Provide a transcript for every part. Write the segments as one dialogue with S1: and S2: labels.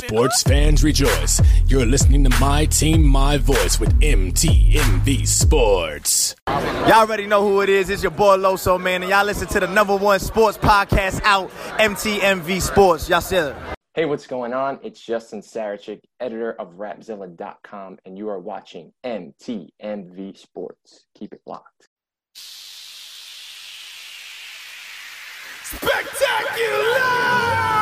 S1: Sports fans rejoice. You're listening to My Team, My Voice with MTMV Sports.
S2: Y'all already know who it is. It's your boy Loso, man. And y'all listen to the number one sports podcast out, MTMV Sports. Y'all see it.
S3: Hey, what's going on? It's Justin Sarachik, editor of Rapzilla.com, and you are watching MTMV Sports. Keep it locked.
S4: They don't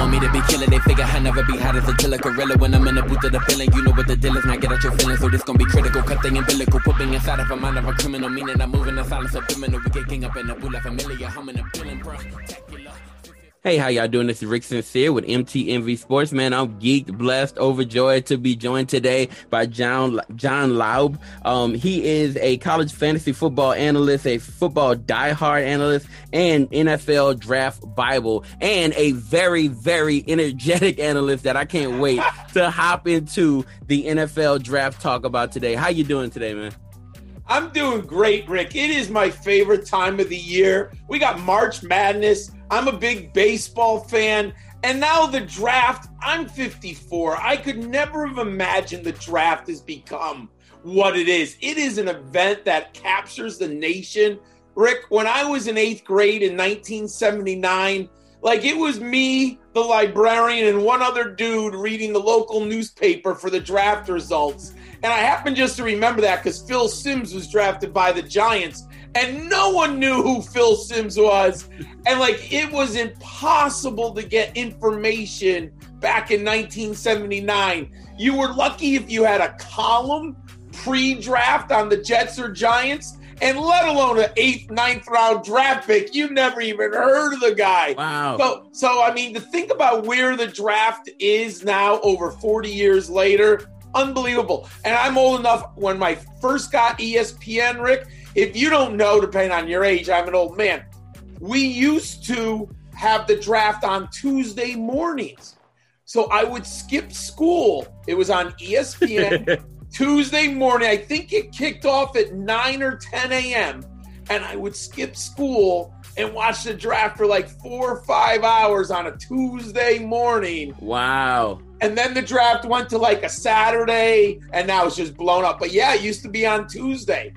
S4: want me to be killer, they figure I never be hot as a killer gorilla. When I'm in the booth of the feeling, you know what the deal is. Now get out your feelings, so this gonna be critical. Cut the umbilical, me inside of a mind of a criminal. Meaning I'm moving in silence subliminal. We get king up in the booth familiar, humming and feeling, bro.
S5: Hey, how y'all doing? This is Rick Sincere with MTMV Sports. Man, I'm geeked, blessed, overjoyed to be joined today by John John Laub. Um, he is a college fantasy football analyst, a football diehard analyst, and NFL draft Bible, and a very, very energetic analyst that I can't wait to hop into the NFL draft talk about today. How you doing today, man?
S6: I'm doing great, Rick. It is my favorite time of the year. We got March Madness. I'm a big baseball fan. And now the draft. I'm 54. I could never have imagined the draft has become what it is. It is an event that captures the nation. Rick, when I was in eighth grade in 1979, like it was me, the librarian, and one other dude reading the local newspaper for the draft results. And I happen just to remember that because Phil Simms was drafted by the Giants, and no one knew who Phil Simms was. And like it was impossible to get information back in 1979. You were lucky if you had a column pre draft on the Jets or Giants. And let alone an eighth, ninth round draft pick, you never even heard of the guy.
S5: Wow.
S6: So, so I mean, to think about where the draft is now, over 40 years later, unbelievable. And I'm old enough when my first got ESPN, Rick. If you don't know, depending on your age, I'm an old man. We used to have the draft on Tuesday mornings. So I would skip school. It was on ESPN Tuesday morning. I think it kicked off at 9 or 10 a.m. And I would skip school and watch the draft for like four or five hours on a Tuesday morning.
S5: Wow.
S6: And then the draft went to like a Saturday, and now it's just blown up. But yeah, it used to be on Tuesday.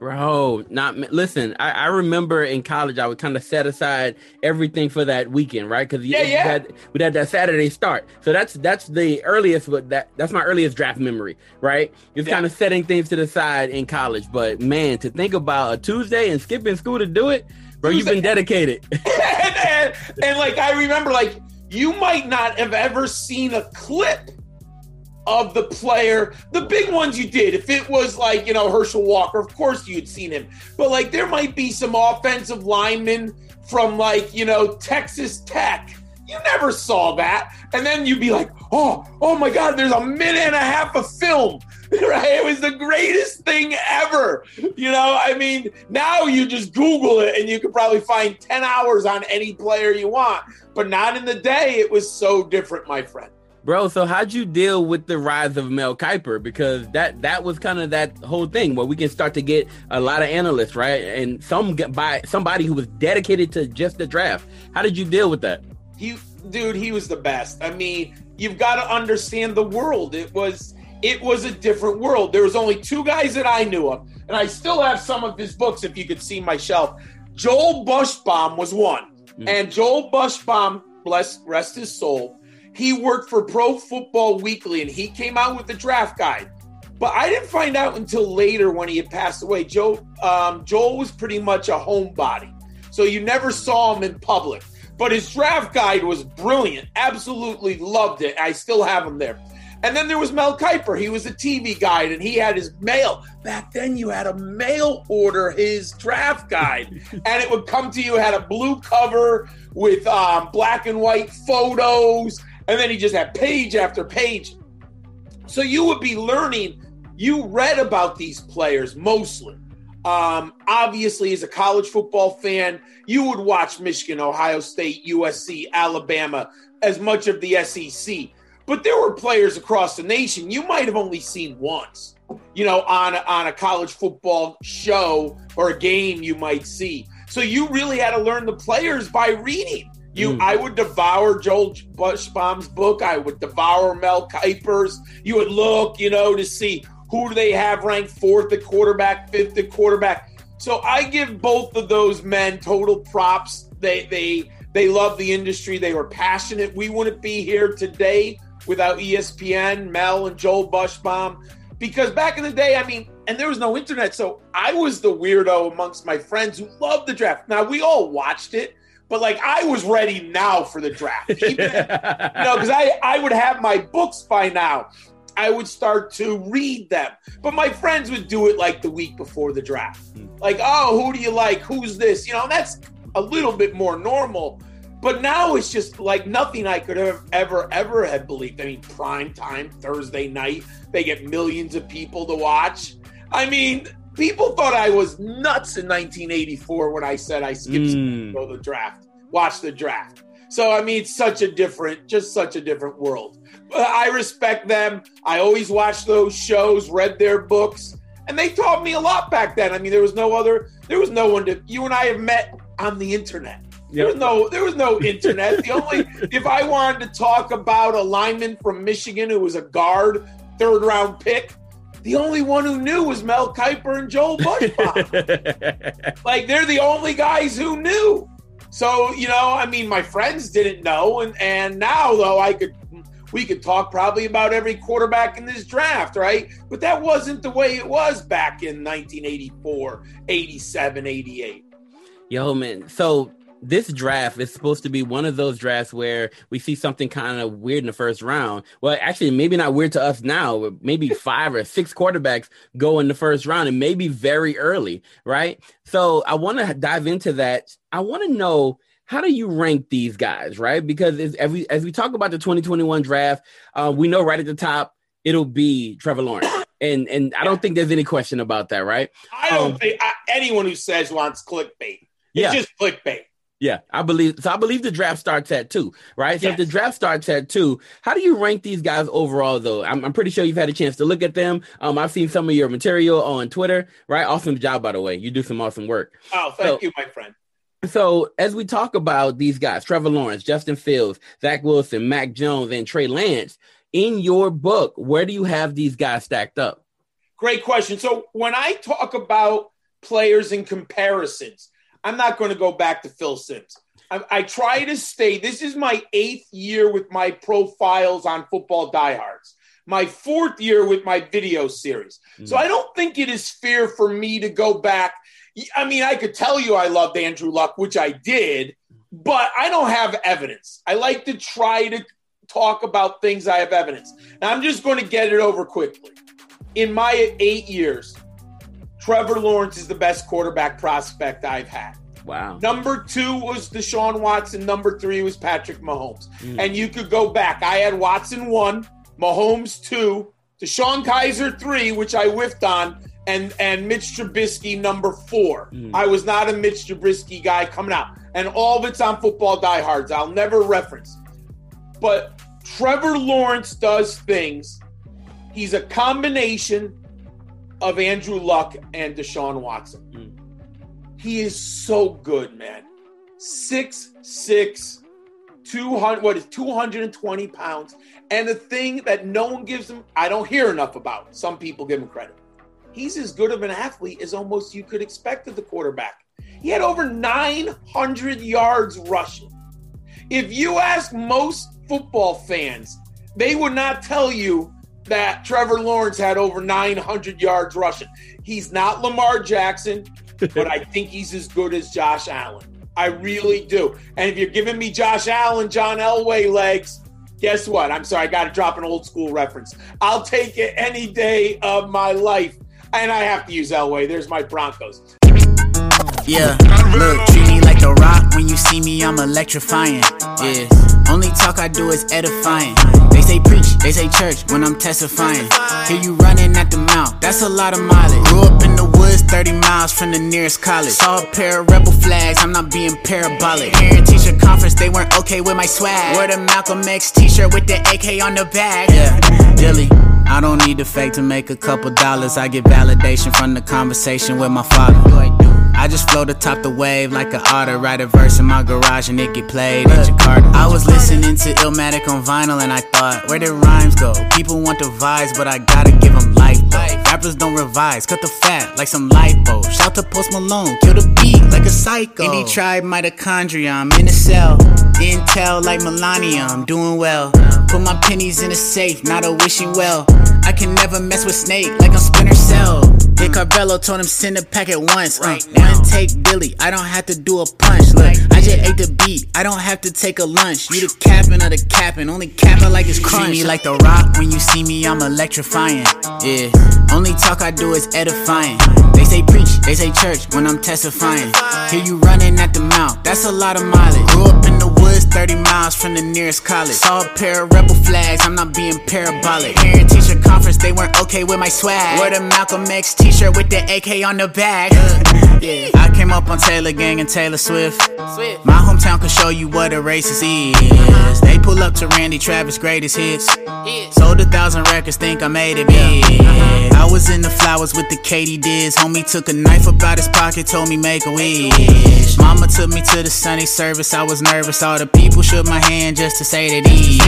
S5: Bro, not listen. I, I remember in college, I would kind of set aside everything for that weekend, right? Because
S6: Yeah, yeah.
S5: had, we had that Saturday start, so that's that's the earliest. But that that's my earliest draft memory, right? Just
S6: Yeah.
S5: kind of setting things to the side in college. But man, to think about a Tuesday and skipping school to do it, bro, you've been dedicated.
S6: and, and, and, like I remember, like you might not have ever seen a clip of the player. The big ones you did. If it was like you know Herschel Walker, of course you'd seen him. But like there might be some offensive linemen from like you know Texas Tech. You never saw that, and then you'd be like, "Oh, oh my God! There's a minute and a half of film." Right? It was the greatest thing ever. You know, I mean, now you just Google it and you could probably find 10 hours on any player you want. But not in the day. It was so different, my friend.
S5: Bro, so how'd you deal with the rise of Mel Kiper? Because that that was kind of that whole thing where we can start to get a lot of analysts, right? And some by somebody who was dedicated to just the draft. How did you deal with that?
S6: He, dude, he was the best. I mean, you've got to understand the world. It was it was a different world. There was only two guys that I knew of, and I still have some of his books if you could see my shelf. Joel Buchsbaum was one, mm. and Joel Buchsbaum, bless rest his soul, he worked for Pro Football Weekly, and he came out with the draft guide. But I didn't find out until later when he had passed away. Joe um, Joel was pretty much a homebody, so you never saw him in public. But his draft guide was brilliant. Absolutely loved it. I still have him there. And then there was Mel Kiper. He was a TV guide and he had his mail. Back then, you had a mail order his draft guide, and it would come to you, had a blue cover with um, black and white photos. And then he just had page after page. So you would be learning, you read about these players mostly. Um, obviously, as a college football fan, you would watch Michigan, Ohio State, USC, Alabama, as much of the SEC. But there were players across the nation you might have only seen once, you know, on a, on a college football show or a game you might see. So you really had to learn the players by reading. You, mm. I would devour Joel Buchsbaum's book. I would devour Mel Kiper's. You would look, you know, to see who do they have ranked fourth at quarterback, fifth at quarterback. So I give both of those men total props. They they they love the industry. They were passionate. We wouldn't be here today without ESPN, Mel, and Joel Bushbaum. Because back in the day, I mean, and there was no internet, so I was the weirdo amongst my friends who loved the draft. Now we all watched it, but like I was ready now for the draft. Even, you know, because I I would have my books by now. I would start to read them. But my friends would do it like the week before the draft. Hmm. Like, oh, who do you like? Who's this? You know, that's a little bit more normal. But now it's just like nothing I could have ever, ever have believed. I mean, prime time, Thursday night, they get millions of people to watch. I mean, people thought I was nuts in 1984 when I said I skipped mm. go the draft, watch the draft. So I mean, it's such a different, just such a different world. But I respect them. I always watched those shows, read their books, and they taught me a lot back then. I mean, there was no other, there was no one to. You and I have met on the internet. Yep. There was no there was no internet. The only if I wanted to talk about a lineman from Michigan who was a guard, third round pick, the only one who knew was Mel Kiper and Joel Buchsbaum. like they're the only guys who knew. So, you know, I mean my friends didn't know and and now though I could we could talk probably about every quarterback in this draft, right? But that wasn't the way it was back in 1984, 87, 88.
S5: Yo, man. So this draft is supposed to be one of those drafts where we see something kind of weird in the first round. Well, actually, maybe not weird to us now. Maybe five or six quarterbacks go in the first round, and maybe very early, right? So I want to dive into that. I want to know how do you rank these guys, right? Because as we as we talk about the 2021 draft, uh, we know right at the top it'll be Trevor Lawrence. And and I don't think there's any question about that, right?
S6: I don't um, think I, anyone who says wants clickbait. It's yeah. just clickbait.
S5: Yeah, I believe so. I believe the draft starts at two, right? So yes. if the draft starts at two, how do you rank these guys overall? Though I'm, I'm, pretty sure you've had a chance to look at them. Um, I've seen some of your material on Twitter, right? Awesome job, by the way. You do some awesome work.
S6: Oh, thank so, you, my friend.
S5: So as we talk about these guys, Trevor Lawrence, Justin Fields, Zach Wilson, Mac Jones, and Trey Lance, in your book, where do you have these guys stacked up?
S6: Great question. So when I talk about players in comparisons, I'm not going to go back to Phil Simms. I, I, try to stay. This is my eighth year with my profiles on football diehards. My fourth year with my video series. Mm. So I don't think it is fair for me to go back I mean, I could tell you I loved Andrew Luck, which I did, but I don't have evidence. I like to try to talk about things I have evidence. Now, I'm just going to get it over quickly. In my eight years, Trevor Lawrence is the best quarterback prospect I've had.
S5: Wow.
S6: Number two was Deshaun Watson. Number three was Patrick Mahomes. Mm. And you could go back. I had Watson one, Mahomes two, DeShone Kizer three, which I whiffed on, and and Mitch Trubisky number four. Mm. I was not a Mitch Trubisky guy coming out, and all of it's on football diehards. I'll never reference, but Trevor Lawrence does things. He's a combination of Andrew Luck and Deshaun Watson. Mm. He is so good, man. Six six. 200 what is 220 pounds and the thing that no one gives him i don't hear enough about some people give him credit he's as good of an athlete as almost you could expect of the quarterback. He had over 900 yards rushing. If you ask most football fans, they would not tell you that Trevor Lawrence had over 900 yards rushing. He's not Lamar Jackson, but I think he's as good as Josh Allen. I really do. And if you're giving me Josh Allen, John Elway legs, guess what? I'm sorry, I got to drop an old school reference. I'll take it any day of my life and I have to use Elway. There's my Broncos.
S7: Yeah, look, treat me like the rock. When you see me, I'm electrifying. Yeah, only talk I do is edifying. They say preach, they say church when I'm testifying. Hear you running at the mouth, that's a lot of mileage. Grew up in the woods, 30 miles from the nearest college. Saw a pair of rebel flags, I'm not being parabolic. Parent teacher conference, they weren't okay with my swag. Wore the Malcolm X t shirt with the AK on the back. Yeah, Dilly. I don't need the fake to make a couple dollars. I get validation from the conversation with my father. I just float atop the wave like an otter. Write a verse in my garage and it get played in Jakarta. I was listening to Illmatic on vinyl and I thought, where did rhymes go? People want the vibes, but I gotta give them life though. Rappers don't revise, cut the fat like some lipo. Shout to Post Malone, kill the beat like a psycho. Indie tribe mitochondria, I'm in a cell. Intel like Melania, I'm doing well. Put my pennies in a safe, not a wishing well. I can never mess with Snake like I'm Splinter Cell. Hit Carvello, told him send a pack at once. Uh, one take Billy, I don't have to do a punch. Look, I just ate the beat, I don't have to take a lunch. You the capping of the capping, only capping like it's crunch. See me like the rock, when you see me, I'm electrifying. Yeah, only talk I do is edifying. They say preach, they say church when I'm testifying. Hear you running at the mouth, that's a lot of mileage. Grew up in the woods, 30 miles from the nearest college. Saw a pair of rebel flags, I'm not being parabolic. Parent teacher conference, they weren't okay with my swag. Wore the Malcolm X t shirt with the AK on the back. yeah, I came up on Taylor Gang and Taylor Swift. Swift. My hometown can show you what a racist is. They pull up to Randy Travis' greatest hits. Sold a thousand records, think I made it big. I was in the flowers with the Katie Diz. Homie took a knife up out his pocket, told me make a wish. Mama took me to the Sunday service, I was nervous. All the people shook my hand just to say that he.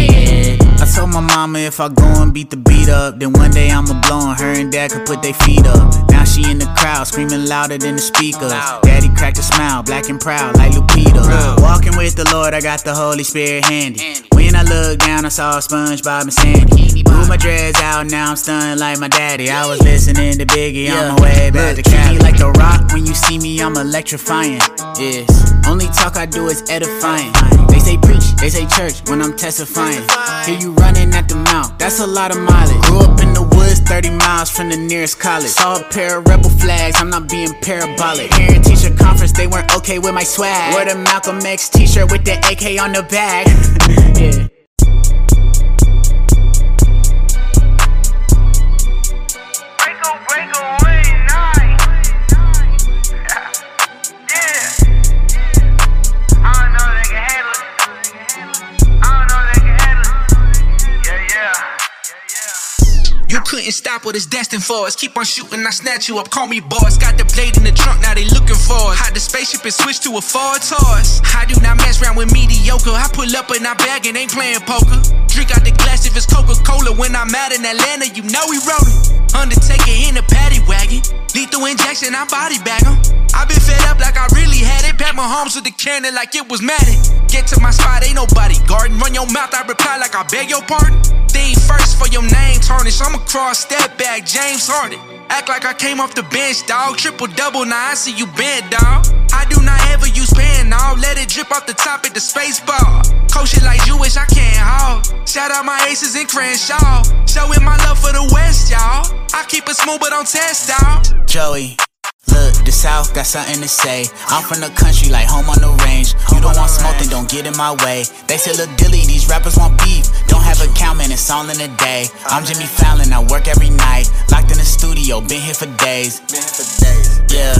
S7: I told my mama if I go and beat the beat up, then one day I'ma blow on her and dad could put their feet up. Now she in the crowd, screaming louder than the speakers. Daddy cracked a smile, black and proud like Lupita. Walking with the Lord, I got the Holy Spirit handy. When I looked down, I saw SpongeBob and Sandy. Blew my dreads out, now I'm stunned like my daddy. I was listening to Biggie on my way back to Cali. like the rock, when you see me, I'm electrifying. Yes, only talk I do is edifying. They say preach, they say church when I'm testifying. Hear you running at the mouth, that's a lot of mileage. Grew up in the woods, 30 miles from the nearest college. Saw a pair of rebel flags, I'm not being parabolic. Parent teacher conference, they weren't okay with my swag. Wore the Malcolm X t shirt with the AK on the back. yeah.
S8: Couldn't stop what it's destined for us. Keep on shooting, I snatch you up. Call me boss. Got the blade in the trunk, now they looking for us. Hide the spaceship and switch to a Ford Taurus. I do not mess around with mediocre. I pull up in our bag and ain't playing poker. Drink out the glass if it's Coca Cola. When I'm out in Atlanta, you know we rollin'. Undertaker in a paddy wagon. Lethal injection, I body bag 'em. I been fed up like I really had it. Pat my homes with the cannon like it was Madden. Get to my spot, ain't nobody guarding. Run your mouth, I reply like I beg your pardon. Think first for your name tarnish. I'm step back, James Harden. Act like I came off the bench, dog. Triple double, now I see you bent, dog. I do not ever use pen, now. Let it drip off the top at the space bar. Coach it like Jewish, I can't haul. Shout out my aces and Crenshaw. Showing my love for the West, y'all. I keep it smooth, but don't test, dog.
S7: Joey. Look, the South got something to say. I'm from the country, like home on the range. You don't want smoke, then don't get in my way. They say, look, Dilly, these rappers want beef. Don't have a count, man, it's all in a day. I'm Jimmy Fallon, I work every night. Locked in the studio, been here for days. Yeah.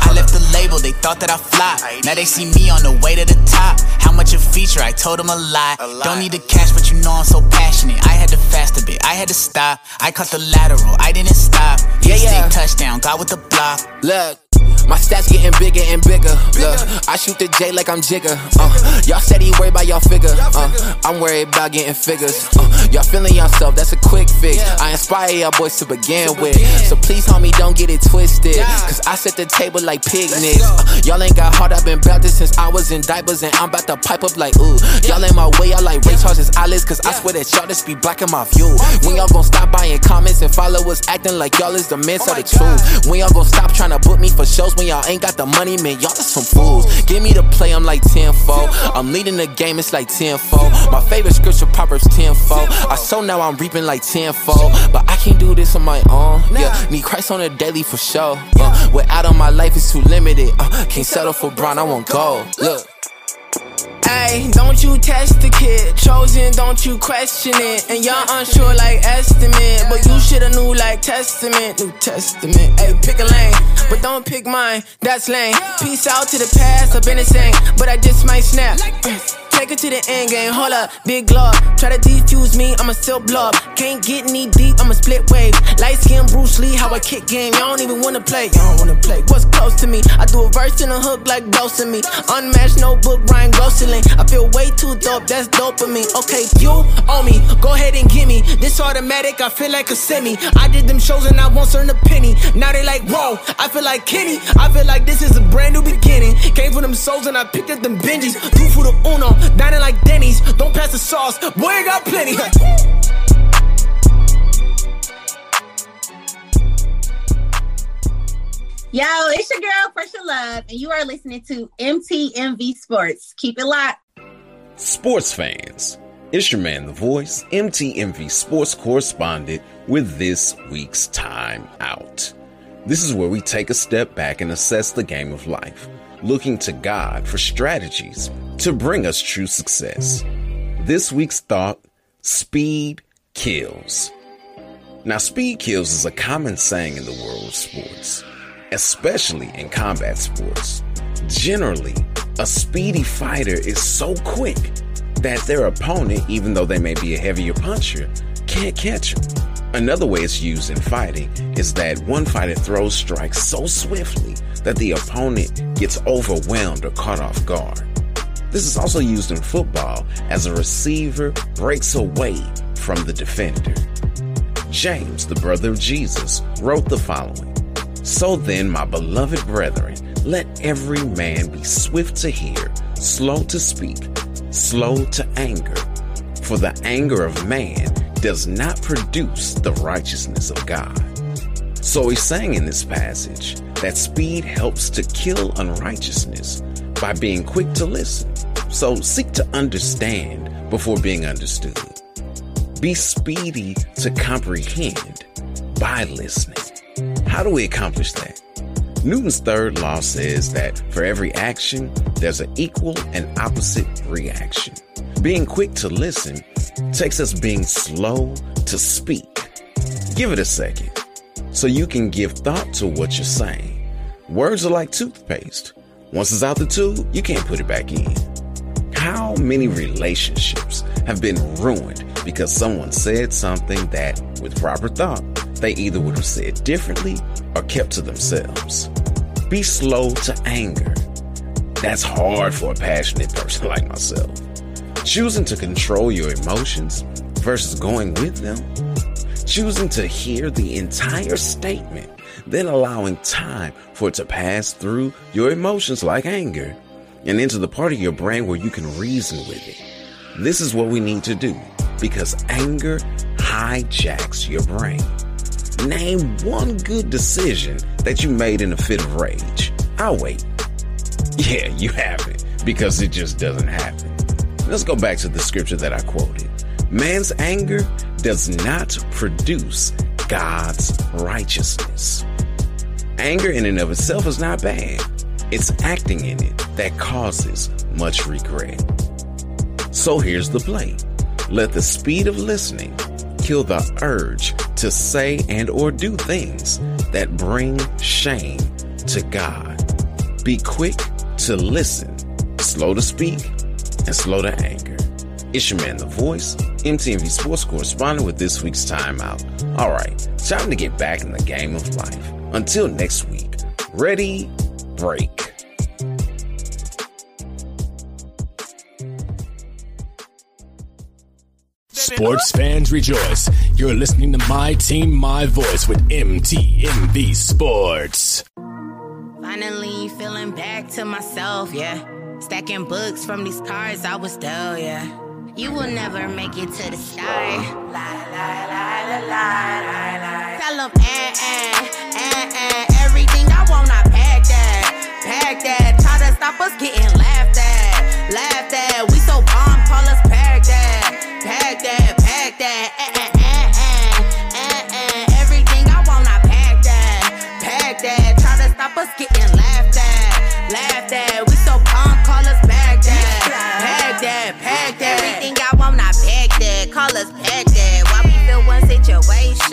S7: I left the label, they thought that I flop. Now they see me on the way to the top. How much a feature? I told them a lie. Don't need the cash, but you know I'm so passionate. I had to fast a bit, I had to stop. I cut the lateral, I didn't stop. Yeah, yeah. touchdown, got with the block.
S9: Look. My stats getting bigger and bigger. Look, I shoot the J like I'm Jigger. Uh, y'all said he worried about y'all figure. Uh, I'm worried about getting figures. Uh, y'all feeling yourself, that's a quick fix. I inspire y'all boys to begin with. So please, homie, don't get it twisted. Cause I set the table like picnics. Uh, y'all ain't got hard, I've been about this since I was in diapers. And I'm about to pipe up like, ooh. Y'all in my way, y'all like Ray Charles' eyelids. Cause I swear that y'all just be blocking my view. When y'all gon' stop buying comments and followers acting like y'all is the men of the truth. When y'all gon' stop trying to book me for shows when y'all ain't got the money, man, y'all just some fools. Give me the play, I'm like 10 I'm leading the game, it's like 10 My favorite scripture, Proverbs 10 I so now I'm reaping like 10 But I can't do this on my own. Yeah, need Christ on a daily for sure. Uh, without on my life is too limited. Uh, can't settle for Brown, I want gold. Look.
S10: Hey, don't you test the kid. Chosen, don't you question it. And y'all unsure like estimate. But you shoulda knew like testament. New testament. Hey, pick a lane. But don't pick mine. That's lame. Peace out to the past. I've been insane. But I just might snap. Take it to the end game. Hold up, big glove. Try to defuse me.
S11: I'ma still blob. Can't get knee deep, I'ma split wave. Light skin Bruce Lee, how I kick game. Y'all don't even wanna play, y'all don't wanna play. What's close to me? I do a verse in a hook like dosing me. Unmatched notebook, Ryan Gosling. I feel way too dope, that's dopamine. Okay, you on me, go ahead and give me. This automatic, I feel like a semi. I did them shows and I won't earn a penny. Now they like, whoa, I feel like Kenny. I feel like this is a brand new beginning. Came from them souls and I picked up them Benjis. Two for the uno, dining like Denny's. Don't pass the sauce, boy, I got plenty.
S12: Yo, it's your girl, Pressure Love, and you are listening to MTMV Sports. Keep it locked.
S13: Sports fans, it's your man, The Voice, MTMV Sports correspondent with this week's Time Out. This is where we take a step back and assess the game of life, looking to God for strategies to bring us true success. This week's thought speed kills. Now, speed kills is a common saying in the world of sports especially in combat sports. Generally, a speedy fighter is so quick that their opponent, even though they may be a heavier puncher, can't catch them. Another way it's used in fighting is that one fighter throws strikes so swiftly that the opponent gets overwhelmed or caught off guard. This is also used in football as a receiver breaks away from the defender. James, the brother of Jesus, wrote the following so then, my beloved brethren, let every man be swift to hear, slow to speak, slow to anger. For the anger of man does not produce the righteousness of God. So he's saying in this passage that speed helps to kill unrighteousness by being quick to listen. So seek to understand before being understood. Be speedy to comprehend by listening. How do we accomplish that? Newton's third law says that for every action, there's an equal and opposite reaction. Being quick to listen takes us being slow to speak. Give it a second so you can give thought to what you're saying. Words are like toothpaste. Once it's out the tube, you can't put it back in. How many relationships have been ruined because someone said something that, with proper thought, they either would have said differently or kept to themselves. Be slow to anger. That's hard for a passionate person like myself. Choosing to control your emotions versus going with them. Choosing to hear the entire statement, then allowing time for it to pass through your emotions like anger and into the part of your brain where you can reason with it. This is what we need to do because anger hijacks your brain. Name one good decision that you made in a fit of rage. I'll wait. Yeah, you haven't, because it just doesn't happen. Let's go back to the scripture that I quoted. Man's anger does not produce God's righteousness. Anger in and of itself is not bad. It's acting in it that causes much regret. So here's the play. Let the speed of listening kill the urge to say and or do things that bring shame to God. Be quick to listen, slow to speak, and slow to anger. It's your man, The Voice, MTMV Sports correspondent with this week's timeout. All right, time to get back in the game of life. Until next week, ready, break.
S1: Sports fans rejoice. You're listening to My Team, My Voice with MTMV Sports.
S14: Finally feeling back to myself, yeah. Stacking books from these cards I was dealt, yeah. You will never make it to the sky. Tell them, eh, eh, eh, eh. Everything I want, I pack that. Pack that. Try to stop us getting laughed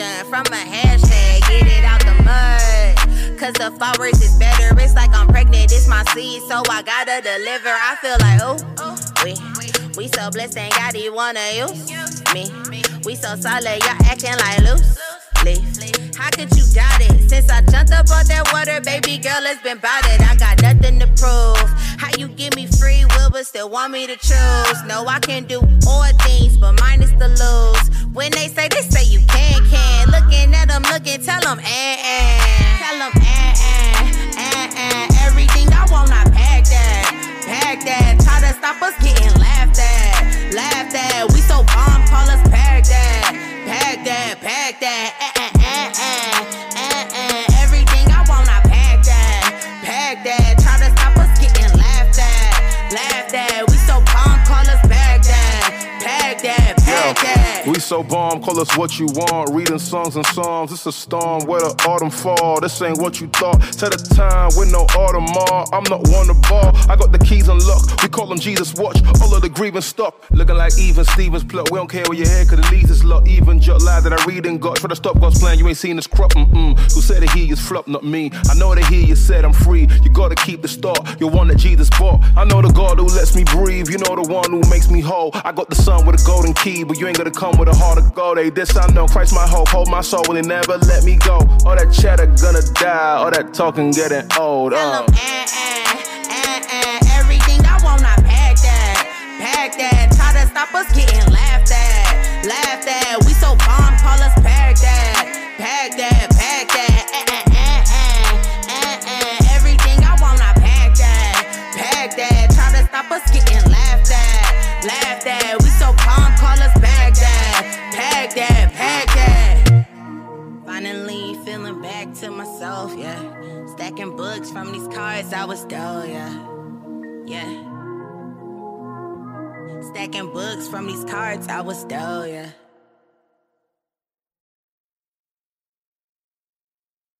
S14: situation from a hashtag? Get it out the mud. Cause the flowers is better. It's like I'm pregnant, it's my seed, so I gotta deliver. I feel like, oh, we so blessed, ain't got it wanna use me. We so solid, y'all acting like loose leaf. How could you doubt it? Since I jumped up on that water, baby girl, it's been bout it. I got nothing to prove. How you give me free will, but still want me to choose? No, I can do all things, but mine is to lose. When they say, they say you can, can. Looking at them, looking, tell them, eh, eh. Tell them, eh, eh, eh, eh. Everything I want, I that. Pack that. Try to stop us getting laughed at. Laughed at. We so bomb, call us pack that. Pack that, pack that. So bomb, call us
S15: what you want. Reading songs and psalms. It's a storm where the autumn fall. This ain't what you thought. Tell the time with no autumn all. I'm not one to ball. I got the keys unlocked. We call them Jesus Watch. All of the grievance stop. Looking like even Stevens plot. We don't care where your hair, cause the leaves is lot. Even jot lad that I read and got. Try to stop God's plan. You ain't seen this crop. Mm-mm. Who said that he is flop, not me. I know that he you said I'm free. You gotta keep the start. You're one that Jesus bought. I know the God who lets me breathe. You know the one who makes me whole. I got the sun with a golden key, but you ain't gonna come with a heart of gold. Hey, this I know. Christ my hope. Hold my soul and never let me go. All that chatter gonna die. All that talking getting old. Uh.
S14: Eh, eh, eh, everything I want, I pack that. Pack that. Try to stop us getting laughed at. Laughed at. We so bomb, call us. Pack that, pack that. Myself, yeah. Stacking books from these cards I was dull, yeah. Yeah. Stacking books from these cards I was dull, yeah.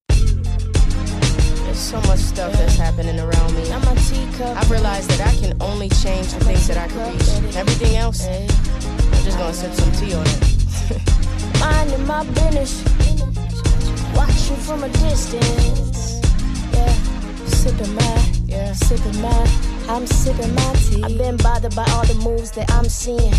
S16: There's so much stuff that's happening around me. I've realized that I can only change the things that I can reach. Everything else, I'm just gonna sip some tea on it.
S17: Minding my business, watching from a distance. Yeah, sipping my, yeah, sipping my, I'm sipping my tea. I've been bothered by all the moves that I'm seeing.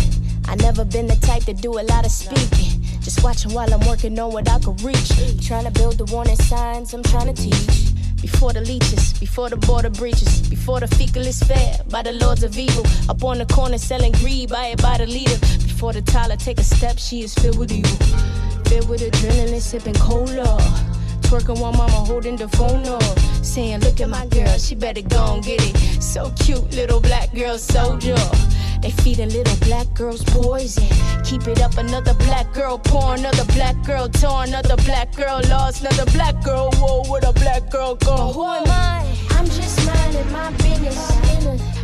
S17: I never been the type to do a lot of speaking. Just watching while I'm working on what I could reach. Trying to build the warning signs I'm trying to teach. Before the leeches, before the border breaches, before the fecal is fed by the lords of evil. Up on the corner selling greed, buy it by the leader. Before the Tyler take a step, she is filled with evil. Filled with adrenaline, sipping cola. Twerking while mama holding the phone up. Saying, look at my girl, she better go and get it. So cute, little black girl soldier. They feeding little black girls poison. Keep it up, another black girl porn, another black girl torn, another black girl lost, another black girl whoa, where a black girl go? Who am I? I'm just minding my business.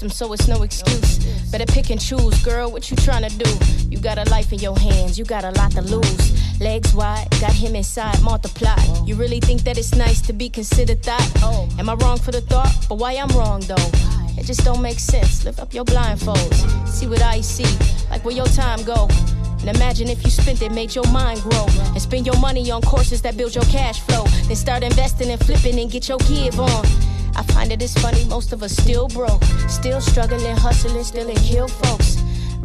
S16: System, so it's no excuse. Better pick and choose, girl, what you trying to do? You got a life in your hands, you got a lot to lose. Legs wide, got him inside, multiply. You really think that it's nice to be considered thought? Am I wrong for the thought? But why I'm wrong though? It just don't make sense. Lift up your blindfolds, see what I see, like where your time go. And imagine if you spent it, made your mind grow. And spend your money on courses that build your cash flow. Then start investing and flipping and get your give on. I find it is funny, most of us still broke. Still struggling, hustling, still in kill folks.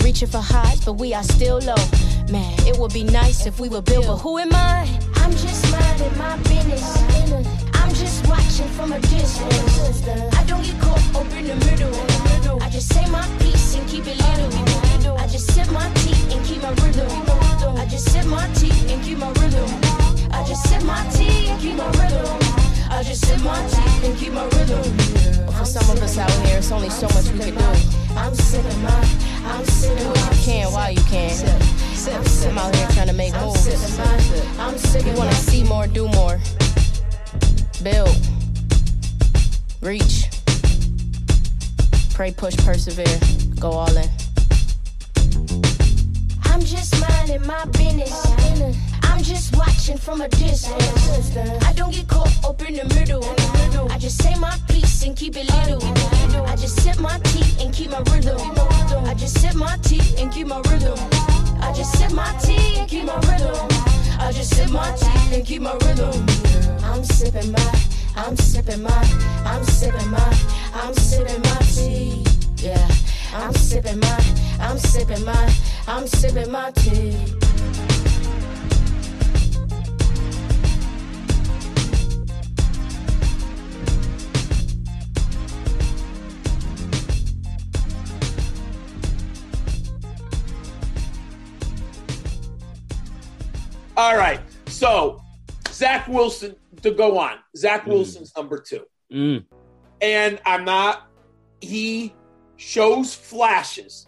S16: Reaching for highs, but we are still low. Man, it would be nice if we were built, but who am I?
S17: I'm just minding my business. I'm just watching from a distance. I don't get caught up in the middle. I just say my piece and keep it little. I just sip my tea and keep my rhythm. I just sip my tea and keep my rhythm. I just sip my tea and keep my rhythm. I just sip my tea and keep my rhythm.
S16: For some of us out here, it's only so much we can do.
S17: I'm sipping my, I'm sipping
S16: Do what you can while you can. I'm out here trying to make moves.
S17: I'm sipping
S16: We want to see more, do more. Build. Reach. Pray, push, persevere. Go all in.
S17: I'm just minding my business. I'm just watching from a distance. I don't get caught up in the middle. I just say my piece and keep it little. I just sip my tea and keep my rhythm. I just sip my tea and keep my rhythm. I just sip my tea and keep my rhythm. I just sip my tea and keep my rhythm. I'm sipping my, I'm sipping my, I'm sipping my, I'm sipping my tea. Yeah, I'm sipping my, I'm sipping my, I'm sipping my tea.
S6: All right. So Zach Wilson to go on. Zach Wilson's number two.
S5: Mm.
S6: And I'm not, he shows flashes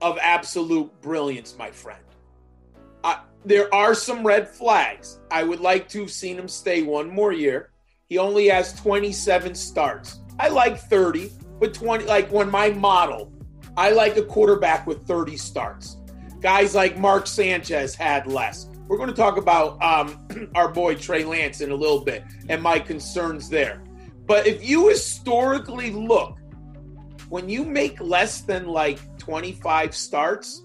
S6: of absolute brilliance, my friend. Uh, there are some red flags. I would like to have seen him stay one more year. He only has 27 starts. I like 30, but 20, like when my model, I like a quarterback with 30 starts. Guys like Mark Sanchez had less. We're going to talk about um, our boy Trey Lance in a little bit and my concerns there. But if you historically look, when you make less than like 25 starts,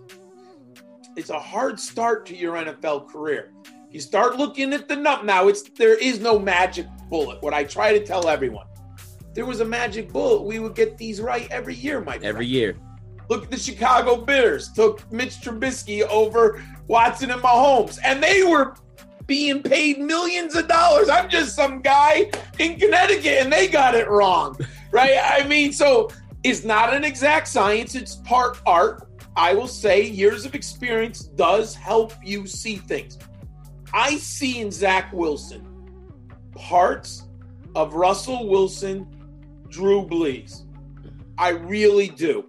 S6: it's a hard start to your NFL career. You start looking at the nut now. It's there is no magic bullet. What I try to tell everyone, there was a magic bullet. We would get these right every year, my friend.
S5: Every year.
S6: Look at the Chicago Bears. Took Mitch Trubisky over Watson and Mahomes, and they were being paid millions of dollars. I'm just some guy in Connecticut, and they got it wrong, right? I mean, so it's not an exact science. It's part art. I will say years of experience does help you see things. I see in Zach Wilson parts of Russell Wilson, Drew Brees. I really do.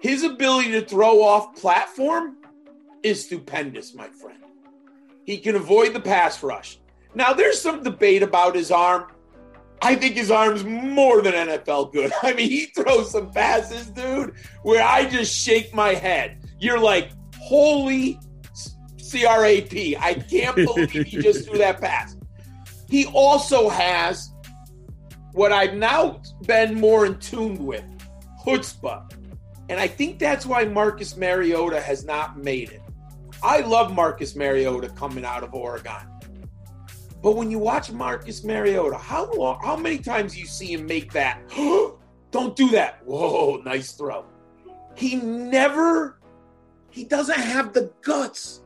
S6: His ability to throw off platform is stupendous, my friend. He can avoid the pass rush. Now, there's some debate about his arm. I think his arm's more than NFL good. I mean, he throws some passes, dude, where I just shake my head. You're like, holy CRAP. I can't believe he just threw that pass. He also has what I've now been more in tune with chutzpah. And I think that's why Marcus Mariota has not made it. I love Marcus Mariota coming out of Oregon. But when you watch Marcus Mariota, how long, how many times you see him make that? Don't do that. Whoa, nice throw. He never, he doesn't have the guts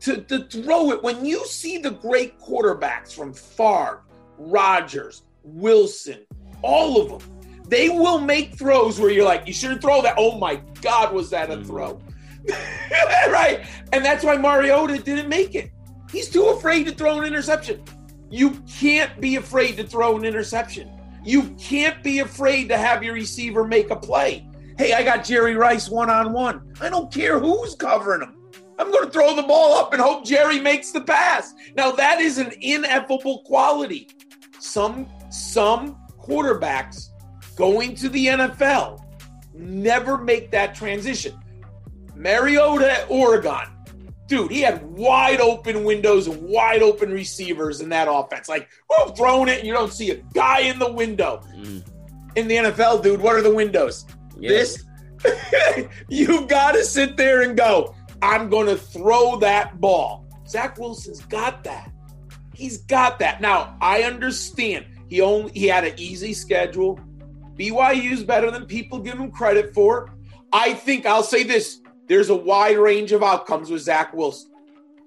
S6: to, to throw it. When you see the great quarterbacks from Favre, Rodgers, Wilson, all of them, they will make throws where you're like, you shouldn't throw that. Oh my God, was that a throw? right? And that's why Mariota didn't make it. He's too afraid to throw an interception. You can't be afraid to throw an interception. You can't be afraid to have your receiver make a play. Hey, I got Jerry Rice one on one. I don't care who's covering him. I'm going to throw the ball up and hope Jerry makes the pass. Now that is an ineffable quality. Some some quarterbacks going to the NFL never make that transition. Mariota at Oregon, dude, he had wide open windows and wide open receivers in that offense. Like, whoa, throwing it, and you don't see a guy in the window.
S5: Mm.
S6: In the NFL, dude, what are the windows?
S5: Yeah.
S6: This, you got to sit there and go, I'm going to throw that ball. Zach Wilson's got that. He's got that. Now, I understand he only he had an easy schedule. BYU's better than people give him credit for. I think I'll say this there's a wide range of outcomes with Zach Wilson.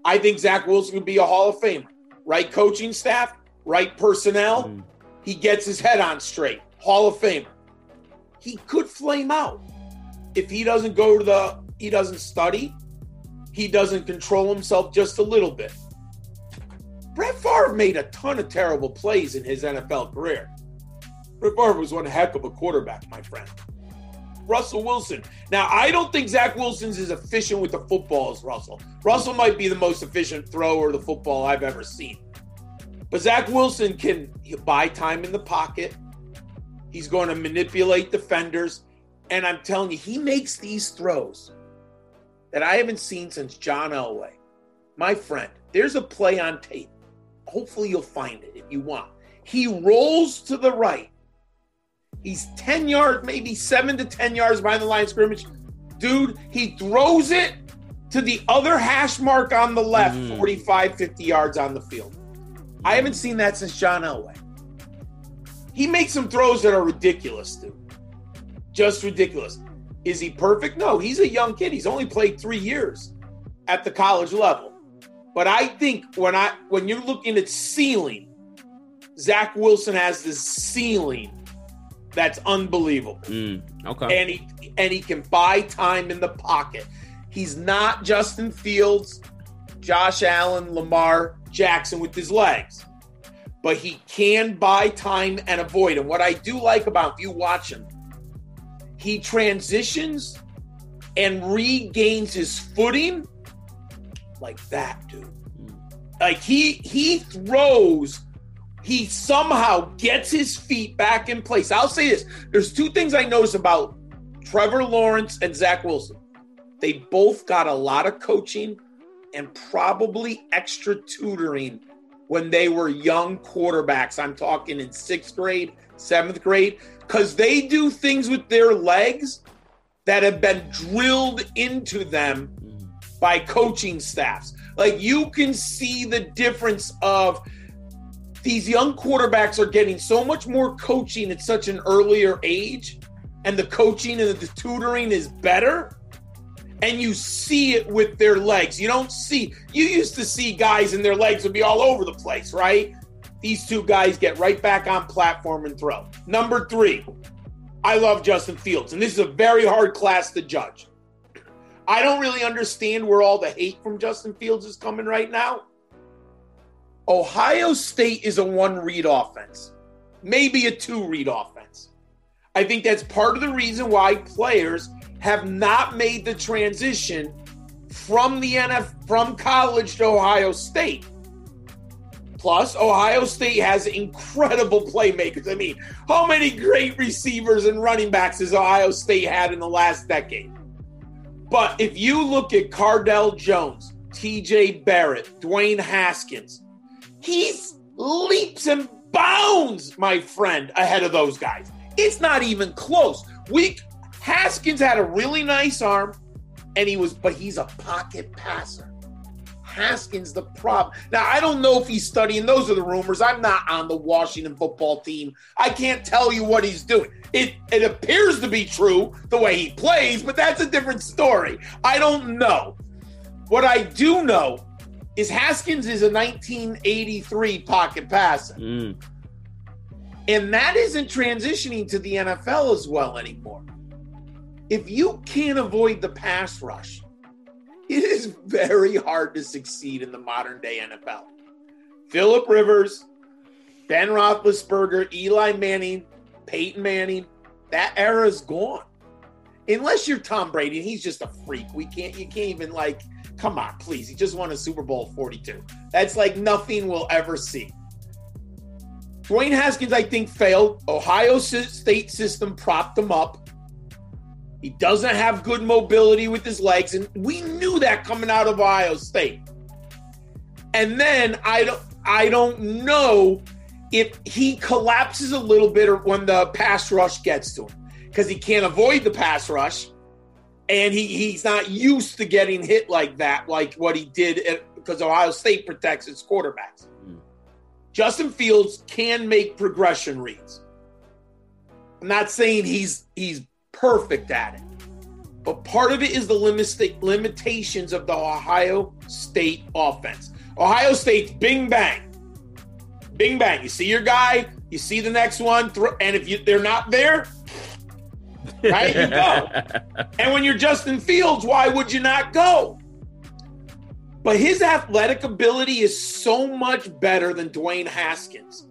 S6: I think Zach Wilson could be a Hall of Famer. Right coaching staff, right personnel.
S5: Mm.
S6: He gets his head on straight. Hall of Famer. He could flame out if he doesn't go to the, he doesn't study, he doesn't control himself just a little bit. Brett Favre made a ton of terrible plays in his NFL career. Brett Favre was one heck of a quarterback, my friend. Russell Wilson. Now, I don't think Zach Wilson's as efficient with the football as Russell. Russell might be the most efficient thrower of the football I've ever seen. But Zach Wilson can buy time in the pocket. He's going to manipulate defenders. And I'm telling you, he makes these throws that I haven't seen since John Elway. My friend, there's a play on tape. Hopefully, you'll find it if you want. He rolls to the right. He's 10 yards, maybe seven to 10 yards behind the line of scrimmage. Dude, he throws it to the other hash mark on the left, mm. 45, 50 yards on the field. I haven't seen that since John Elway. He makes some throws that are ridiculous, dude. Just ridiculous. Is he perfect? No, he's a young kid. He's only played three years at the college level. But I think when I when you're looking at ceiling, Zach Wilson has this ceiling that's unbelievable.
S5: Mm, okay.
S6: And he and he can buy time in the pocket. He's not Justin Fields, Josh Allen, Lamar Jackson with his legs. But he can buy time and avoid. And what I do like about you watch him, he transitions and regains his footing like that, dude. Mm. Like he he throws, he somehow gets his feet back in place. I'll say this: there's two things I notice about Trevor Lawrence and Zach Wilson. They both got a lot of coaching and probably extra tutoring when they were young quarterbacks. I'm talking in sixth grade, seventh grade, because they do things with their legs that have been drilled into them mm-hmm. by coaching staffs. Like you can see the difference of these young quarterbacks are getting so much more coaching at such an earlier age, and the coaching and the tutoring is better. And you see it with their legs. You don't see, you used to see guys and their legs would be all over the place, right? These two guys get right back on platform and throw. Number three, I love Justin Fields, and this is a very hard class to judge. I don't really understand where all the hate from Justin Fields is coming right now. Ohio State is a one read offense, maybe a two read offense. I think that's part of the reason why players have not made the transition from the NF from college to Ohio State. Plus, Ohio State has incredible playmakers. I mean, how many great receivers and running backs has Ohio State had in the last decade? But if you look at Cardale Jones, TJ Barrett, Dwayne Haskins, he's leaps and bounds, my friend, ahead of those guys. It's not even close. We Haskins had a really nice arm, and he was, but he's a pocket passer. Haskins the problem. Now I don't know if he's studying. Those are the rumors. I'm not on the Washington football team. I can't tell you what he's doing. It it appears to be true the way he plays, but that's a different story. I don't know. What I do know is Haskins is a 1983 pocket passer. Mm. And that isn't transitioning to the NFL as well anymore. If you can't avoid the pass rush, it is very hard to succeed in the modern day NFL. Philip Rivers, Ben Roethlisberger, Eli Manning, Peyton Manning, that era is gone. Unless you're Tom Brady, and he's just a freak. We can't, you can't even like, come on, please. He just won a Super Bowl 42. That's like nothing we'll ever see. Dwayne Haskins, I think, failed. Ohio State system propped him up. He doesn't have good mobility with his legs, and we knew that coming out of Ohio State. And then I don't I don't know if he collapses a little bit or when the pass rush gets to him because he can't avoid the pass rush, and he, he's not used to getting hit like that, like what he did at, because Ohio State protects its quarterbacks. Hmm. Justin Fields can make progression reads. I'm not saying he's he's perfect at it, but part of it is the limit, limitations of the Ohio State offense. Ohio State's bing bang, bing bang. You see your guy, you see the next one, and if you, they're not there, right, you go. and when you're Justin Fields, why would you not go? But his athletic ability is so much better than Dwayne Haskins.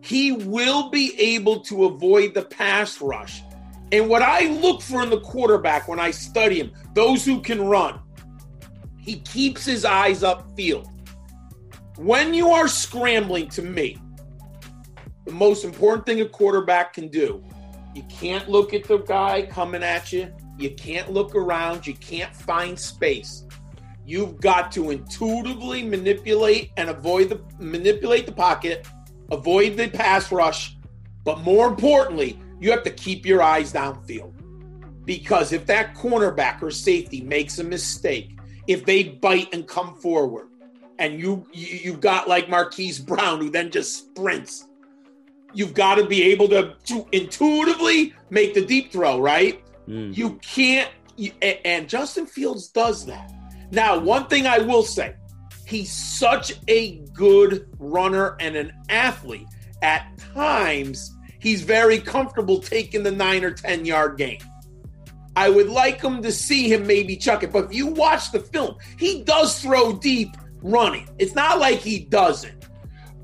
S6: He will be able to avoid the pass rush. And what I look for in the quarterback when I study him, those who can run, he keeps his eyes upfield. When you are scrambling, to me, the most important thing a quarterback can do, you can't look at the guy coming at you. you can't look around, you can't find space. You've got to intuitively manipulate and avoid the manipulate the pocket, avoid the pass rush, but more importantly, you have to keep your eyes downfield. Because if that cornerback or safety makes a mistake, if they bite and come forward, and you, you you've got like Marquise Brown who then just sprints, you've got to be able to, to intuitively make the deep throw, right? Hmm. You can't, you, and Justin Fields does that. Now, one thing I will say, he's such a good runner and an athlete. At times, he's very comfortable taking the nine or 10 yard game. I would like him to see him maybe chuck it. But if you watch the film, he does throw deep running. It's not like he doesn't.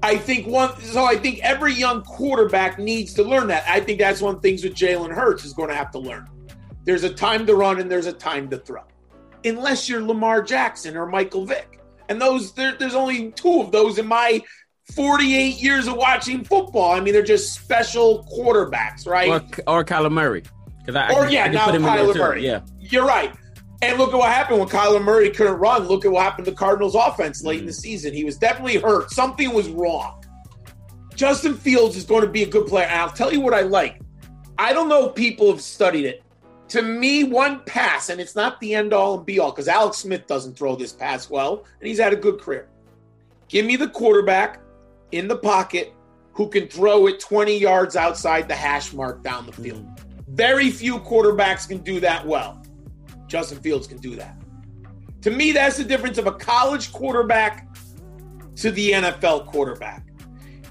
S6: I think one, so I think every young quarterback needs to learn that. I think that's one of the things with Jalen Hurts is going to have to learn. There's a time to run and there's a time to throw, unless you're Lamar Jackson or Michael Vick. And those, there, there's only two of those in my 48 years of watching football. I mean, they're just special quarterbacks, right?
S5: Or, or Kyler Murray. I, I
S6: or
S5: can-
S6: yeah,
S5: I
S6: now
S5: put him in there
S6: Kyler. Murray.
S5: Yeah.
S6: You're right. And look at what happened when Kyler Murray couldn't run. Look at what happened to Cardinals offense late in
S5: Mm.
S6: the season. He was definitely hurt. Something was wrong. Justin Fields is going to be a good player. And I'll tell you what I like. I don't know if people have studied it. To me, one pass, and it's not the end all and be all, because Alex Smith doesn't throw this pass well, and he's had a good career. Give me the quarterback in the pocket who can throw it 20 yards outside the hash mark down the field. Very few quarterbacks can do that well. Justin Fields can do that. To me, that's the difference of a college quarterback to the NFL quarterback.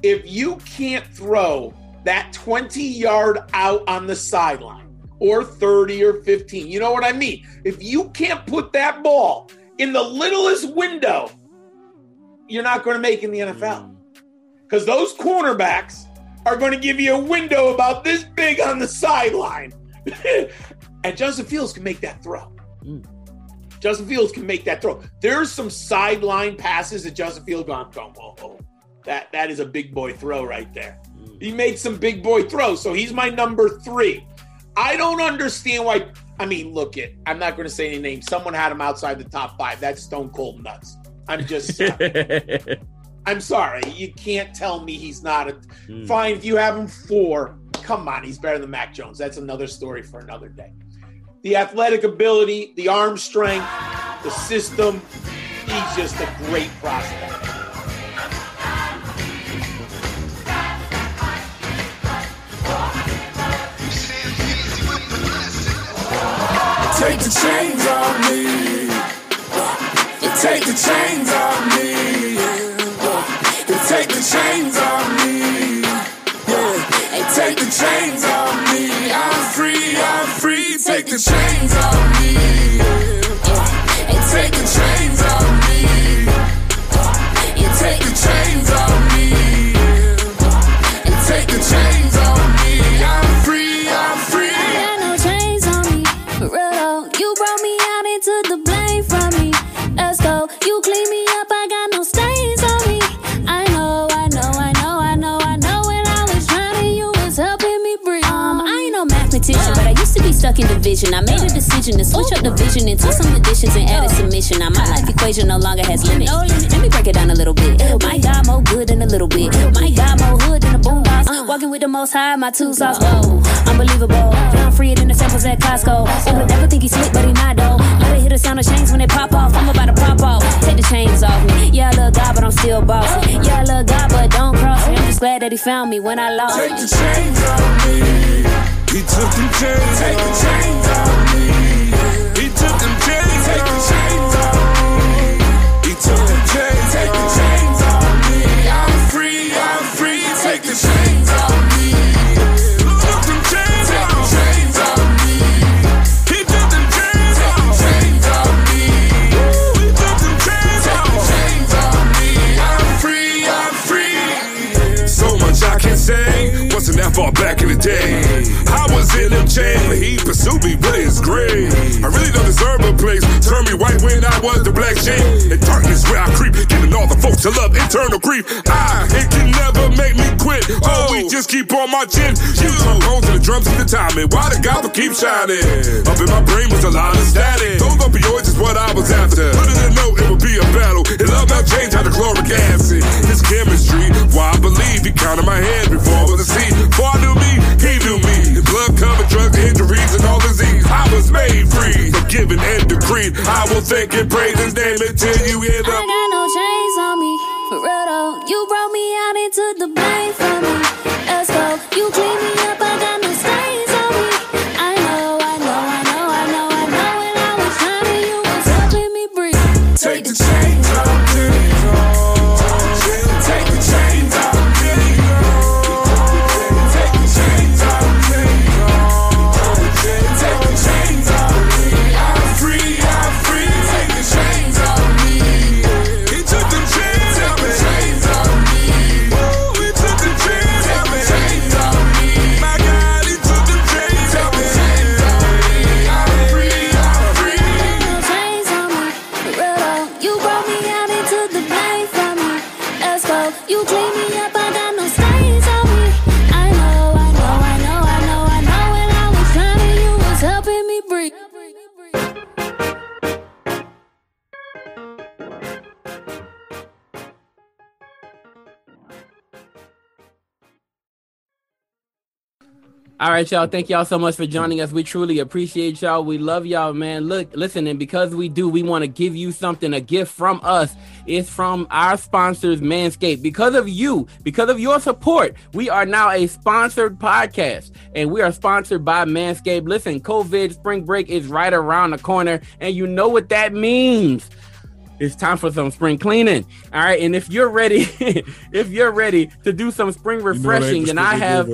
S6: If you can't throw that 20 yard out on the sideline or 30 or 15, you know what I mean? If you can't put that ball in the littlest window, you're not going to make it in the NFL. Because mm. those cornerbacks are going to give you a window about this big on the sideline. and Justin Fields can make that throw. Mm. Justin Fields can make that throw. There's some sideline passes that Justin Fields gone, oh, oh, oh. That, that is a big boy throw right there. Mm. He made some big boy throws, so he's my number three. I don't understand why. I mean, look it. I'm not going to say any names. Someone had him outside the top five. That's stone cold nuts. I'm just. I'm sorry. You can't tell me he's not a. Mm. Fine, if you have him four, come on, he's better than Mac Jones. That's another story for another day. The athletic ability, the arm strength, the system. He's just a great prospect.
S18: Take the chains off me. Take the chains off me. Take the chains off me. Yeah. Take the chains off me. I'm free, Take the chains off me. Hey, take the chains off me.
S19: Stuck in division. I made a decision to switch up the vision and took some additions and added submission. Now my life equation no longer has limits. Let me break it down a little bit. My God, more good than a little bit. My God, more hood than a boondocks. Walking with the most high, my two sauce. Oh, unbelievable. I'm freer than the samples at Costco. Would never think he's slick, but he not though. Let it hit the sound of chains when they pop off. I'm about to pop off. Take the chains off me. Yeah, I love God, but I'm still bossy. Yeah, I love God, but don't cross me. I'm just glad that he found me when I lost.
S18: Take the chains off me. He took them chains Take the chains off me. He took them chains Take the chains off me. He took them chains Take the chains off me. I'm free, I'm free. Take the chains off back in the day. I in them shame, but he pursued me with his grave. I really don't deserve a place. Turn me white when I was the black sheep. In darkness where I creep, giving all the folks to love internal grief. I, it can never make me quit. Oh, we oh. just keep on marching. You turn on to the drums and the timing. Why the gospel keep shining? Up in my brain was a lot of static. Those opioids is what I was after. Put it in a note, it would be a battle. And love now change hydrochloric acid. This chemistry, why I believe he counted my head before I was a seed. Before I knew me, he knew me. Blood drugs, injuries, and all disease. I was made free, forgiven and decreed. I will thank and praise his name until you hear the.
S19: I got no chains on me, for. You brought me out into the blame for me.
S5: Right, y'all. Thank y'all so much for joining us. We truly appreciate y'all. We love y'all, man. Look, listen, and because we do, we want to give you something, a gift from us. It's from our sponsors, Manscaped. Because of you, because of your support, we are now a sponsored podcast, and we are sponsored by Manscaped. Listen, COVID spring break is right around the corner, and you know what that means it's time for some spring cleaning. All right. And if you're ready, if you're ready to do some spring refreshing, then I have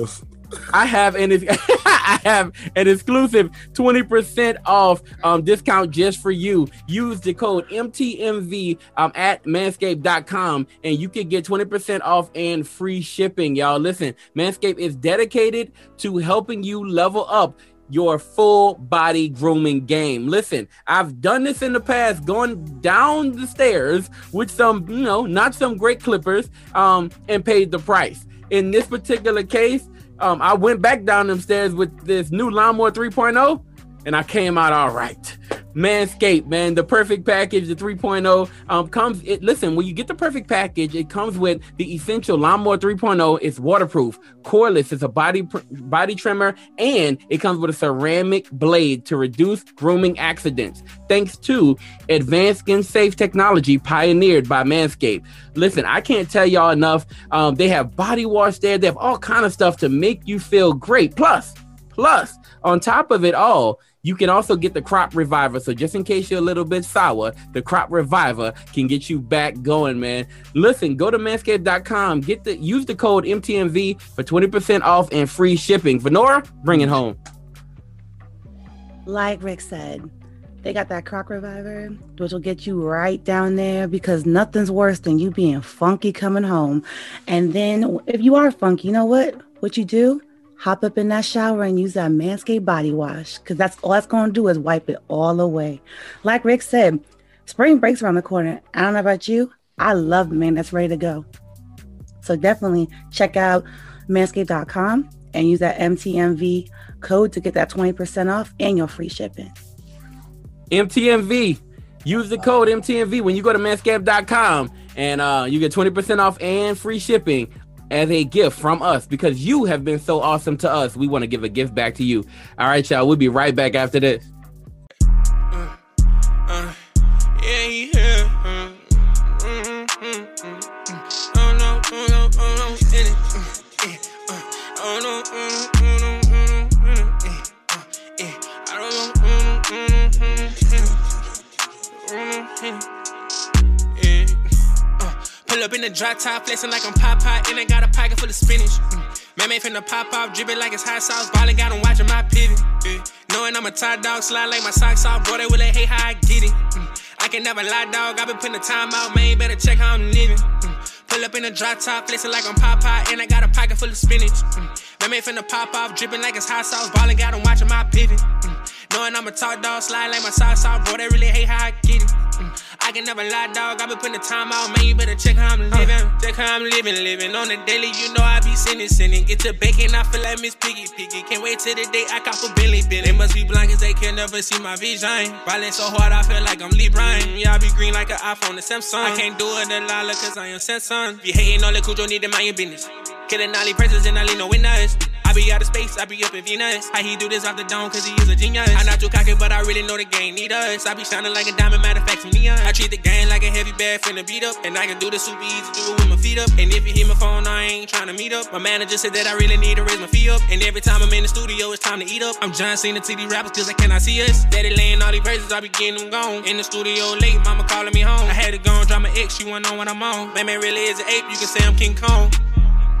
S5: I have an I have an exclusive 20% off um, discount just for you. Use the code MTMV um, at manscaped.com and you can get 20% off and free shipping. Y'all listen, Manscaped is dedicated to helping you level up your full body grooming game. Listen, I've done this in the past, going down the stairs with some, you know, not some great clippers, um, and paid the price. In this particular case, um, I went back down them stairs with this new lawnmower 3.0 and I came out all right. Manscaped, man, the perfect package, the 3.0 um, comes. It listen when you get the perfect package, it comes with the essential lawnmower 3.0. It's waterproof, cordless. It's a body body trimmer, and it comes with a ceramic blade to reduce grooming accidents. Thanks to advanced skin safe technology pioneered by Manscaped. Listen, I can't tell y'all enough. Um, they have body wash there. They have all kind of stuff to make you feel great. Plus, plus on top of it all. You can also get the crop reviver. So just in case you're a little bit sour, the crop reviver can get you back going, man. Listen, go to manscaped.com, get the use the code MTMV for 20% off and free shipping. Venora, bring it home.
S20: Like Rick said, they got that crock reviver, which will get you right down there because nothing's worse than you being funky coming home. And then if you are funky, you know what? What you do? Hop up in that shower and use that Manscaped body wash because that's all that's going to do is wipe it all away. Like Rick said, spring breaks around the corner. I don't know about you. I love the man that's ready to go. So definitely check out manscaped.com and use that MTMV code to get that 20% off and your free shipping.
S5: MTMV. Use the code MTMV when you go to manscaped.com and uh, you get 20% off and free shipping as a gift from us because you have been so awesome to us. We want to give a gift back to you. All right, y'all. We'll be right back after this.
S21: Yeah, Pull up in the dry top, flexing like I'm Popeye, and I got a pocket full of spinach. Mm. Man made finna pop off, dripping like it's hot sauce, ballin' got 'em watching my pivot. Yeah. Knowing I'm a top dog, slide like my socks off, bro, they will hey how I get it. Mm. I can never lie, dog. I been putting the time out, man. Better check how I'm living. Mm. Pull up in a drop top, flexing like I'm Popeye, and I got a pocket full of spinach. Mm. Man, man finna pop off, dripping like it's hot sauce. Ballin' got 'em watching my pivot. Mm. Knowing I'm a talk dog, slide like my socks off. Bro, they really hate how I get it. Mm. I can never lie, dog. I been putting the time out, man. You better check how I'm living. Check how I'm living, living. On the daily, you know I be sinning, sinning. Get to bacon, I feel like Miss Piggy, Piggy. Can't wait till the day I cop a Billy, Billy. They must be blind, cause they can never see my vision. Ballin' so hard, I feel like I'm Lee Bryan. Yeah, I be green like an iPhone, the Samsung. I can't do it, the Lala, cause I am Samsung. You hating all the Cujo, need to mind your business. Killing all these presents and I leave no winners. I be out of space, I be up in Venus. How he do this off the dome, cause he is a genius. I'm not too cocky, but I really know the game need us. I be shining like a diamond, matter of fact, some neon. Uh. I treat the game like a heavy bag finna beat up. And I can do this super easy, do it with my feet up. And if you hear my phone, I ain't trying to meet up. My manager said that I really need to raise my fee up. And every time I'm in the studio, it's time to eat up. I'm John Cena to these rappers, cause I cannot see us. Daddy laying all these praises, I be getting them gone. In the studio late, mama calling me home. I had to go and drop my ex, she wanna know what I'm on. Man, man really is an ape, you can say I'm King Kong.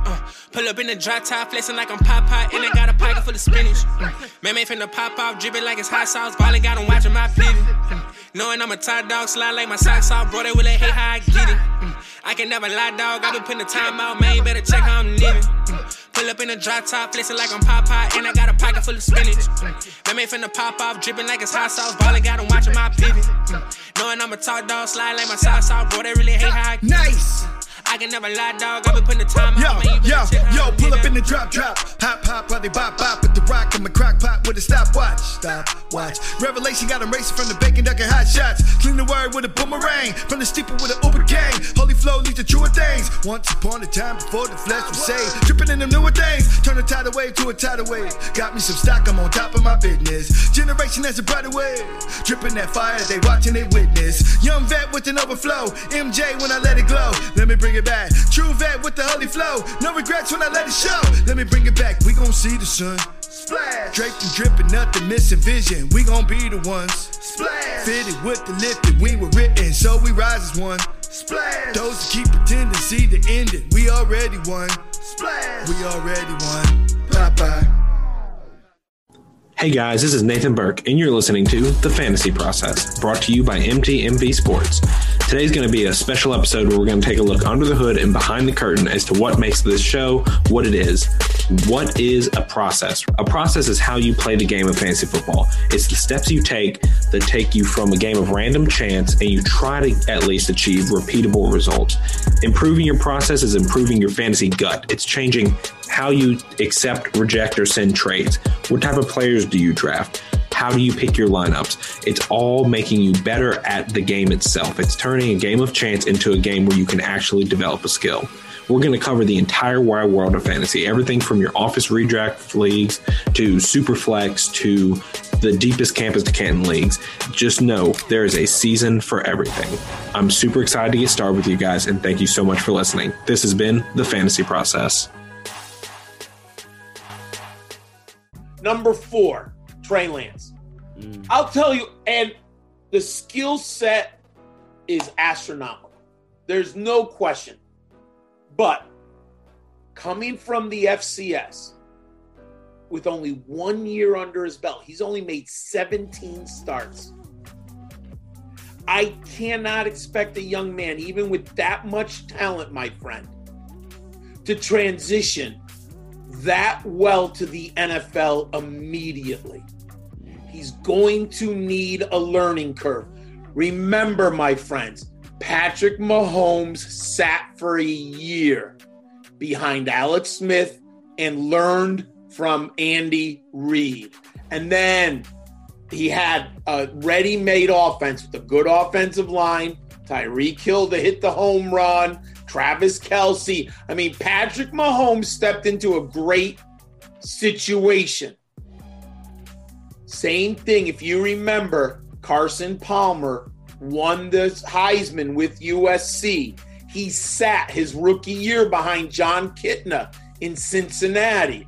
S21: Uh, pull up in the drop top, flexing like I'm Popeye, and I got a pocket full of spinach. Mm. Man, man finna pop off, dripping like it's hot sauce. Ballin' got 'em watching my pivot. Mm. Knowing I'm a top dog, slide like my socks off, bro. They will hate how I get it. Mm. I can never lie, dog. I been putting the time out, man. You better check how I'm living. Mm. Pull up in the drop top, flexing like I'm Popeye, and I got a pocket full of spinach. Mm. Man, man finna pop off, dripping like it's hot sauce. Ballin' got 'em watching my pivot. Mm. Knowing I'm a top dog, slide like my socks off, bro. They really hate how I get it.
S22: Nice.
S21: I can never lie, dog. I been putting the time
S22: Yo,
S21: out,
S22: yo,
S21: how
S22: yo, pull up in the drop, drop. Hop, pop, while they bop, bop with the rock. I'm a crock pot with a stopwatch. Stop, watch. Revelation got got 'em racing from the bacon, ducking hot shots. Clean the word with a boomerang. From the steeple with an Uber gang. Holy flow leads to truer things. Once upon a time before the flesh was saved. Dripping in them newer things. Turn a tidal wave to a tidal wave. Got me some stock, I'm on top of my business. Generation that's a brighter way. Dripping that fire, they watching, they witness. Young vet with an overflow. MJ when I let it glow. Let me bring it back. True vet with the holy flow. No regrets when I let it show. Let me bring it back. We gon' see the sun. Splash. Draped and dripping, nothing missing vision. We gon' be the ones. Splash. Fitted with the lifted, we were written, so we rise as one. Splash. Those that keep pretending see the ending. We already won. Splash. We already won. Popeye.
S23: Hey guys, this is Nathan Burke, and you're listening to The Fantasy Process, brought to you by MTMV Sports. Today's going to be a special episode where we're going to take a look under the hood and behind the curtain as to what makes this show what it is. What is a process? A process is how you play the game of fantasy football. It's the steps you take that take you from a game of random chance and you try to at least achieve repeatable results. Improving your process is improving your fantasy gut. It's changing how you accept, reject, or send trades. What type of players do you draft? How do you pick your lineups? It's all making you better at the game itself. It's turning a game of chance into a game where you can actually develop a skill. We're going to cover the entire wide world of fantasy, everything from your office redraft leagues to Superflex to the deepest campus to Canton leagues. Just know there is a season for everything. I'm super excited to get started with you guys, and thank you so much for listening. This has been the Fantasy Process.
S6: Number four, Trey Lance. Mm. I'll tell you, and the skill set is astronomical. There's no question. But coming from the FCS with only one year under his belt, he's only made 17 starts. I cannot expect a young man, even with that much talent, my friend, to transition that well to the NFL immediately. He's going to need a learning curve. Remember, my friends, Patrick Mahomes sat for a year behind Alex Smith and learned from Andy Reid. And then he had a ready made offense with a good offensive line. Tyreek Hill to hit the home run. Travis Kelce. I mean, Patrick Mahomes stepped into a great situation. Same thing, if you remember, Carson Palmer won the Heisman with USC. He sat his rookie year behind Jon Kitna in Cincinnati.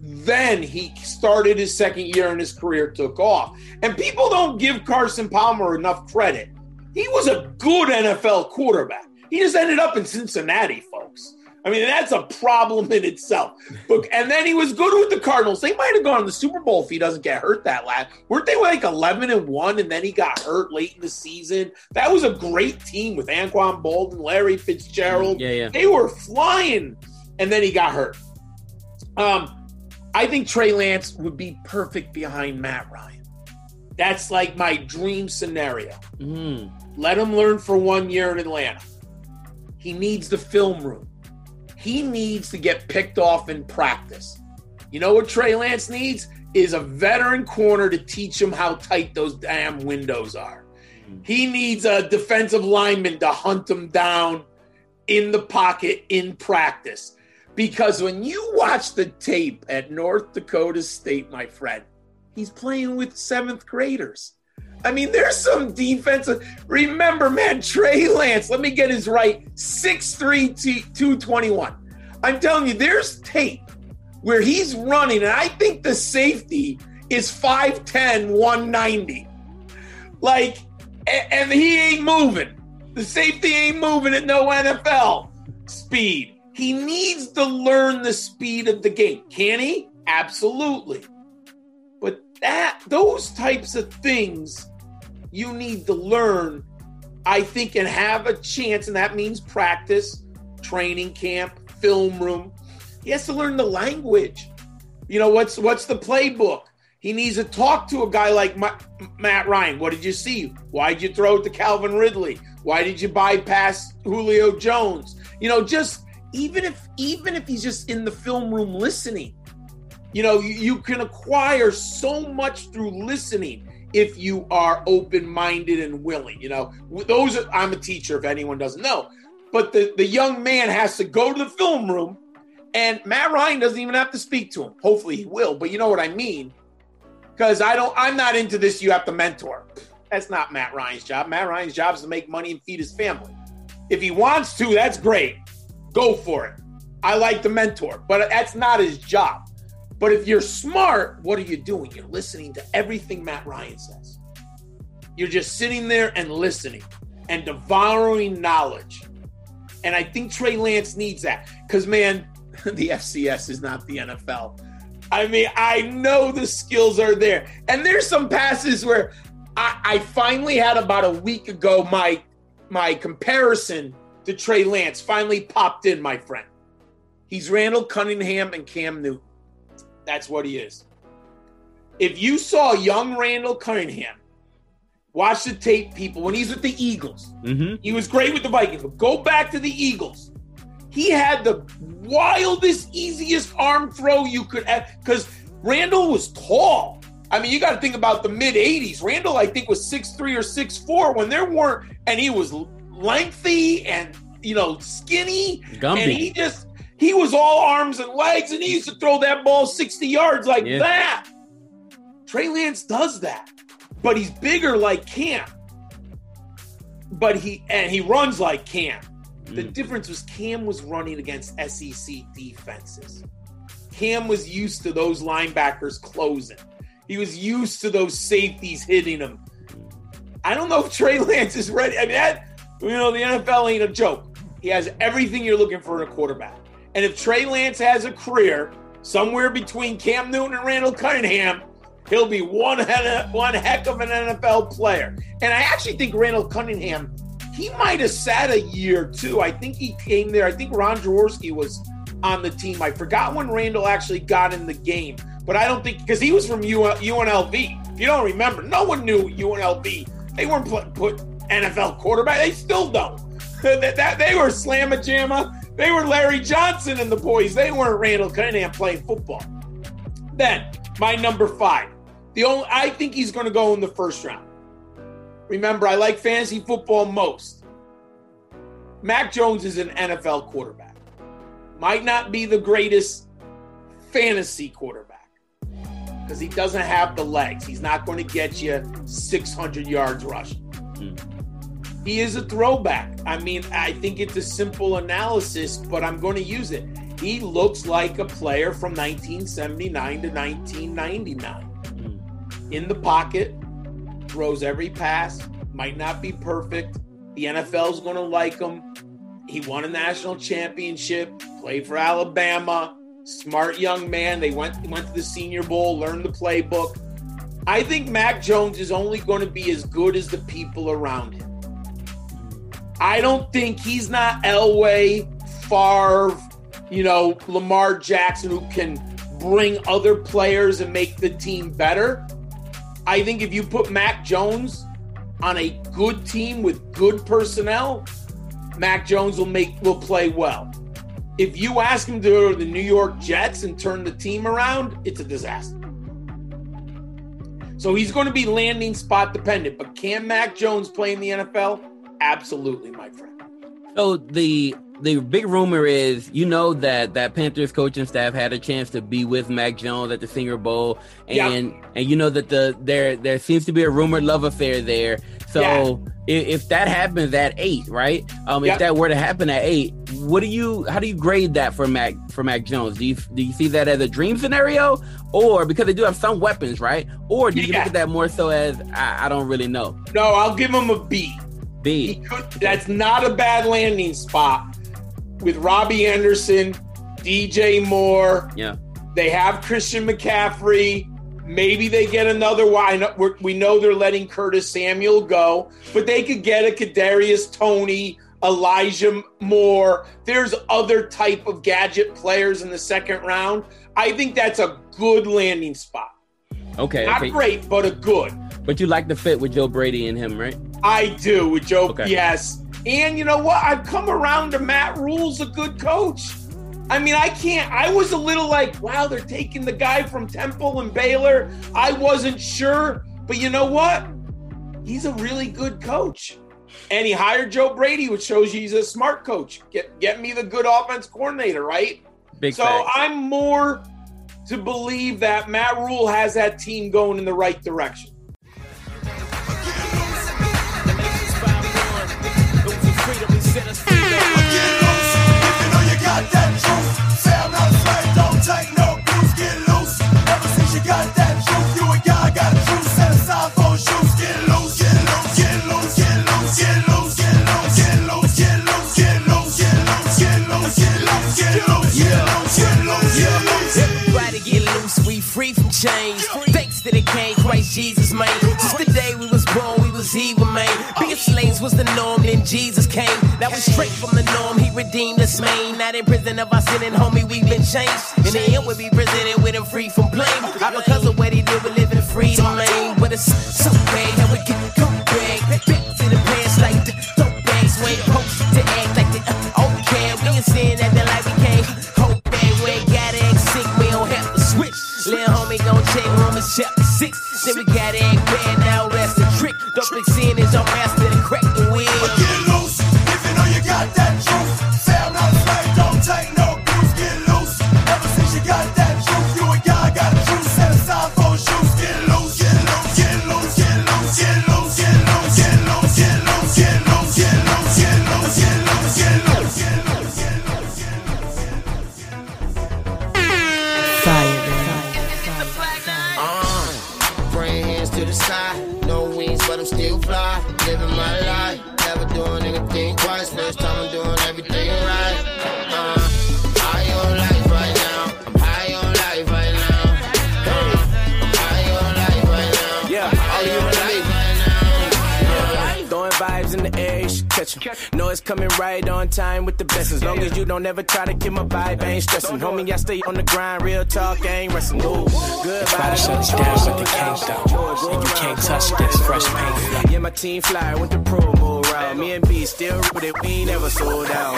S6: Then he started his second year and his career took off. And people don't give Carson Palmer enough credit. He was a good NFL quarterback. He just ended up in Cincinnati, folks. I mean, that's a problem in itself. But and then he was good with the Cardinals. They might have gone to the Super Bowl if he doesn't get hurt that last. Weren't they like eleven and one, and then he got hurt late in the season? That was a great team with Anquan Boldin, Larry Fitzgerald.
S5: Yeah, yeah.
S6: They were flying, and then he got hurt. Um, I think Trey Lance would be perfect behind Matt Ryan. That's like my dream scenario.
S5: Mm.
S6: Let him learn for one year in Atlanta. He needs the film room. He needs to get picked off in practice. You know what Trey Lance needs? Is a veteran corner to teach him how tight those damn windows are. Mm-hmm. He needs a defensive lineman to hunt him down in the pocket in practice. Because when you watch the tape at North Dakota State, my friend, he's playing with seventh graders. I mean, there's some defensive. Remember, man, Trey Lance, let me get his right 6'3, T- 221. I'm telling you, there's tape where he's running, and I think the safety is 5'10, 190. Like, and he ain't moving. The safety ain't moving at no NFL speed. He needs to learn the speed of the game. Can he? Absolutely. But that those types of things you need to learn, I think, and have a chance, and that means practice, training camp, film room. He has to learn the language. You know what's what's the playbook? He needs to talk to a guy like Ma- Matt Ryan. What did you see? Why did you throw it to Calvin Ridley? Why did you bypass Julio Jones? You know, just even if even if he's just in the film room listening, you know, you, you can acquire so much through listening if you are open-minded and willing. You know, those are, I'm a teacher if anyone doesn't know, but the the young man has to go to the film room, and Matt Ryan doesn't even have to speak to him. Hopefully, he will. But you know what I mean because I don't. I'm not into this. You have to mentor. That's not Matt Ryan's job. Matt Ryan's job is to make money and feed his family. If he wants to, that's great. Go for it. I like the mentor, but that's not his job. But if you're smart, what are you doing? You're listening to everything Matt Ryan says. You're just sitting there and listening and devouring knowledge. And I think Trey Lance needs that because, man, the FCS is not the NFL. I mean, I know the skills are there. And there's some passes where I, I finally had about a week ago my my comparison to Trey Lance finally popped in, my friend. He's Randall Cunningham and Cam Newton. That's what he is. If you saw young Randall Cunningham, watch the tape, people, when he's with the Eagles,
S5: Mm-hmm.
S6: he was great with the Vikings, but go back to the Eagles. He had the wildest, easiest arm throw you could have because Randall was tall. I mean, you got to think about the mid 80s. Randall, I think, was 6'3 or 6'4 when there weren't, and he was lengthy and, you know, skinny.
S5: Gumby.
S6: And he just, he was all arms and legs, and he used to throw that ball 60 yards like
S5: Yeah.
S6: that. Trey Lance does that, but he's bigger like Cam. But he, and he runs like Cam. The mm. difference was Cam was running against SEC defenses. Cam was used to those linebackers closing. He was used to those safeties hitting him. I don't know if Trey Lance is ready. I mean, that, you know, the NFL ain't a joke. He has everything you're looking for in a quarterback. And if Trey Lance has a career somewhere between Cam Newton and Randall Cunningham, he'll be one one heck of an NFL player. And I actually think Randall Cunningham, he might have sat a year too. I think he came there. I think Ron Jaworski was on the team. I forgot when Randall actually got in the game, but I don't think because he was from UNLV. If you don't remember, no one knew UNLV. They weren't put, put NFL quarterback. They still don't. that, that- they were Slamma Jamma. They were Larry Johnson and the boys. They weren't Randall Cunningham playing football. Then my number five. The only I think he's going to go in the first round. Remember, I like fantasy football most. Mac Jones is an NFL quarterback. Might not be the greatest fantasy quarterback because he doesn't have the legs. He's not going to get you 600 yards rushing. Hmm. He is a throwback. I mean, I think it's a simple analysis, but I'm going to use it. He looks like a player from 1979 to 1999. Hmm. In the pocket, throws every pass, might not be perfect. The NFL's going to like him. He won a national championship, played for Alabama, smart young man. They went went to the Senior Bowl, learned the playbook. I think Mac Jones is only going to be as good as the people around him. I don't think he's not Elway, Favre, you know, Lamar Jackson who can bring other players and make the team better. I think if you put Mac Jones on a good team with good personnel, Mac Jones will make will play well. If you ask him to go to the New York Jets and turn the team around, it's a disaster. So he's going to be landing spot dependent. But can Mac Jones play in the NFL? Absolutely, my friend.
S5: So the the big rumor is, you know, that that Panthers coaching staff had a chance to be with Mac Jones at the Senior Bowl, and
S6: Yeah.
S5: and you know that the there there seems to be a rumored love affair there. So
S6: Yeah.
S5: if, if that happens at eight, right? Um,
S6: Yeah.
S5: if that were to happen at eight, what do you how do you grade that for Mac for Mac Jones? Do you do you see that as a dream scenario, or because they do have some weapons, right? Or do you look at that more so as I, I don't really know?
S6: No, I'll give him a B.
S5: B.
S6: That's not a bad landing spot with Robbie Anderson, DJ Moore.
S5: Yeah.
S6: They have Christian McCaffrey. Maybe they get another one. We're- We know they're letting Curtis Samuel go, but they could get a Kadarius Toney, Elijah Moore. There's other type of gadget players in the second round. I think that's a good landing spot.
S5: Okay.
S6: Not
S5: okay.
S6: great, but a good.
S5: But you like the fit with Joe Brady and him, right?
S6: I do with Joe.
S5: Okay.
S6: Yes, and you know what? I've come around to Matt Rhule's a good coach. I mean, I can't. I was a little like, wow, they're taking the guy from Temple and Baylor. I wasn't sure, but you know what? He's a really good coach, and he hired Joe Brady, which shows you he's a smart coach. Get get me the good offense coordinator, right?
S5: Big
S6: so
S5: facts.
S6: I'm more to believe that Matt Rhule has that team going in the right direction.
S9: Everybody get loose, we free from chains. Thanks to the King, Christ Jesus, man. Just the day we was born, we was evil, man. Being slaves was the norm, then Jesus came. That was straight from the norm, he redeemed us, man. Not in prison of our sin, and homie, we've been changed. In the end, we'll be presented with him free from blame. All because of what he did, we live in freedom, man. But it's so bad how we get come back. Back to the past like the bags. We ain't supposed to act like the uh, okay. We ain't saying that the life we can't hold back. We ain't gotta sick, we don't have to switch. Little homie gon' check Romans chapter 6. Then we gotta act bad, now that's the trick. Don't be seeing is your master right
S24: with the best. As long as you don't ever try to kill my vibe, I ain't stressing. Homie, I stay on the grind, real talk, I ain't wrestling. Ooh, good
S25: Try to
S24: vibes.
S25: shut us down, but they can't though. And you can't touch this fresh paint.
S24: Yeah, my team fly with the promo route. Me and B still with it, we ain't never sold out.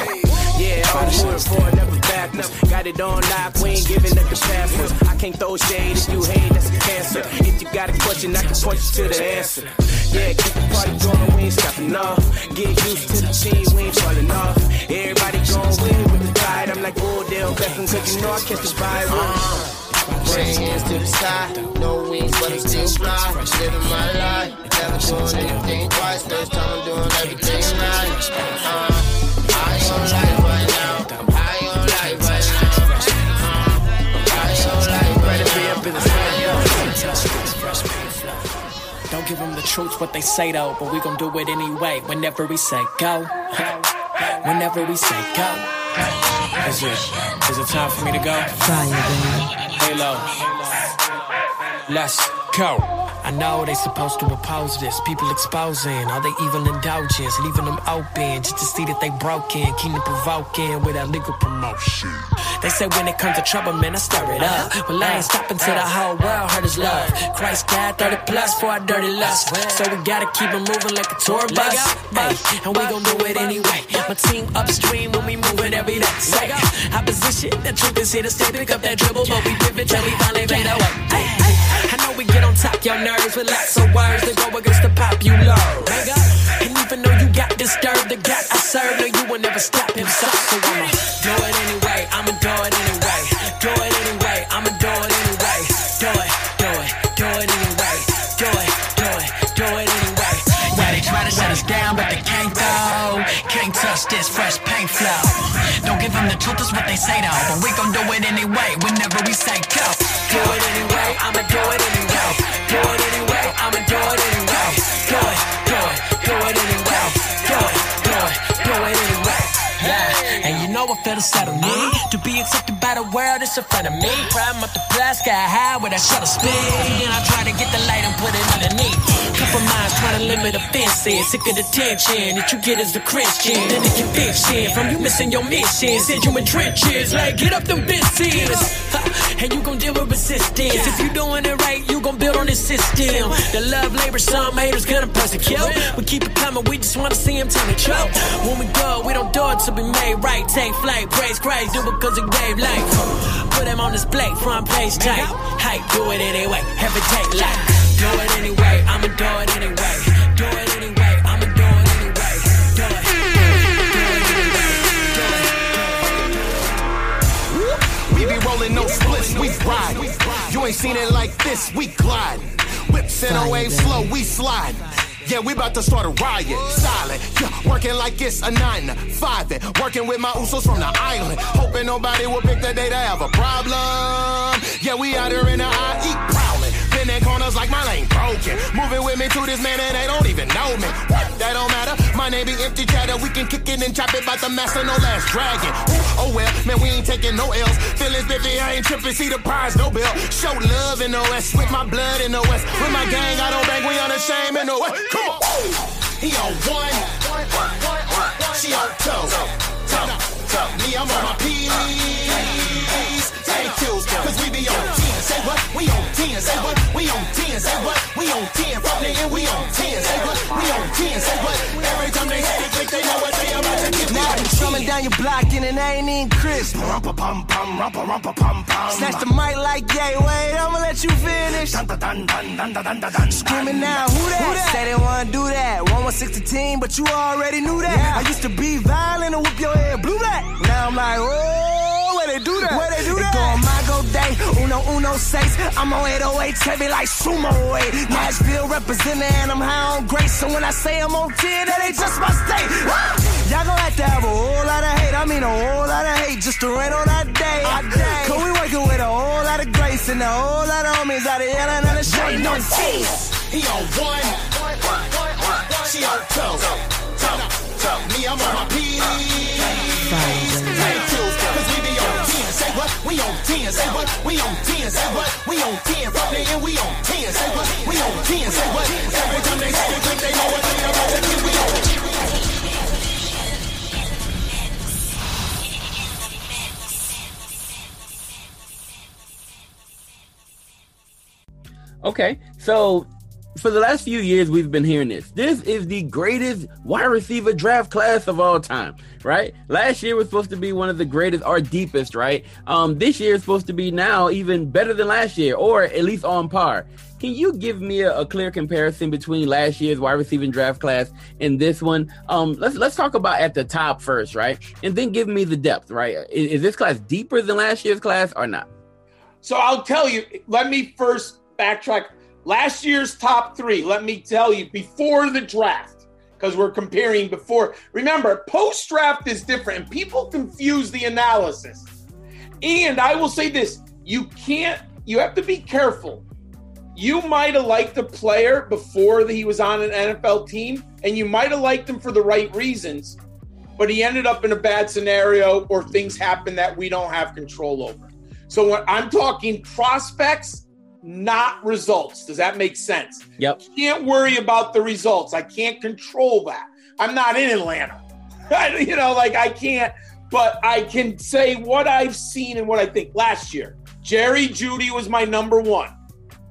S24: Yeah, all moving forward, never backwards. Got it on lock, we ain't giving up the passwords. I can't throw shade if you hate, that's a cancer. If you got a question, I can point you to the answer. Yeah, keep the party going, we ain't stopping off. Get used to the team, we ain't falling off. Everybody going win with the tide. I'm like Odell Beckham, cause you know I catch the vibe.
S9: Bring hands to the sky. No wings, but I'm still fly. Living my life. Never doing anything twice. First time I'm doing everything right. Uh,
S25: give them the truth, what they say though, but we gon' do it anyway. Whenever we say go, whenever we say go. Is it, is it time for me to go?
S24: Fire,
S25: Halo. Let's go. I know they supposed to oppose this. People exposing all they evil indulgence, leaving them open just to see that they broken, keep them provoking without legal promotion. They say when it comes to trouble, man, I stir it up. Well, I ain't stopping till the whole world heard his love. Christ died 30 plus for our dirty lust. So we gotta keep it moving like a tour bus. Hey, and we gon' do it anyway. My team upstream when we move it every day. Say, opposition, the truth is here to stay. Pick up that dribble, but we pivot till we finally fade away. Hey, hey, We get on top your nerves lots of words that go against the popular. And even though you got disturbed, the God I serve, no, you will never stop him. So, so I'ma do it anyway. I'ma do it anyway. Do it anyway. I'ma do it anyway. Do it, do it, do it anyway. Do it, do it, do it anyway. Yeah, they try to shut us down, but they can't though. Can't touch this fresh paint flow. Don't give them the truth, that's what they say though. But we gon' do it anyway, whenever we say go. Do it anyway, I'ma do it anyway. I feel the settle me to be accepted by the world. It's in front of me. Prime up the plus, sky high with that shutter speed. Then I try to get the light and put it underneath. Compromise, trying to limit offenses. Sick of the tension that you get as a Christian. Then the conviction from you missing your mission. Send you in trenches, like get up them bitches. And you gon' deal with resistance. If you doing it right, you gon' build on this system. The love, labor, some haters gonna persecute. We keep it coming, we just wanna see him turn the choke. When we go, we don't do it to be made right. Take flight, praise Christ, do it cause it gave life. Put him on display, front page type. Hype, do it anyway, every day, like. Do it anyway, I'ma do it anyway.
S26: We be rolling no splits, we ride. You ain't seen it like this, we glide. Whips in a wave slow, we slide. Yeah, we about to start a riot. Silent, yeah, working like it's a nine to five. And working with my usos from the island. Hoping nobody will pick the day to have a problem. Yeah, we out here in the IE prowling. Bending corners like my lane broken. Moving with me to this man and they don't even know me. What? That don't matter. My name be empty chatter. We can kick it and chop it by the master, no last dragon. Ooh, oh well, man, we ain't taking no L's. Feeling spiffy, I ain't tripping. See the prize, no bill. Show love in the West with my blood in the West. With my gang, I don't bang. We unashamed in the West. Come on. He on one. She on two. Me, I'm on my P's. Ain't kills, cause we be on 10. Say what? We on 10. Say what? We on 10. Say what? We on 10. From the end, we on 10. Say what? We on 10. Say what? Every time they speak, like they know what they about to get.
S27: Now I'm drumming down your block and it ain't even crisp.
S26: Rumpa pum pum, rumpa rumpa pum pum.
S27: Snatch the mic like, yay, wait, I'ma let you finish.
S26: Dun, dun, dun, dun, dun, dun, dun, dun.
S27: Screaming now, who that? Say they wanna do that. 116 the team, but you already knew that. I used to be violent and whoop your head blue black. Now I'm like, oh, where they do that? Where they do that? Go on my go day, uno uno seis. I'm on 808 heavy like sumo weight. Nashville representing and I'm high on grace. So when I say I'm on 10, that ain't just my state. Y'all gon' have to have a whole lot of hate. I mean a whole lot of hate just to rain on that day. Cause we working with a whole lot of grace and a whole lot of homies out of yelling and the shade. No tears.
S26: He on one. She on two. Me, I'm on my P's. Ain't what? We on 10. Say what? We on 10. Say what? We on 10. From the end, we on 10. Say what? We on 10. Say what? Every time they say it, they know what they. We on
S5: Okay, so for the last few years, we've been hearing this. This is the greatest wide receiver draft class of all time, right? Last year was supposed to be one of the greatest or deepest, right? Um, this year is supposed to be now even better than last year, or at least on par. Can you give me a, a clear comparison between last year's wide receiving draft class and this one? Um, let's let's talk about at the top first, right? And then give me the depth, right? Is, is this class deeper than last year's class or not?
S6: So I'll tell you, let me first backtrack. Last year's top three, let me tell you, before the draft, because we're comparing before. Remember, post draft is different, and people confuse the analysis. And I will say this you can't, you have to be careful. You might have liked the player before he was on an NFL team, and you might have liked him for the right reasons, but he ended up in a bad scenario or things happen that we don't have control over. So when I'm talking prospects not results. Does that make sense?
S5: Yep.
S6: Can't worry about the results. I can't control that. I'm not in Atlanta. you know, like I can't, but I can say what I've seen and what I think. Last year, Jerry Jeudy was my number one.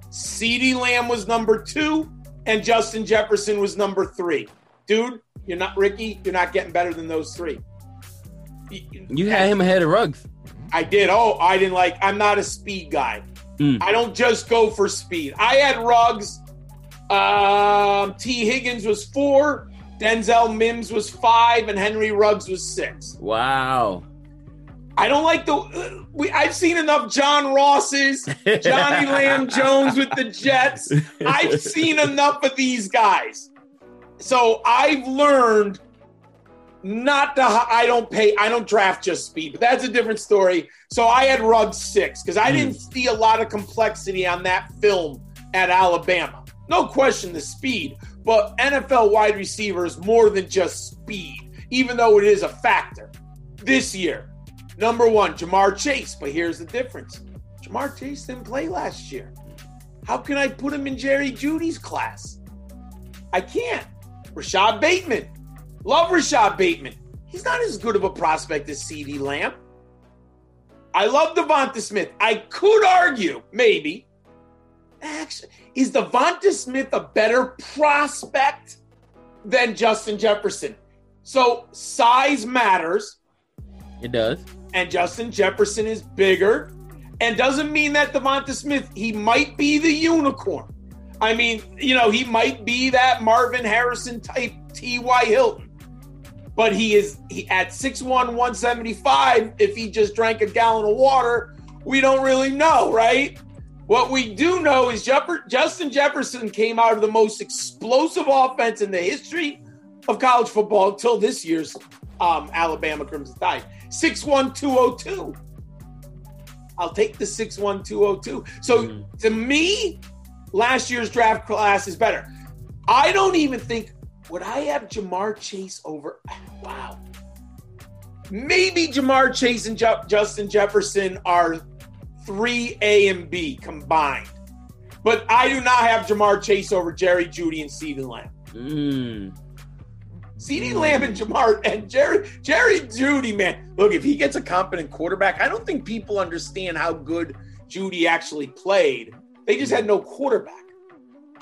S6: CeeDee Lamb was number two, and Justin Jefferson was number three. Dude, you're not Ricky. You're not getting better than those three.
S5: You had him ahead of Ruggs.
S6: I did. Oh, I didn't like. I'm not a speed guy.
S5: Mm.
S6: I don't just go for speed. I had Ruggs. Um, Tee Higgins was four. Denzel Mims was five, and Henry Ruggs was six.
S5: Wow.
S6: I don't like the. We I've seen enough John Rosses, Johnny Lamb Jones with the Jets. I've seen enough of these guys, so I've learned not to. I don't pay. I don't draft just speed, but that's a different story. So I had Ruggs six because I didn't hmm. see a lot of complexity on that film at Alabama. No question, the speed, but NFL wide receivers more than just speed, even though it is a factor. This year, number one, Ja'Marr Chase. But here's the difference: Ja'Marr Chase didn't play last year. How can I put him in Jerry Jeudy's class? I can't. Rashod Bateman. Love Rashod Bateman. He's not as good of a prospect as CeeDee Lamb. I love DeVonta Smith. I could argue, maybe. Actually, is DeVonta Smith a better prospect than Justin Jefferson? So size matters,
S5: It does.
S6: and Justin Jefferson is bigger. And doesn't mean that DeVonta Smith, he might be the unicorn. I mean, you know, he might be that Marvin Harrison type T.Y. Hilton. But he is he, at 6'1, 175. If he just drank a gallon of water, we don't really know, right? What we do know is Jeff- Justin Jefferson came out of the most explosive offense in the history of college football until this year's um, Alabama Crimson Tide. 6'1, 202. I'll take the 6'1, 202. So to me, last year's draft class is better. I don't even think, would I have Ja'Marr Chase over? Wow. Maybe Ja'Marr Chase and Ju- Justin Jefferson are 3A and B combined. But I do not have Ja'Marr Chase over Jerry Jeudy and CeeDee Lamb.
S5: Mm.
S6: CeeDee Lamb and Ja'Marr and Jerry Jerry Jeudy, man. Look, if he gets a competent quarterback, I don't think people understand how good Jeudy actually played. They just had no quarterback.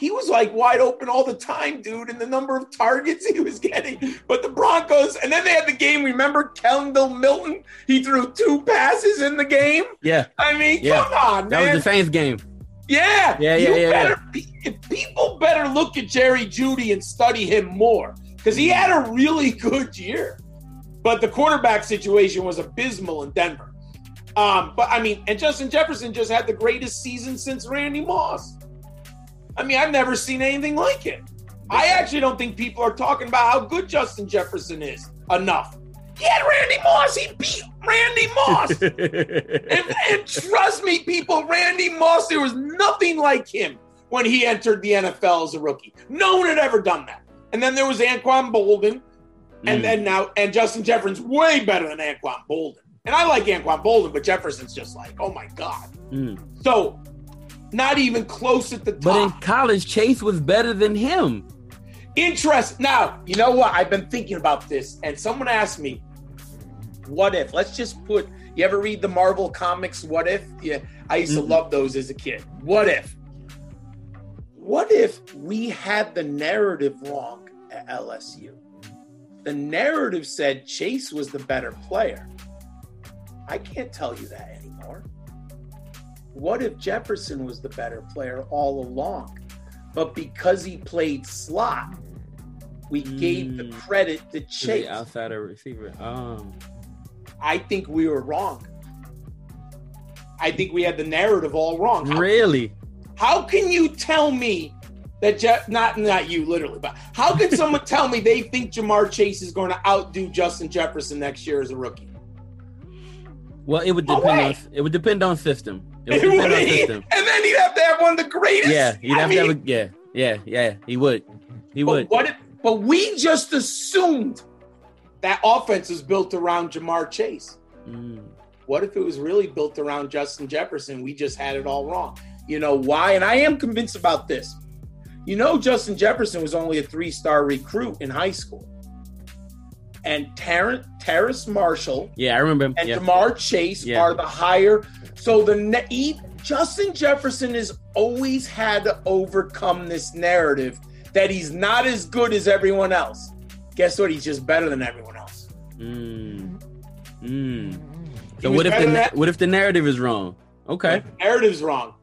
S6: He was like wide open all the time, dude, and the number of targets he was getting. But the Broncos, and then they had the game. Remember Kendall Hinton? He threw two passes in the game.
S5: Yeah.
S6: I mean,
S5: Yeah.
S6: come on, man.
S5: That was the Saints game.
S6: Yeah,
S5: Yeah, yeah, yeah,
S6: better, pe- People better look at Jerry Jeudy and study him more because he had a really good year, but the quarterback situation was abysmal in Denver. Um, but I mean, and Justin Jefferson just had the greatest season since Randy Moss. I mean, I've never seen anything like it. I actually don't think people are talking about how good Justin Jefferson is enough. He had Randy Moss. He beat Randy Moss. and, and trust me, people, Randy Moss, there was nothing like him when he entered the NFL as a rookie. No one had ever done that. And then there was Anquan Boldin, and then now, and Justin Jefferson's way better than Anquan Boldin. And I like Anquan Boldin, but Jefferson's just like, oh my God.
S5: Mm.
S6: So, not even close at the top.
S5: But in college, Chase was better than him.
S6: Interest. Now, you know what? I've been thinking about this, and someone asked me, "What if?" Let's just put. You ever read the Marvel comics? What if? Yeah, I used to
S5: Mhm.
S6: love those as a kid. What if? What if we had the narrative wrong at LSU? The narrative said Chase was the better player. I can't tell you that anymore. What if Jefferson was the better player all along? But because he played slot, we gave the credit to Chase.
S5: the outside of receiver. Um,
S6: I think we were wrong. I think we had the narrative all wrong.
S5: Really?
S6: how can you tell me that Jeff, not not you literally, but how can someone tell me they think Ja'Marr Chase is going to outdo Justin Jefferson next year as a rookie?
S5: Well, it would depend
S6: way.
S5: on it would depend on system. It would system.
S6: and then he'd have to have one of the greatest.
S5: Yeah, he'd
S6: I
S5: have to have a, yeah, yeah, yeah. He would. He
S6: but
S5: would.
S6: what? If, but we just assumed that offense was built around Ja'Marr Chase.
S5: Mm.
S6: What if it was really built around Justin Jefferson? We just had it all wrong. You know why? And I am convinced about this. You know, Justin Jefferson was only a three star recruit in high school. And Terrence, Terrace Marshall
S5: Yeah, I remember him.
S6: and
S5: yeah.
S6: Ja'Marr Chase
S5: Yeah.
S6: are the higher. So the ne- e- Justin Jefferson has always had to overcome this narrative that he's not as good as everyone else. Guess what? He's just better than everyone else.
S5: Mm. Mm. So what if the na- what if the narrative is wrong? Okay.
S6: The narrative's wrong.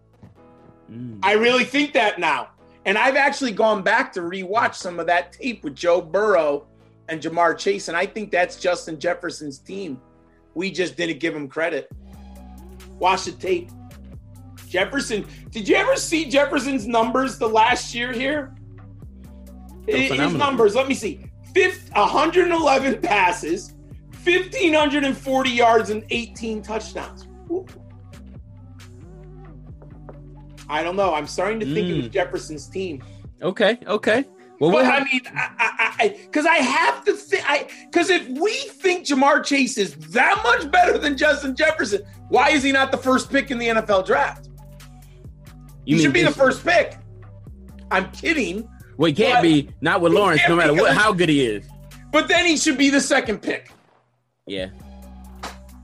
S5: Mm.
S6: I really think that now. And I've actually gone back to rewatch some of that tape with Joe Burrow and Ja'Marr Chase, and I think that's Justin Jefferson's team. We just didn't give him credit. Watch the tape. Jefferson, did you ever see Jefferson's numbers the last year here? His numbers, let me see. Fif- 111 passes, 1,540 yards, and 18 touchdowns. Ooh. I don't know. I'm starting to think it was
S5: Mm.
S6: Jefferson's team.
S5: Okay. Okay. Well,
S6: But I mean, I because I, have to think, I because if we think Ja'Marr Chase is that much better than Justin Jefferson, why is he not the first pick in the NFL draft?
S5: You
S6: he should be the first pick. I'm kidding,
S5: well, he can't be not with Lawrence, no matter what how good he is.
S6: but then he should be the second pick.
S5: Yeah.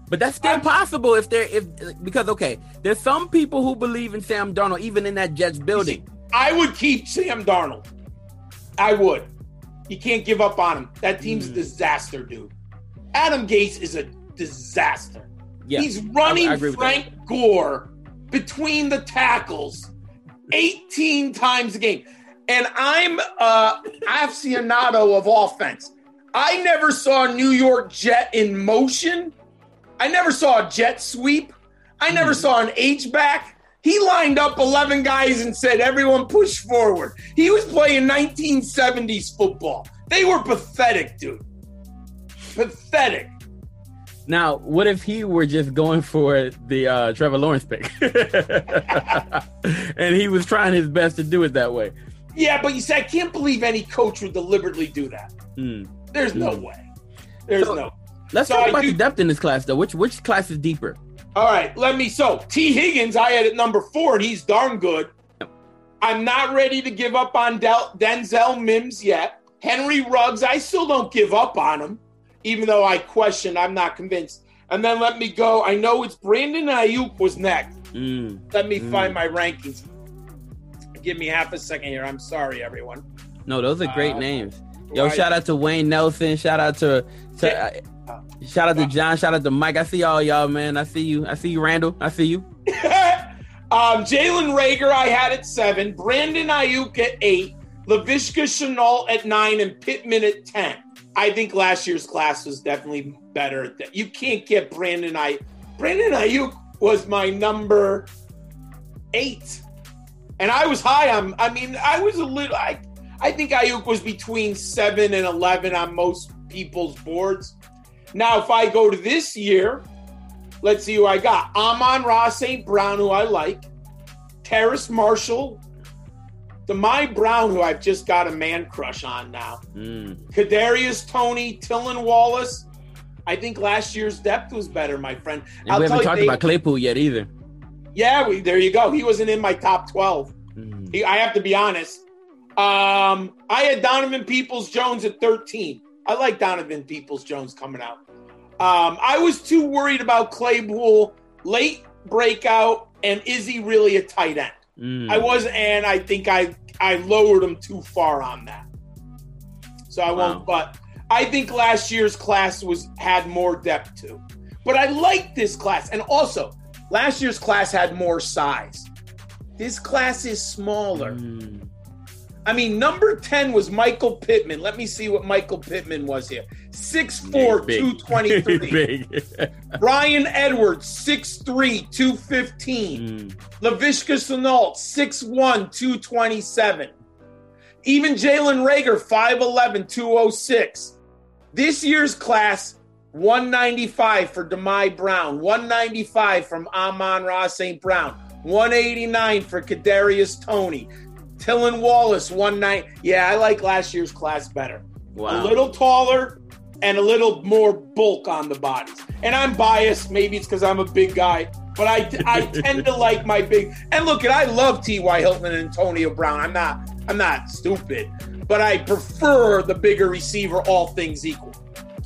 S5: But that's still possible if they're if because okay, there's some people who believe in Sam Darnold even in that Jets building.
S6: I would keep Sam Darnold. I would. You can't give up on him. That team's a
S5: Hmm.
S6: disaster, dude. Adam Gase is a disaster.
S5: Yeah,
S6: He's running
S5: I- I
S6: Frank Gore between the tackles 18 times a game. And I'm uh aficionado of offense. I never saw a New York Jet in motion. I never saw a jet sweep. I never
S5: Hmm.
S6: saw an H back. He lined up 11 guys and said, Everyone push forward. He was playing 1970s football. They were pathetic, dude. Pathetic.
S5: Now, what if he were just going for the uh, Trevor Lawrence pick, and he was trying his best to do it that way?
S6: Yeah, but you say, I can't believe any coach would deliberately do that.
S5: Hmm.
S6: There's no
S5: Hmm.
S6: way. There's
S5: So-
S6: no.
S5: Let's
S6: So
S5: talk
S6: I
S5: about
S6: do-
S5: the depth in this class, though. Which which class is deeper?
S6: All right, let me. So Tee Higgins, I had at number four, and he's darn good. I'm not ready to give up on Del- Denzel Mims yet. Henry Ruggs, I still don't give up on him, even though I question. I'm not convinced. And then let me go. I know it's Brandon Aiyuk was next.
S5: Mm.
S6: Let me
S5: Mm.
S6: find my rankings. Give me half a second here. I'm sorry, everyone.
S5: No, those are great
S6: Uh,
S5: names. Yo,
S6: right.
S5: shout out to Wayne Nelson. Shout out to, to uh, shout out to John. Shout out to Mike. I see all y'all, man. I see you. I see you, Randall. I see you.
S6: Um, Jalen Reagor, I had at seven. Brandon Aiyuk at eight. Laviska Shenault at nine, and Pittman at ten. I think last year's class was definitely better. At that. You can't get Brandon Aiyuk. Brandon Aiyuk was my number eight, and I was high on. I mean, I was a little. I I think Aiyuk was between seven and eleven on most people's boards. Now, if I go to this year, let's see who I got. Amon-Ra St. Brown, who I like. Terrace Marshall. Dyami Brown, who I've just got a man crush on now.
S5: Mm.
S6: Kadarius Toney, Tylan Wallace. I think last year's depth was better, my friend.
S5: And we haven't talked
S6: they-
S5: about Claypool yet either.
S6: yeah, we, there you go. He wasn't in my top 12.
S5: Mm.
S6: He, I have to be honest. Um, I had Donovan Peoples Jones at 13. I like Donovan Peoples Jones coming out. Um, I was too worried about Claypool late breakout, and is he really a tight end?
S5: Mm.
S6: I was, and I think I I lowered him too far on that. So I won't. But I think last year's class was had more depth too. But I like this class, and also last year's class had more size. This class is smaller.
S5: Mm.
S6: I mean, number 10 was Michael Pittman. Let me see what Michael Pittman was here. 6'4,
S5: He's big.
S6: 223.
S5: Big.
S6: Bryan Edwards, 6'3, 215. Hmm. Laviska Shenault, 6'1, 227. Even Jalen Reagor, 5'11, 206. This year's class, 195 for Dyami Brown, 195 from Amon-Ra St. Brown, 189 for Kadarius Toney. Tylan Wallace, 190. Yeah, I like last year's class better.
S5: Wow.
S6: A little taller and a little more bulk on the bodies. And I'm biased. Maybe it's because I'm a big guy. but I I tend to like my big. And look, and I love T.Y. Hilton and Antonio Brown. I'm not I'm not stupid, but I prefer the bigger receiver. All things equal,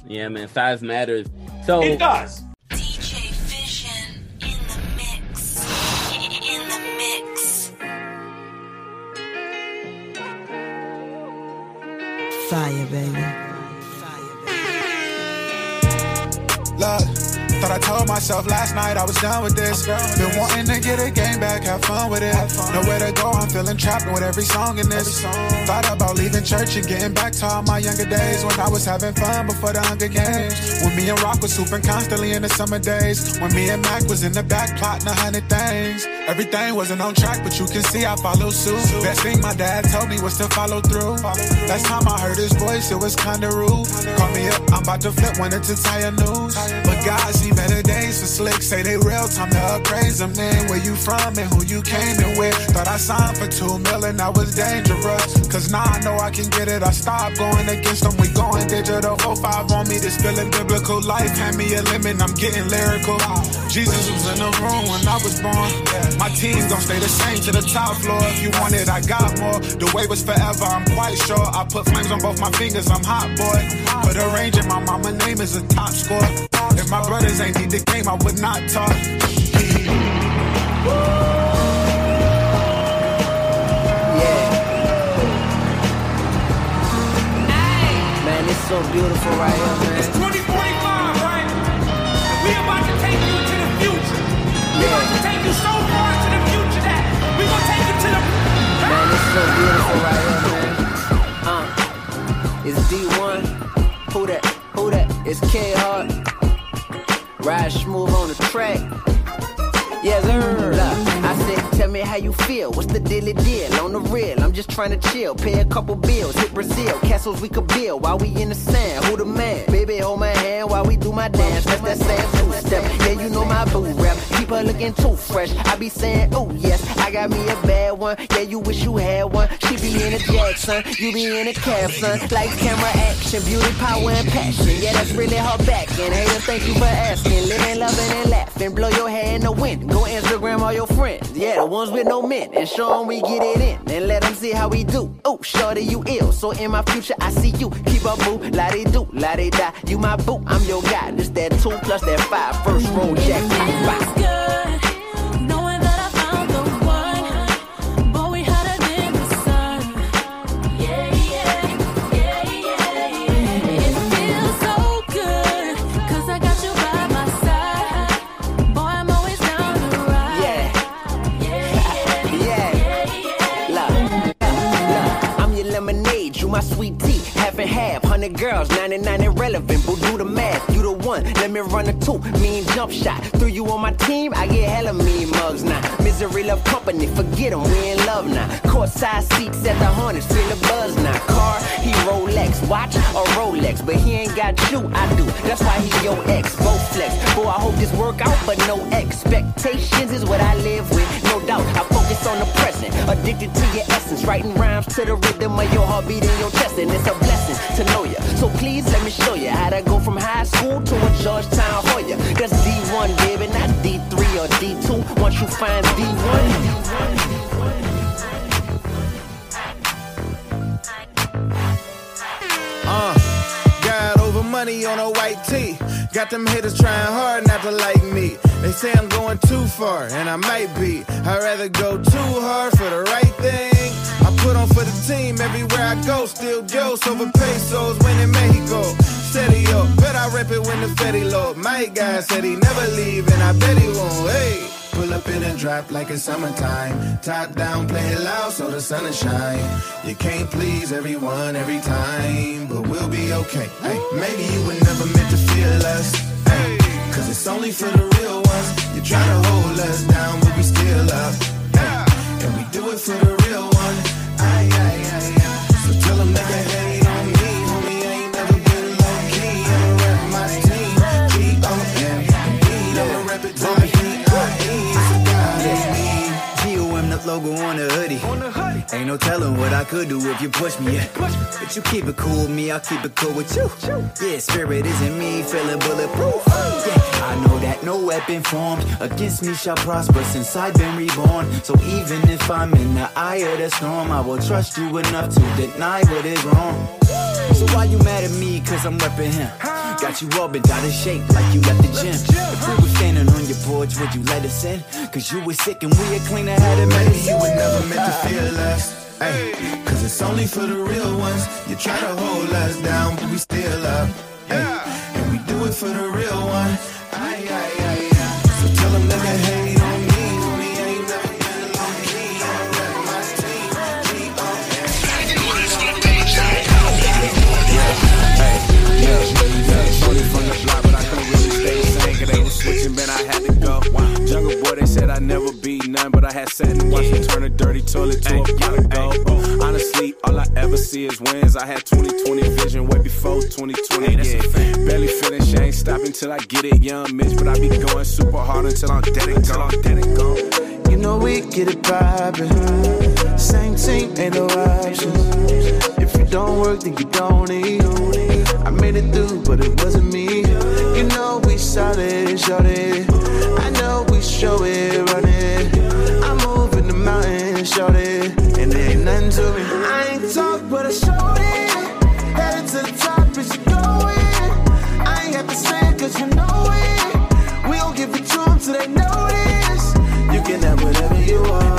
S5: Yeah, man, size matters. So
S6: it does.
S9: Fire, baby.
S28: Look, thought I told myself last night I was done with this. Been wanting to get a game back, have fun with it. Nowhere to go, I'm feeling trapped with every song in this. Thought about leaving church and getting back to all my younger days when I was having fun before the Hunger Games. When me and Rock was swooping constantly in the summer days. When me and Mac was in the back plotting a hundred things. Everything wasn't on track, but you can see I followed suit. Best thing my dad told me was to follow through. Last time I heard his voice, it was kinda rude. Call me up, I'm about to flip when it's entire news. But God see better days for slick. Say they real time to appraise them. Man, where you from and who you came in with. Thought I signed for two million, I was dangerous. Cause now I know I can get it. I stopped going against them. We going digital. 05 on me, this feeling biblical life. Hand me a lemon, I'm getting lyrical. Jesus was in the room when I was born. My team gon' stay the same to the top floor. If you want it, I got more. The way was forever, I'm quite sure. I put flames on both my fingers, I'm hot boy. Put a range in my mama name is a top score. If my brothers ain't need the game, I would not talk.
S9: Man, it's so beautiful right here, man.
S24: We about to take you so far into the future that we gonna take you to the.
S9: Man, so beautiful right here, man. Uh, it's D1. Who that? Who that? It's K on the track. Yes, sir. Tell me how you feel. What's the dilly deal? On the real, I'm just trying to chill. Pay a couple bills, hit Brazil. Castles we could build while we in the sand. Who the man? Baby, hold my hand while we do my dance. That's that sand two step. Yeah, you know my boo rap. Keep her looking too fresh. I be saying, oh yes, I got me a bad one. Yeah, you wish you had one. She be in a Jackson, you be in a cab, son. Like camera action, beauty, power, and passion. Yeah, that's really her back. And haters, thank you for asking. Living, loving, and laughing. Blow your hair in the wind. Go Instagram all your friends. Yeah, ones with no men. And show them we get it in. And let them see how we do. Oh, shorty, you ill. So in my future, I see you. Keep up, boo. La they do, la they da. You my boo, I'm your guy. This that two plus that five. First row jack.
S19: My
S9: sweet tea. Half and half, hundred girls, 99 irrelevant. But do the math, you the one. Let me run a two, mean jump shot. Threw you on my team, I get hella mean mugs now. Misery love company, forget 'em, we in love now. Courtside seats at the Hornets, feel the buzz now. Car, he Rolex, watch a Rolex, but he ain't got you, I do. That's why he your ex, both flex. Boy, I hope this work out, but no expectations is what I live with, no doubt. I focus on the present, addicted to your essence, writing rhymes to the rhythm of your heartbeat in your chest, and it's a blessing to know you. So please let me show you how to go from high school to a Georgetown Hoya. That's D1, baby, not D3 or D2. Once you find D1,
S26: Uh, got over money on a white tee. Got them haters trying hard not to like me. They say I'm going too far, and I might be. I'd rather go too hard for the right thing. I put on for the team everywhere I go. Still Joes over pesos, winning in Mexico. Steady up, bet I rep it when the Fetty low. My guy said he never leave, and I bet he won't. Hey. Pull up in a drop like it's summertime. Top down, play it loud so the sun will shine. You can't please everyone every time, but we'll be okay. Hey, maybe you were never meant to feel us. Hey, Cause it's only for the real ones. You try to hold us down, but we still up. Hey, and we do it for the real one. Aye, aye, aye, aye. So tell them that they hate on me. Homie, I ain't never been low key. I'ma rap my team. G-O-M-E. I'ma rap it to the E-I-E. It's a God in me.
S29: G-O-M, the logo on the hoodie. Ain't
S30: no telling what I could do if you push me. Yeah. But you keep it cool with me, I'll keep it cool with you. Yeah, spirit isn't me, feeling bulletproof. Yeah, I know that no weapon formed against me shall prosper since I've been reborn. So even if I'm in the eye of the storm, I will trust you enough to deny what is wrong. So why you mad at me? Cause I'm repping him. Got you all bent out of shape like you left the gym. If we were standing on your porch, would you let us in? Cause you were sick and we had cleaner had a medicine.
S26: You were never meant to feel less. Ay, Cause it's only for the real ones. You try to hold us down, but we still up. Ay, And we do it for the real one. Ay, ay, ay, ay. So tell them that they
S31: Shorty from the block, but I couldn't really stay sane. They was switching, man, I had to go. Jungle boy, they said I'd never be none, but I had sat and watched them turn a dirty toilet to a pot of gold. Honestly, all I ever see is wins. I had 2020 vision way before 2020. Yeah. Barely finish, ain't stopping till I get it, young Mitch. But I be going super hard until I'm dead and gone. Dead and gone.
S26: You know we get it poppin'. Same team, ain't no options. If you don't work, then you don't eat. I made it through, but it wasn't me. You know we solid, shorty. I know we show it, run it. I'm moving the mountain, shorty. And there ain't nothing to me. I ain't talk, but I showed it. Headed to the top, is you going? I ain't have to say it, cause you know it. We gon' give it to them till they notice. You can have whatever you want.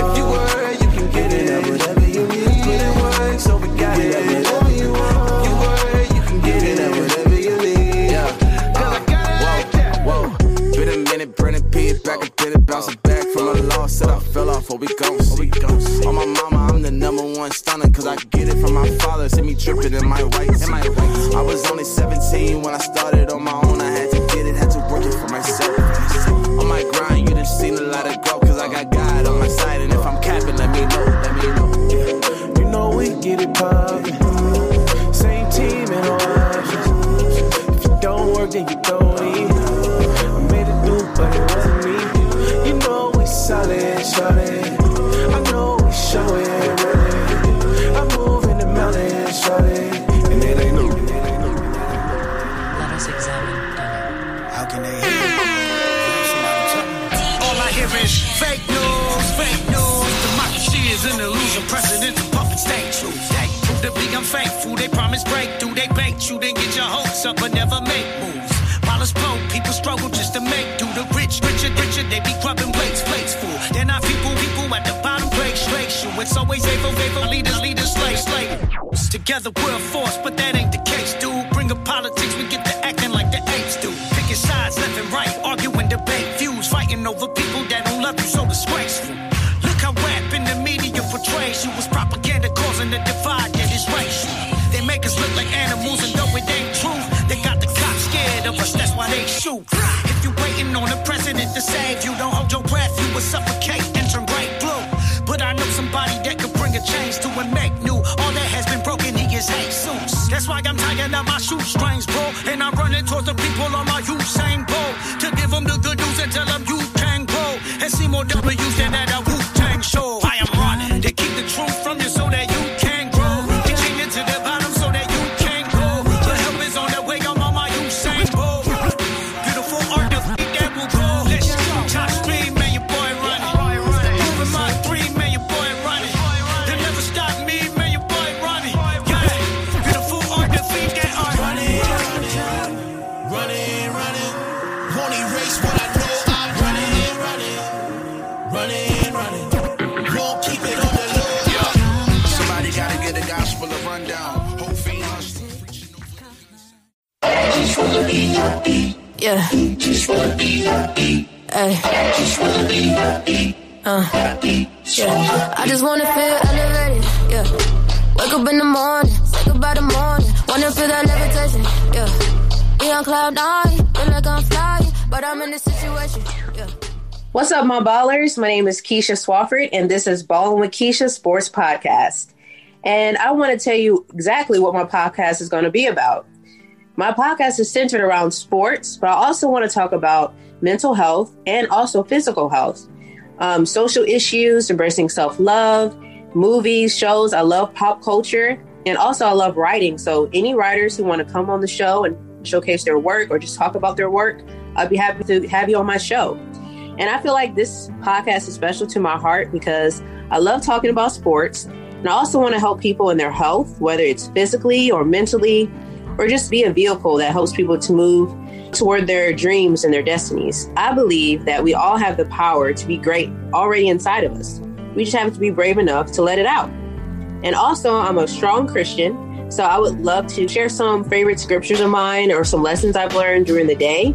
S26: In
S31: my. I was only 17 when I started on
S32: Together we're a force, but that
S29: ballers? My name is Keisha Swafford, and this is Ballin' with Keisha Sports Podcast. And I want to tell you exactly what my podcast is going to be about. My podcast is centered around sports, but I also want to talk about mental health and also physical health, um, social issues, embracing self love, movies, shows. I love pop culture. And also, I love writing. So, any writers who want to come on the show and showcase their work or just talk about their work, I'd be happy to have you on my show. And I feel like this podcast is special to my heart because I love talking about sports. And I also want to help people in their health, whether it's physically or mentally, or just be a vehicle that helps people to move toward their dreams and their destinies. I believe that we all have the power to be great already inside of us. We just have to be brave enough to let it out. And also, I'm a strong Christian, so I would love to share some favorite scriptures of mine or some lessons I've learned during the day.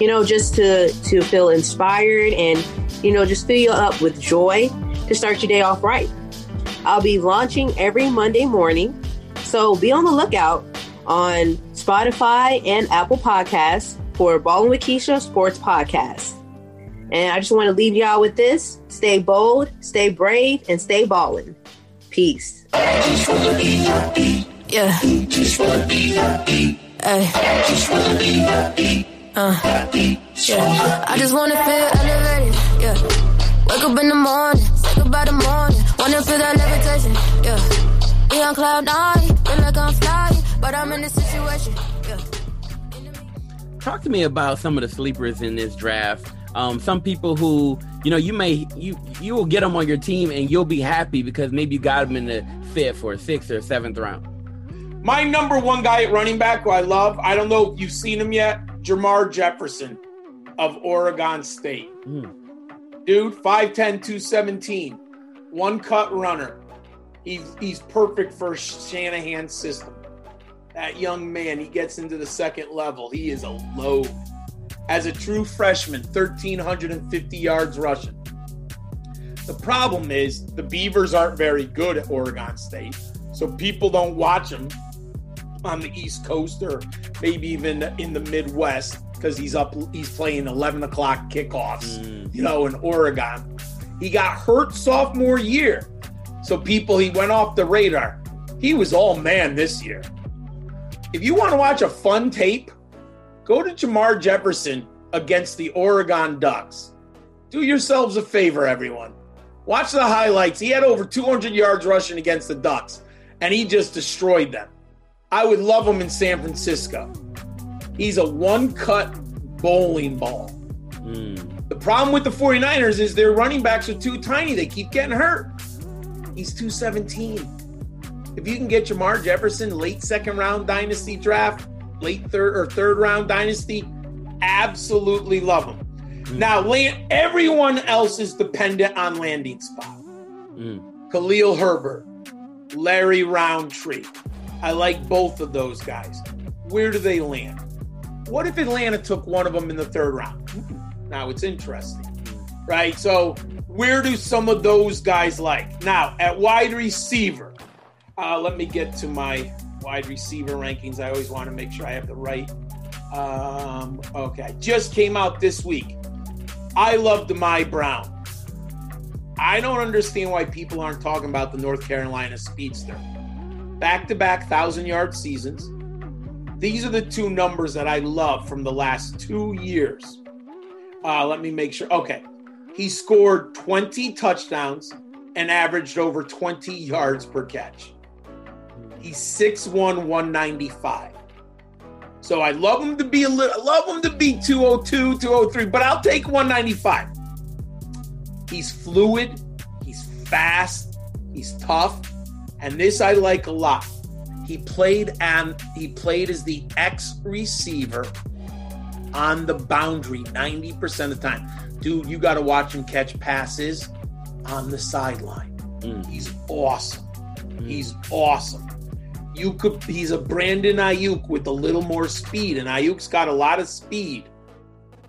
S29: You know, just to to feel inspired and you know just fill you up with joy to start your day off right. I'll be launching every Monday morning, so be on the lookout on Spotify and Apple Podcasts for Ballin' with Keisha Sports Podcast. And I just want to leave y'all with this: stay bold, stay brave, and stay ballin'. Peace.
S11: Yeah. Hey. Uh, yeah. I just wanna feel elevated. Yeah. Wake up in the morning, say goodbye the morning. Wanna feel that levitation. Yeah. Be on cloud nine, feel like I'm flying, but I'm in this situation. Yeah.
S5: Talk to me about some of the sleepers in this draft. Um, some people who you know you may you you will get them on your team and you'll be happy because maybe you got them in the fifth or sixth or seventh round.
S6: My number one guy at running back who I love, I don't know if you've seen him yet, Jermar Jefferson of Oregon State. Dude, 5'10, 217, one cut runner. He's, he's perfect for Shanahan's system. That young man, he gets into the second level. He is a load. As a true freshman, 1,350 yards rushing. The problem is the Beavers aren't very good at Oregon State, so people don't watch them on the East Coast or maybe even in the Midwest because he's up. He's playing 11 o'clock kickoffs, mm. you know, in Oregon. He got hurt sophomore year, so people he went off the radar. He was all man this year. If you want to watch a fun tape, go to Jermar Jefferson against the Oregon Ducks. Do yourselves a favor, everyone. Watch the highlights. He had over 200 yards rushing against the Ducks, and he just destroyed them. I would love him in San Francisco. He's a one cut bowling ball. Hmm. The problem with the 49ers is their running backs are too tiny. They keep getting hurt. He's 217. If you can get Jermar Jefferson late second round dynasty draft, late third or third round dynasty, absolutely love him. Hmm. Now, land, everyone else is dependent on landing spot. Hmm. Khalil Herbert, Larry Rountree. I like both of those guys. Where do they land? What if Atlanta took one of them in the third round? Now it's interesting, right? So, where do some of those guys like? Now, at wide receiver, uh, let me get to my wide receiver rankings. I always want to make sure I have the right. Um, okay, just came out this week. I love Dyami Brown. I don't understand why people aren't talking about the North Carolina speedster. Back to back thousand yard seasons. These are the two numbers that I love from the last two years. Uh, let me make sure. Okay. He scored 20 touchdowns and averaged over 20 yards per catch. He's 6'1, 195. So I love him to be a little, I love him to be 202, 203, but I'll take 195. He's fluid, he's fast, he's tough, and this I like a lot. He played and he played as the X receiver on the boundary 90% of the time. Dude, you got to watch him catch passes on the sideline. Mm. He's awesome. Mm. He's awesome. You could he's a Brandon Aiyuk with a little more speed, and Aiyuk's got a lot of speed.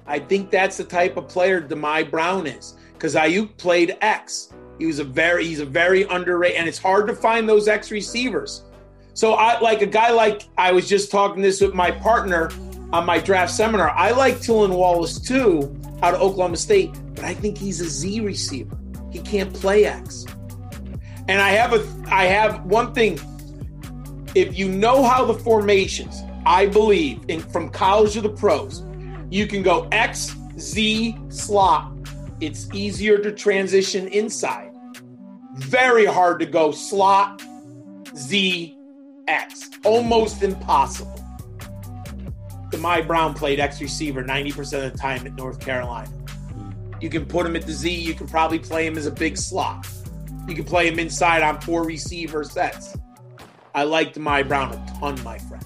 S6: I think that's the type of player Dyami Brown is because Aiyuk played X. He was a very he's a very underrated, and it's hard to find those X receivers. So I like a guy like I was just talking this with my partner on my draft seminar. I like Tylan Wallace too out of Oklahoma State, but I think he's a Z receiver. He can't play X. And I have a I have one thing. If you know how the formations, I believe in from college to the pros, you can go X, Z, slot. It's easier to transition inside. very hard to go slot Z X. Almost impossible. Dyami Brown played X receiver 90% of the time at North Carolina. You can put him at the Z. You can probably play him as a big slot. You can play him inside on four receiver sets. I like Dyami Brown a ton, my friend.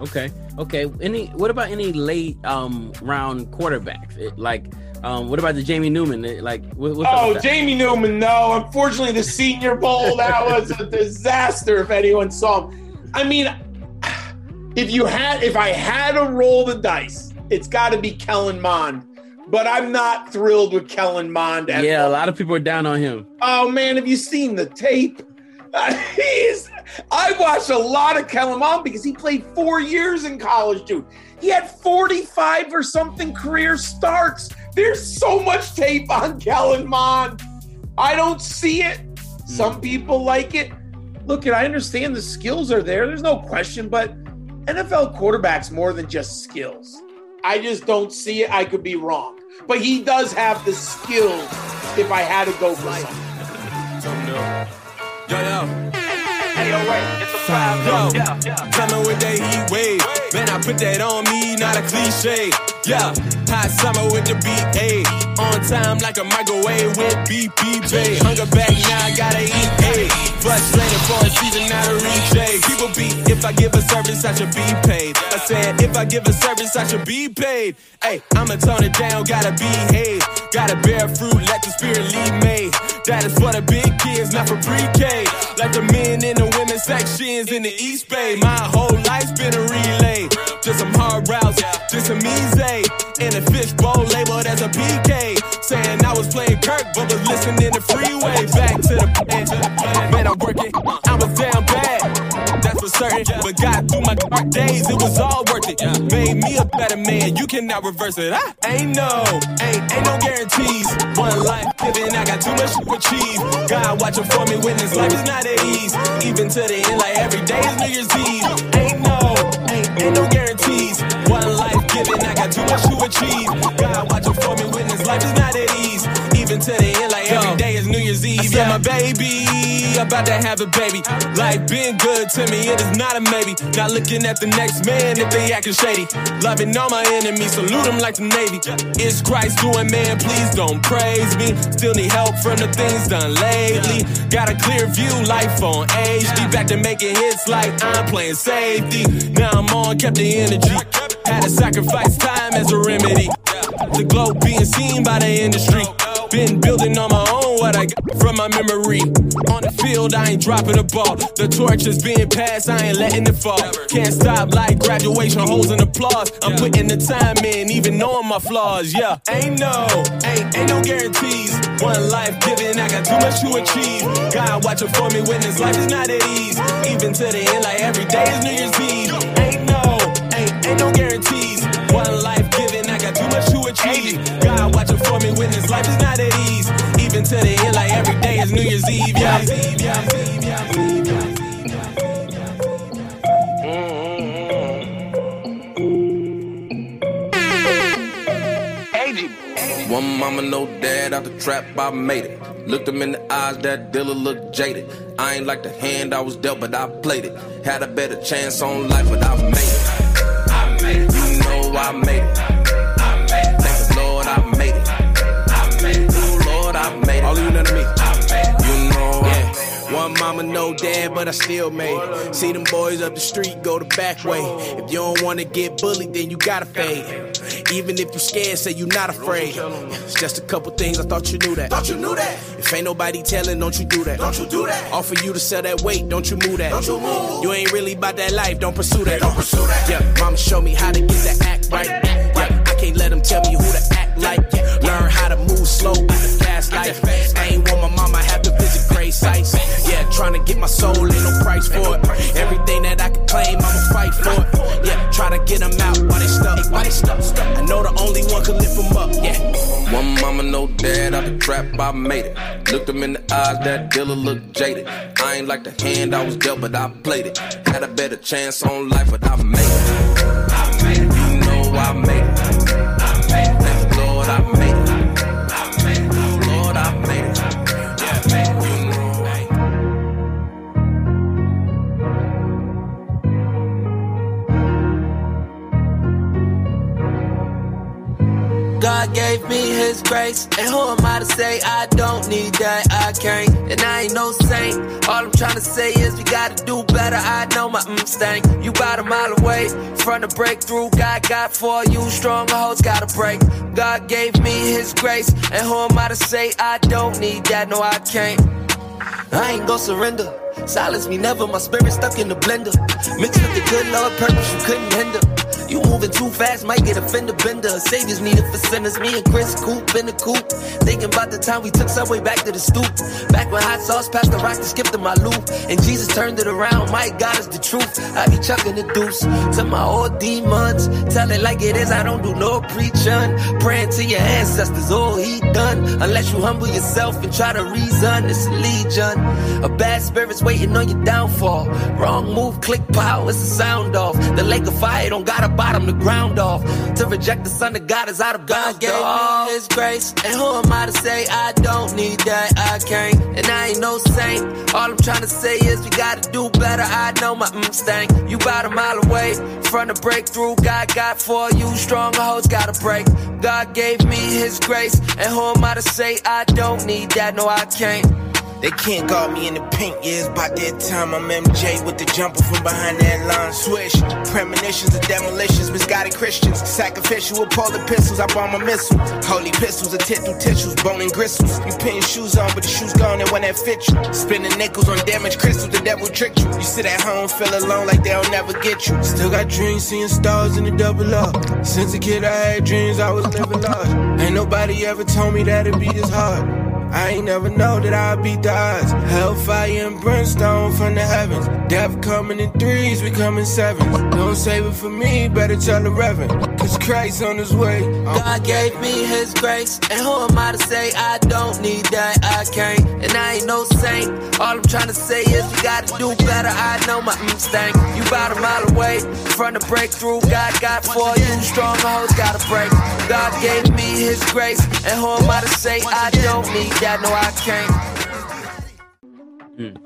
S5: Okay. Okay. Any? What about any late um round quarterbacks? It- like, um, what about the Jamie Newman? Like, what,
S6: Oh. Jamie Newman, no. Unfortunately, the Senior Bowl, that was a disaster if anyone saw him. I mean, if you had, if I had to roll the dice, it's got to be Kellen Mond. But I'm not thrilled with Kellen Mond.
S5: Yeah, a lot of people are down on him.
S6: Oh man, have you seen the tape? He's. I watched a lot of Kellen Mond because he played four years in college, dude. He had 45 or something career starts. There's so much tape on Kellen Mond. I don't see it. Some hmm. people like it. Look, and I understand the skills are there. There's no question, but NFL quarterbacks more than just skills. I just don't see it. I could be wrong, but he does have the skills. If I had to go for something.
S33: Yo, yo.
S6: Hey, yo, wait, it's a
S33: Yo, tell me what that heat wave. Man, I put that on me, not a cliche. Yeah, hot summer with the BA. On time like a microwave with BPJ. Hunger back, now I gotta eat. Hey, frustrated for a season, not a. Hey, people be, if I give a service, I should be paid. I said, if I give a service, I should be paid. Hey, I'ma tone it down, gotta behave. Gotta bear fruit, let the spirit lead me. That is for the big kids, not for pre-K. Like the men in the women's sections in the East Bay. My whole life's been a relay. Just some hard routes, just some easy. In a fishbowl labeled as a PK. Saying I was playing Kirk, but was listening to freeway. Back to the plan, man, I'm working. I was down bad, that's for certain. But got through my dark days, it was all worth it. Made me a better man, you cannot reverse it. I ain't no, ain't, ain't no guarantees. One life given, I got too much to achieve. God watching for me when this life is not at ease. Even to the end, like every day is New Year's Eve. Ain't no, ain't, ain't no guarantees. Given, I got too much to achieve. God watching for me this life is not at ease. Even to the end, like every day is New Year's Eve. I said, my baby, about to have a baby. Life been good to me, it is not a maybe. Not looking at the next man if they acting shady. Loving all my enemies, salute them like the Navy. It's Christ doing, man, please don't praise me. Still need help from the things done lately. Got a clear view, life on HD. Back to making hits like I'm playing safety. Now I'm on, kept the energy. Had to sacrifice time as a remedy. The globe being seen by the industry. Been building on my own what I got from my memory. On the field, I ain't dropping the ball. The torch is being passed, I ain't letting it fall. Can't stop like graduation holes in applause. I'm putting the time in, even knowing my flaws. Yeah, ain't no, ain't, ain't no guarantees. One life given, I got too much to achieve. God watching for me when this life is not at ease. Even to the end, like every day is New Year's Eve. One life given, I got too much to achieve. God watching for me when this life is not at ease. Even to the end, like every day is New Year's Eve. Yeah, yeah, Eve, yeah. One mama, no dad, out the trap, I made it. Looked him in the eyes, that dealer looked jaded. I ain't like the hand I was dealt, but I played it. Had a better chance on life, but I made it. Know I made it. I made it. Thank the Lord I made it. I made it. Ooh, Lord, I made it. All you know to me.
S24: One mama, no dad, but I still made it. See them boys up the street go the back way. If you don't wanna get bullied, then you gotta fade. Even if you scared, say you not afraid. It's just a couple things I thought you knew that. Thought you knew that. If ain't nobody telling, don't you do that. Don't you do that. Offer you to sell that weight, don't you move that. Don't you move. You ain't really about that life, don't pursue that. Don't pursue that. Yeah, mama show me how to get that act right. Yeah, I can't let them tell me who to act like. Yeah, learn how to move slow fast life. I ain't want my mama have Yeah, trying to get my soul, ain't no price for it. Everything that I can claim, I'ma fight for it. Yeah, try to get them out while they stuck. While they stuck. I know the only one can lift them up. Yeah.
S33: One mama, no dad, out the trap, I made it. Looked him in the eyes, that dealer looked jaded. I ain't like the hand I was dealt, but I played it. Had a better chance on life, but. I made it. You know I made it.
S11: God gave me his grace. And who am I to say I don't need that? I can't. And I ain't no saint. All I'm trying to say is we gotta do better. I know my mm stank. You about a mile away from the breakthrough. God got for you. Strongholds gotta break. God gave me his grace. And who am I to say I don't need that? No, I can't. I ain't gon' surrender. Silence me never, my spirit stuck in the blender. Mixed with the good Lord purpose, you couldn't hinder. You moving too fast, might get a fender bender. Saviors needed for sinners. Me and Chris Coop in the coop. Thinking about the time we took subway back to the stoop. Back when hot sauce passed the rock to skip to my loop. And Jesus turned it around. My God is the truth. I be chucking the deuce to my old demons. Tell it like it is. I don't do no preaching. Praying to your ancestors, all he done. Unless you humble yourself and try to reason. It's a legion. A bad spirit's waiting on your downfall. Wrong move, click pow. It's a sound off. The lake of fire don't gotta bottom the ground off. To reject the son of God is out of God gave me his grace. And who am I to say I don't need that? I can't. And I ain't no saint. All I'm trying to say is we gotta do better. I know my mm stank. You about a mile away from the breakthrough. God got for you. Strongholds gotta break. God gave me his grace. And who am I to say I don't need that? No, I can't.
S34: They can't guard me in the paint, yeah, it's about that time. I'm MJ with the jumper from behind that line. Swish, premonitions of demolitions, misguided Christians. Sacrificial with polar pistols, I bomb a missile. Holy pistols, a tit through tissues, bone and gristles. You putting shoes on, but the shoes gone and when that fit you. Spending nickels on damaged crystals, the devil tricked you. You sit at home, feel alone like they'll never get you. Still got dreams, seeing stars in the double up. Since a kid, I had dreams I was never lost. Ain't nobody ever told me that it'd be this hard. I ain't never know that I'd the odds. Hellfire and brimstone from the heavens. Death coming in threes, we come in sevens. Don't save it for me, better tell the reverend. Cause Christ on his way.
S11: God gave me his grace. And who am I to say I don't need that? I can't. And I ain't no saint. All I'm trying to say is we gotta do better. I know my stank. You about a mile away from the breakthrough. God got for you. Strong hoes gotta break. God gave me his grace. And who am I to say I don't need that? No, I can't.
S5: Hmm.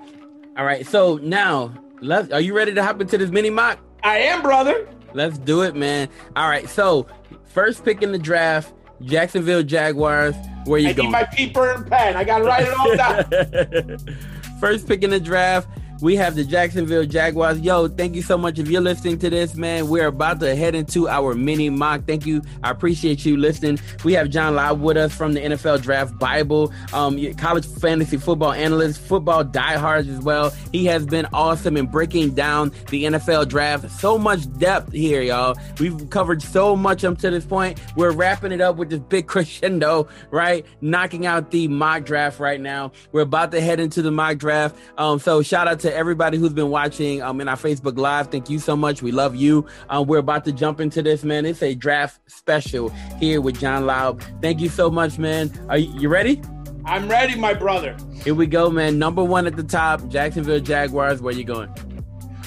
S5: All right, so now let's. Are you ready to hop into this mini mock?
S6: I am, brother.
S5: Let's do it, man. All right, so first pick in the draft, Jacksonville Jaguars. Where you
S6: I
S5: going?
S6: need my paper and pen. I gotta write it all down.
S5: First pick in the draft, we have the Jacksonville Jaguars. Yo, thank you so much. If you're listening to this, man, we're about to head into our mini mock. Thank you. I appreciate you listening. We have John Loud with us from the NFL Draft Bible, um, college fantasy football analyst, football diehards as well. He has been awesome in breaking down the NFL draft. So much depth here, y'all. We've covered so much up to this point. We're wrapping it up with this big crescendo, right? Knocking out the mock draft right now. We're about to head into the mock draft. Um, so shout out to everybody who's been watching um, in our Facebook Live. Thank you so much. We love you. Um, we're about to jump into this, man. It's a draft special here with John Loud. Thank you so much, man. Are you, you ready?
S6: I'm ready, my brother.
S5: Here we go, man. Number one at the top, Jacksonville Jaguars. Where you going?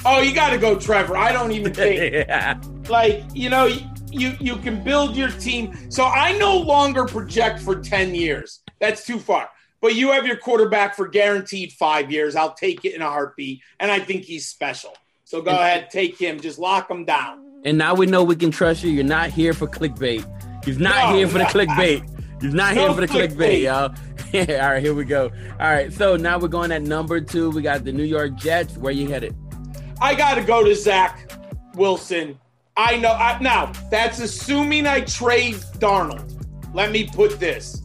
S6: Oh, you got to go, Trevor. I don't even think.
S5: yeah.
S6: Like you know, you you can build your team. So I no longer project for ten years. That's too far. But you have your quarterback for guaranteed five years. I'll take it in a heartbeat, and I think he's special. So go ahead, take him. Just lock him down.
S5: And now we know we can trust you. You're not here for clickbait. You're not
S6: No,
S5: here for the clickbait. You're not here for the clickbait,
S6: clickbait.
S5: y'all. All right, here we go. All right, so now we're going at number two. We got the New York Jets. Where you headed?
S6: I got to go to Zach Wilson. I know. I, now that's assuming I trade Darnold. Let me put this: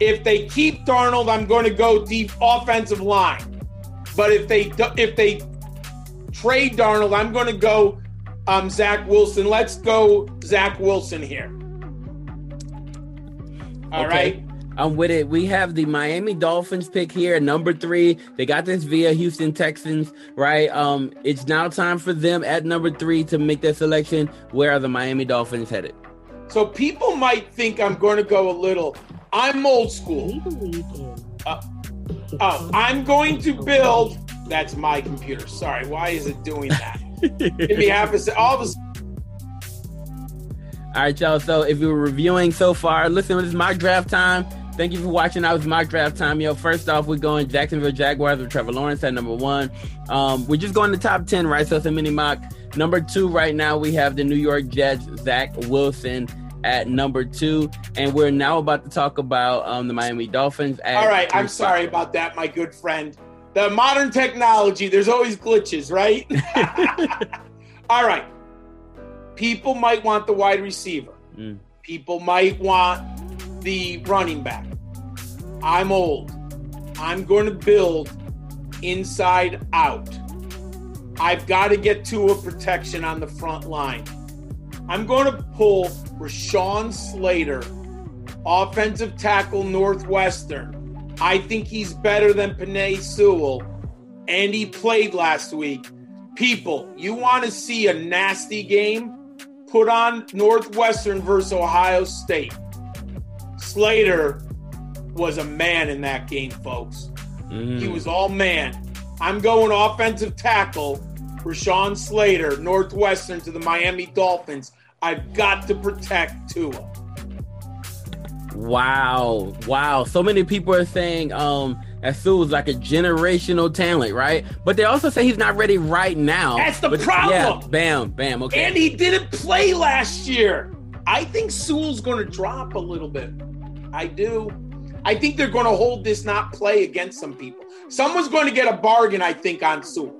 S6: if they keep Darnold, I'm going to go deep offensive line. But if they if they trade Darnold, I'm going to go um, Zach Wilson. Let's go Zach Wilson here. All right.
S5: I'm with it. We have the Miami Dolphins pick here, number three. They got this via Houston Texans, right? Um, it's now time for them at number three to make their selection. Where are the Miami Dolphins headed?
S6: So people might think I'm going to go a little. I'm old school. Uh, oh, I'm going to build. That's my computer. Sorry, why is it doing that? Give me half a second. All of a
S5: All right, y'all. So if you were reviewing so far, listen, this is mock draft time. Thank you for watching. That was mock draft time, yo. First off, we're going Jacksonville Jaguars with Trevor Lawrence at number one. Um, we're just going to top ten, right? So it's a mini mock. Number two, right now, we have the New York Jets, Zach Wilson at number two. And we're now about to talk about um, the Miami Dolphins.
S6: All right, I'm sorry about that, my good friend. The modern technology, there's always glitches, right? All right. People might want the wide receiver.
S5: Mm.
S6: People might want the running back. I'm old. I'm going to build inside out. I've got to get to a protection on the front line. I'm going to pull Rashawn Slater, offensive tackle Northwestern. I think he's better than Penei Sewell, and he played last week. People, you want to see a nasty game? Put on Northwestern versus Ohio State. Slater was a man in that game, folks.
S5: Mm.
S6: He was all man. I'm going offensive tackle, Rashawn Slater, Northwestern to the Miami Dolphins. I've got to protect Tua.
S5: Wow, wow. So many people are saying um that Sewell's like a generational talent, right? But they also say he's not ready right now.
S6: That's the
S5: But-
S6: problem.
S5: Yeah, bam, bam. Okay.
S6: And he didn't play last year. I think Sewell's going to drop a little bit. I do. I think they're going to hold this not play against some people. Someone's going to get a bargain, I think, on Sewell.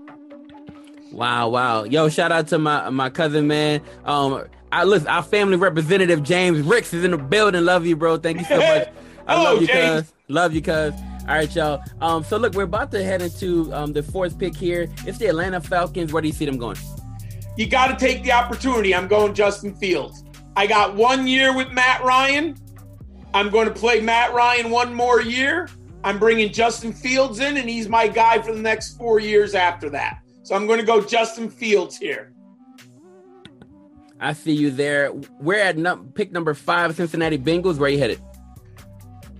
S5: Wow, wow. Yo, shout out to my my cousin, man. Um, I listen, our family representative James Ricks is in the building. Love you, bro. Thank you so much. I
S6: Hello,
S5: love you,
S6: James.
S5: cuz. Love you, cuz. All right, y'all. Um, so look, we're about to head into um the fourth pick here. It's the Atlanta Falcons. Where do you see them going?
S6: You got to take the opportunity. I'm going Justin Fields. I got one year with Matt Ryan. I'm going to play Matt Ryan one more year. I'm bringing Justin Fields in, and he's my guy for the next four years after that. So I'm going to go Justin Fields here.
S5: I see you there. We're at num- pick number five, Cincinnati Bengals. Where you headed?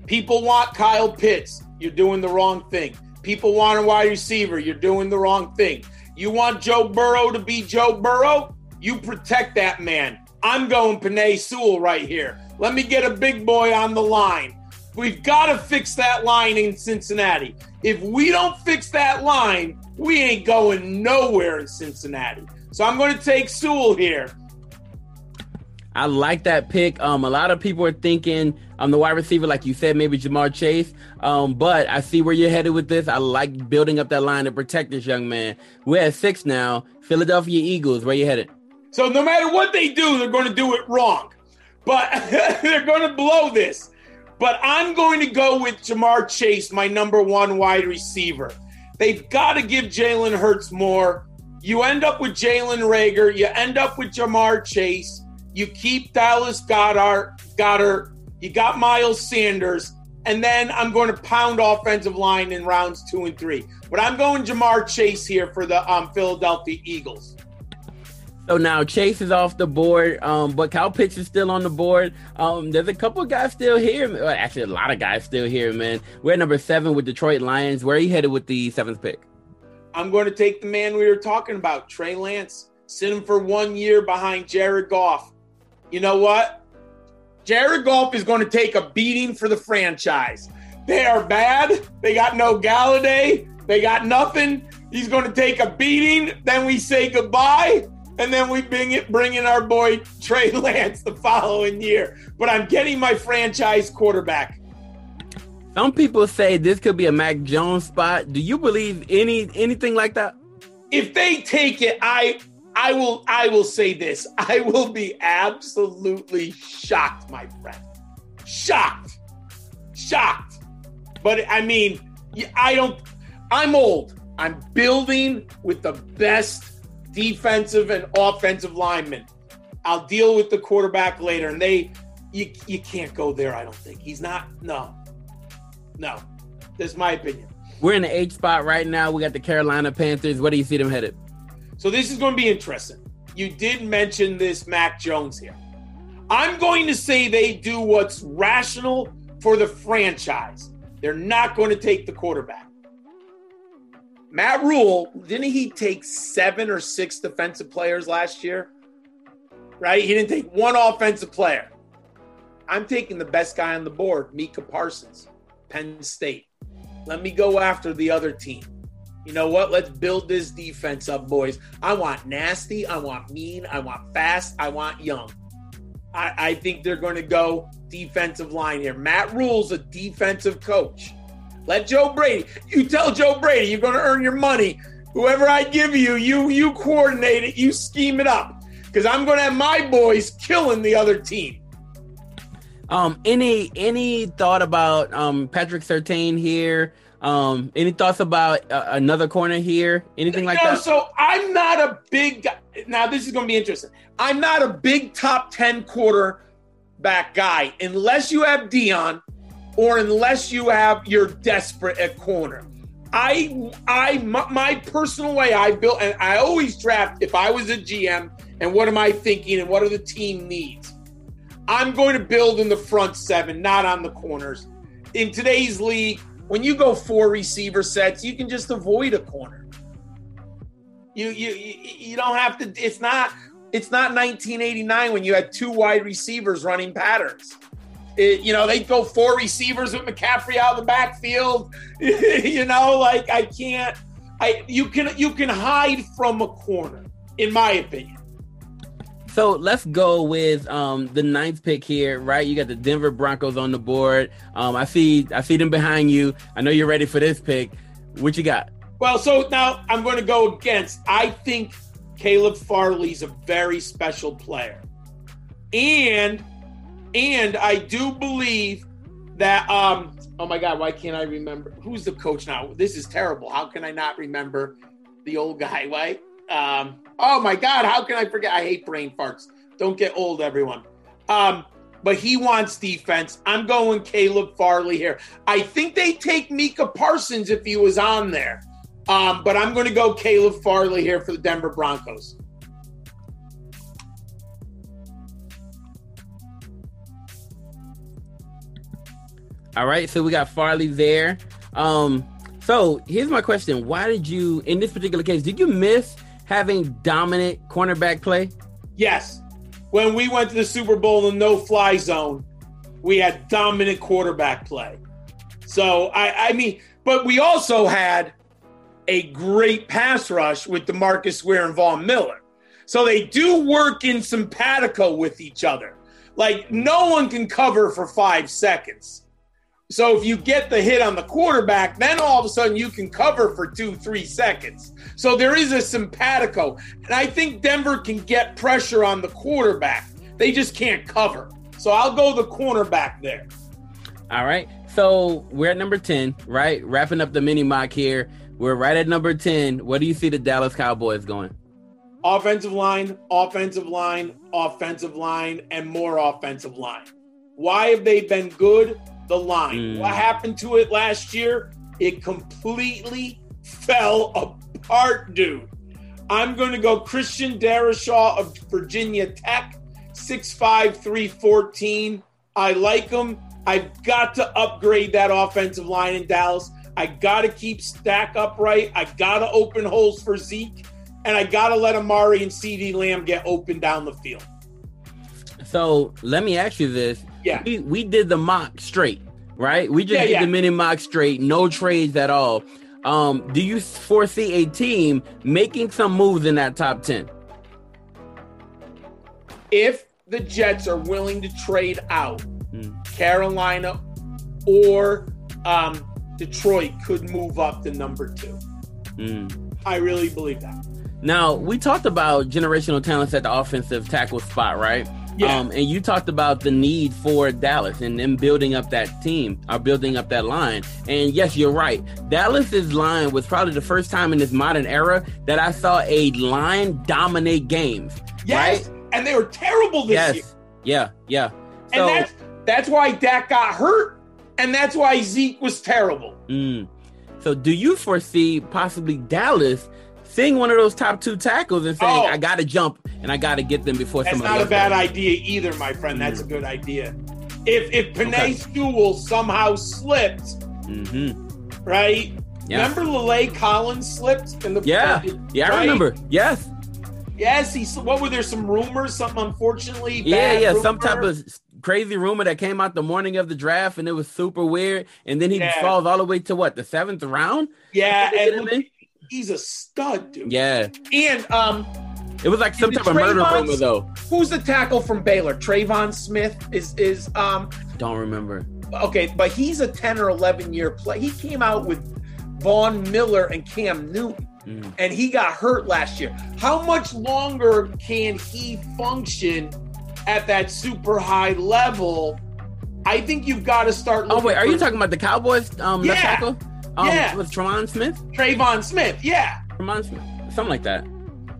S6: People want Kyle Pitts. You're doing the wrong thing. People want a wide receiver. You're doing the wrong thing. You want Joe Burrow to be Joe Burrow? You protect that man. I'm going Penei Sewell right here. Let me get a big boy on the line. We've got to fix that line in Cincinnati. If we don't fix that line, we ain't going nowhere in Cincinnati. So I'm going to take Sewell here.
S5: I like that pick. Um, a lot of people are thinking um the wide receiver, like you said, maybe Ja'Marr Chase. Um, but I see where you're headed with this. I like building up that line to protect this young man. We're at six now. Philadelphia Eagles. Where you headed?
S6: So no matter what they do, they're going to do it wrong. But they're going to blow this. But I'm going to go with Ja'Marr Chase, my number one wide receiver. They've got to give Jalen Hurts more. You end up with Jalen Reagor. You end up with Ja'Marr Chase. You keep Dallas Goedert. Goedert. You got Miles Sanders. And then I'm going to pound offensive line in rounds two and three. But I'm going Ja'Marr Chase here for the um, Philadelphia Eagles.
S5: So now Chase is off the board, um, but Kyle Pitts is still on the board. Um, there's a couple guys still here. Well, actually, a lot of guys still here, man. We're at number seven with Detroit Lions. Where are you headed with the seventh pick?
S6: I'm going to take the man we were talking about, Trey Lance. Sit him for one year behind Jared Goff. You know what? Jared Goff is going to take a beating for the franchise. They are bad. They got no Golladay. They got nothing. He's going to take a beating. Then we say goodbye. And then we bring it, bring in our boy Trey Lance the following year. But I'm getting my franchise quarterback.
S5: Some people say this could be a Mac Jones spot. Do you believe any anything like that?
S6: if they take it, I I will I will say this. I will be absolutely shocked, my friend. Shocked. Shocked. But I mean, I don't I'm old. I'm building with the best defensive and offensive linemen. I'll deal with the quarterback later and they you you can't go there, I don't think. He's not no. No. That's my opinion.
S5: We're in the eighth spot right now. We got the Carolina Panthers. Where do you see them headed?
S6: So this is going to be interesting. You did mention this Mac Jones here. I'm going to say they do what's rational for the franchise. They're not going to take the quarterback. Matt Rhule, didn't he take seven or six defensive players last year? Right? He didn't take one offensive player. I'm taking the best guy on the board, Micah Parsons, Penn State. Let me go after the other team. You know what? Let's build this defense up, boys. I want nasty. I want mean. I want fast. I want young. I, I think they're going to go defensive line here. Matt Rhule's a defensive coach. Let Joe Brady. You tell Joe Brady you're going to earn your money. Whoever I give you, you you coordinate it. You scheme it up because I'm going to have my boys killing the other team.
S5: Um, any any thought about um Patrick Surtain here? Um, any thoughts about uh, another corner here? Anything like
S6: no,
S5: that?
S6: so I'm not a big guy. Now this is going to be interesting. I'm not a big top ten quarterback guy unless you have Deion, or unless you have you're desperate at corner. I I my, my personal way I built and I always draft if I was a GM and what am I thinking and what are the team needs. I'm going to build in the front seven, not on the corners. In today's league, when you go four receiver sets, you can just avoid a corner. You you you, don't have to. It's not it's not 1989 when you had two wide receivers running patterns. It, you know they go four receivers with McCaffrey out of the backfield. you know, like I can't. I you can you can hide from a corner, in my opinion.
S5: So let's go with um, the ninth pick here, right? You got the Denver Broncos on the board. Um, I see, I see them behind you. I know you're ready for this pick. What you got?
S6: Well, so now I'm going to go against. I think Caleb Farley's a very special player, and and I do believe that. Um, oh my God, why can't I remember who's the coach now? This is terrible. How can I not remember the old guy? Why? Um, oh my God, how can I forget? I hate brain farts. Don't get old, everyone. Um, but he wants defense. I'm going Caleb Farley here. I think they take Micah Parsons if he was on there. Um, but I'm going to go Caleb Farley here for the Denver Broncos.
S5: All right, so we got Farley there. Um, so here's my question: Why did you, in this particular case, did you miss having dominant cornerback play?
S6: Yes. When we went to the Super Bowl in the no fly zone, we had dominant quarterback play. So I, I mean, but we also had a great pass rush with DeMarcus Ware and Von Miller. So they do work in simpatico with each other. Like no one can cover for five seconds. So if you get the hit on the quarterback, then all of a sudden you can cover for two, three seconds. So there is a simpatico. And I think Denver can get pressure on the quarterback. They just can't cover. So I'll go the cornerback there.
S5: All right. So we're at number 10, right? Wrapping up the mini mock here. We're right at number 10. What do you see the Dallas Cowboys going?
S6: Offensive line, offensive line, offensive line, and more offensive line. Why have they been good? The line.
S5: Mm.
S6: What happened to it last year? It completely fell apart, dude. I'm going to go Christian Darrisaw of Virginia Tech, 6'5, 314. I like him. I've got to upgrade that offensive line in Dallas. I got to keep stack upright. I got to open holes for Zeke. And I got to let Amari and CeeDee Lamb get open down the field.
S5: So let me ask you this.
S6: Yeah.
S5: We, we did the mock straight, right? We just
S6: Yeah,
S5: did
S6: yeah.
S5: the mini mock straight, no trades at all. Um, do you foresee a team making some moves in that top 10?
S6: If the Jets are willing to trade out, Carolina or um, Detroit could move up to number two.
S5: Mm.
S6: I really believe that.
S5: Now we talked about generational talents at the offensive tackle spot, right?
S6: Yeah.
S5: Um, and you talked about the need for Dallas and them building up that team or building up that line. And yes, you're right. Dallas's line was probably the first time in this modern era that I saw a line dominate games.
S6: Yes,
S5: Right?
S6: and they were terrible this
S5: yes.
S6: year.
S5: Yeah. Yeah.
S6: And that's that's why Dak got hurt, and that's why Zeke was terrible.
S5: mm. so do you foresee possibly Dallas seeing one of those top two tackles and saying,
S6: Oh.
S5: I got to jump and I got to get them before
S6: That's
S5: somebody That's
S6: not a bad idea either, my friend. That's a good idea. If if Penei
S5: Okay.
S6: Sewell somehow slipped,
S5: Mm-hmm.
S6: right?
S5: Yeah.
S6: Remember La'el Collins slipped in the
S5: Yeah. Yeah, I remember. Yes.
S6: Yes, he. What were there some rumors? Something unfortunately.
S5: Yeah,
S6: bad
S5: yeah, some
S6: rumor?
S5: type of crazy rumor that came out the morning of the draft, and it was super weird. And then he
S6: Yeah.
S5: falls all the way to what the seventh round.
S6: Yeah, and? He's a stud, dude.
S5: Yeah,
S6: And um,
S5: It was like some type of murder rumor, though.
S6: Who's the tackle from Baylor? Trayvon Smith is is um
S5: Don't remember.
S6: okay, but he's a 10 or 11 year play. He came out with Von Miller and Cam Newton,
S5: Mm.
S6: and he got hurt last year. How much longer can he function at that super high level? I think you've got to start.
S5: Oh wait, are
S6: for-
S5: you talking about the Cowboys? Um,
S6: Yeah.
S5: Um,
S6: Yeah.
S5: with Tremont Smith.
S6: Trayvon Smith? Yeah,
S5: Tremont Smith, something like that.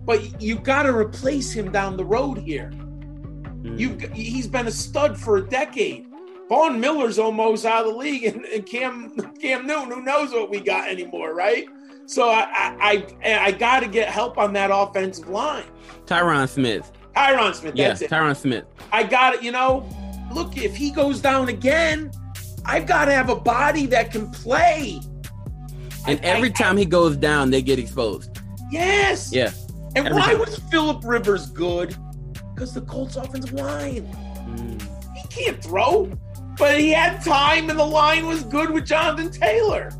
S6: but you got to replace him down the road here.
S5: Mm.
S6: You, he's been a stud for a decade. Von Miller's almost out of the league, and, and Cam Cam Newton, who knows what we got anymore, right? So I I I, I got to get help on that offensive line.
S5: Tyron Smith.
S6: Tyron Smith,
S5: Yeah,
S6: that's it.
S5: Tyron Smith.
S6: I got it. You know, look, if he goes down again, I've got to have a body that can play.
S5: And every time he goes down, they get exposed.
S6: Yes.
S5: Yeah.
S6: And
S5: Every
S6: why
S5: time.
S6: was Philip Rivers good? Because the Colts offensive line. Mm. He can't throw, but he had time and the line was good with Jonathan Taylor.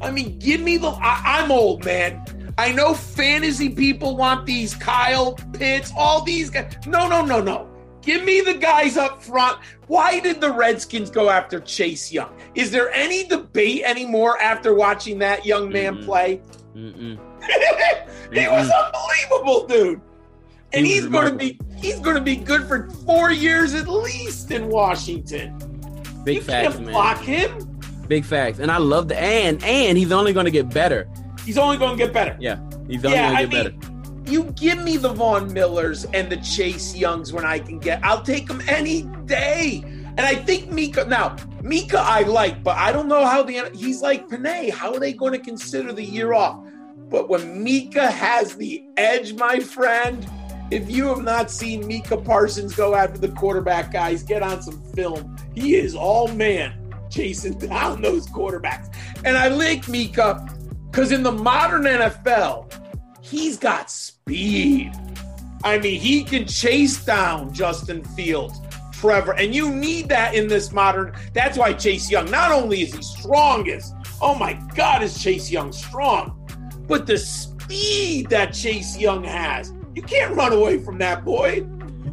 S6: I mean, give me the. I, I'm old, man. I know fantasy people want these Kyle Pitts, all these guys. No, no, no, no. Give me the guys up front. Why did the Redskins go after Chase Young? Is there any debate anymore after watching that young man play?
S5: Mm-mm.
S6: he was unbelievable, dude. And
S5: He
S6: he's going to be he's going to be good for four years at least in Washington.
S5: Big
S6: You
S5: facts,
S6: can't
S5: man.
S6: block him.
S5: Big facts. And I love the and and he's only going to get better.
S6: He's only going to get better.
S5: Yeah, he's only
S6: Yeah,
S5: gonna get
S6: mean-
S5: better.
S6: You give me the Von Millers and the Chase Youngs when I can get. I'll take them any day. And I think Micah. Now Micah, I like, but I don't know how the he's like Penei. How are they going to consider the year off? But when Micah has the edge, my friend, if you have not seen Micah Parsons go after the quarterback guys, get on some film. He is all man chasing down those quarterbacks. And I like Micah because in the modern NFL, he's got speed. I mean, he can chase down Justin Fields, Trevor, and you need that in this modern. That's why Chase Young, not only is he strongest, oh my God, is Chase Young strong, but the speed that Chase Young has, you can't run away from that boy.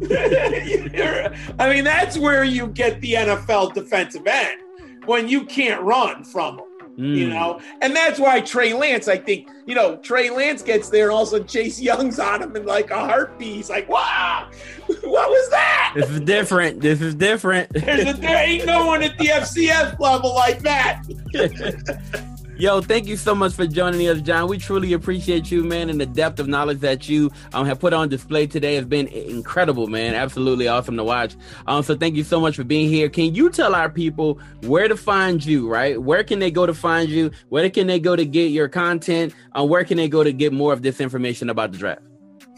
S6: I mean, that's where you get the NFL defensive end when you can't run from him. You
S5: Mm.
S6: know, and that's why Trey Lance, I think, you know, Trey Lance gets there and all of a sudden Chase Young's on him in like a heartbeat. He's like, wow, what was that?
S5: This is different. This is different.
S6: There's a, there ain't no one at the FCS level like that.
S5: Yo, thank you so much for joining us, John. We truly appreciate you, man, and the depth of knowledge that you um, have put on display today has been incredible, man. Absolutely awesome to watch. Um, so thank you so much for being here. Can you tell our people where to find you, right? Where can they go to find you? Where can they go to get your content? Uh, where can they go to get more of this information about the draft?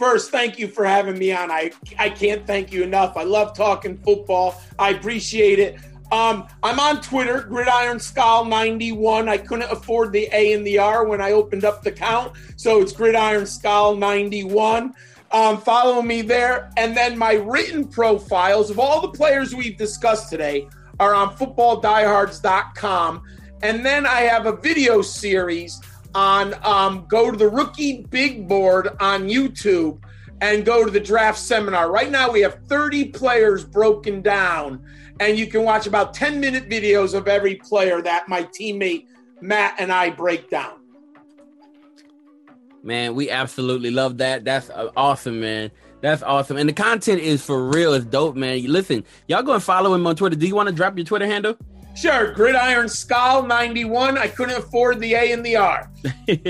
S6: First, thank you for having me on. I I can't thank you enough. I love talking football. I appreciate it. Um, I'm on Twitter, Gridiron Skull 91. I couldn't afford the A and the R when I opened up the count, so it's Gridiron Skull 91. Um, follow me there, and then my written profiles of all the players we've discussed today are on footballdiehards.com, and then I have a video series on um, go to the rookie big board on YouTube and go to the draft seminar. Right now, we have 30 players broken down, and you can watch about 10 minute videos of every player that my teammate Matt and I break down.
S5: Man, we absolutely love that. That's uh, awesome, man. That's awesome. And the content is for real. It's dope, man. Listen, y'all go and follow him on Twitter. Do you want to drop your Twitter handle?
S6: Sure, Gridiron Skull 91. I couldn't afford the A and the R.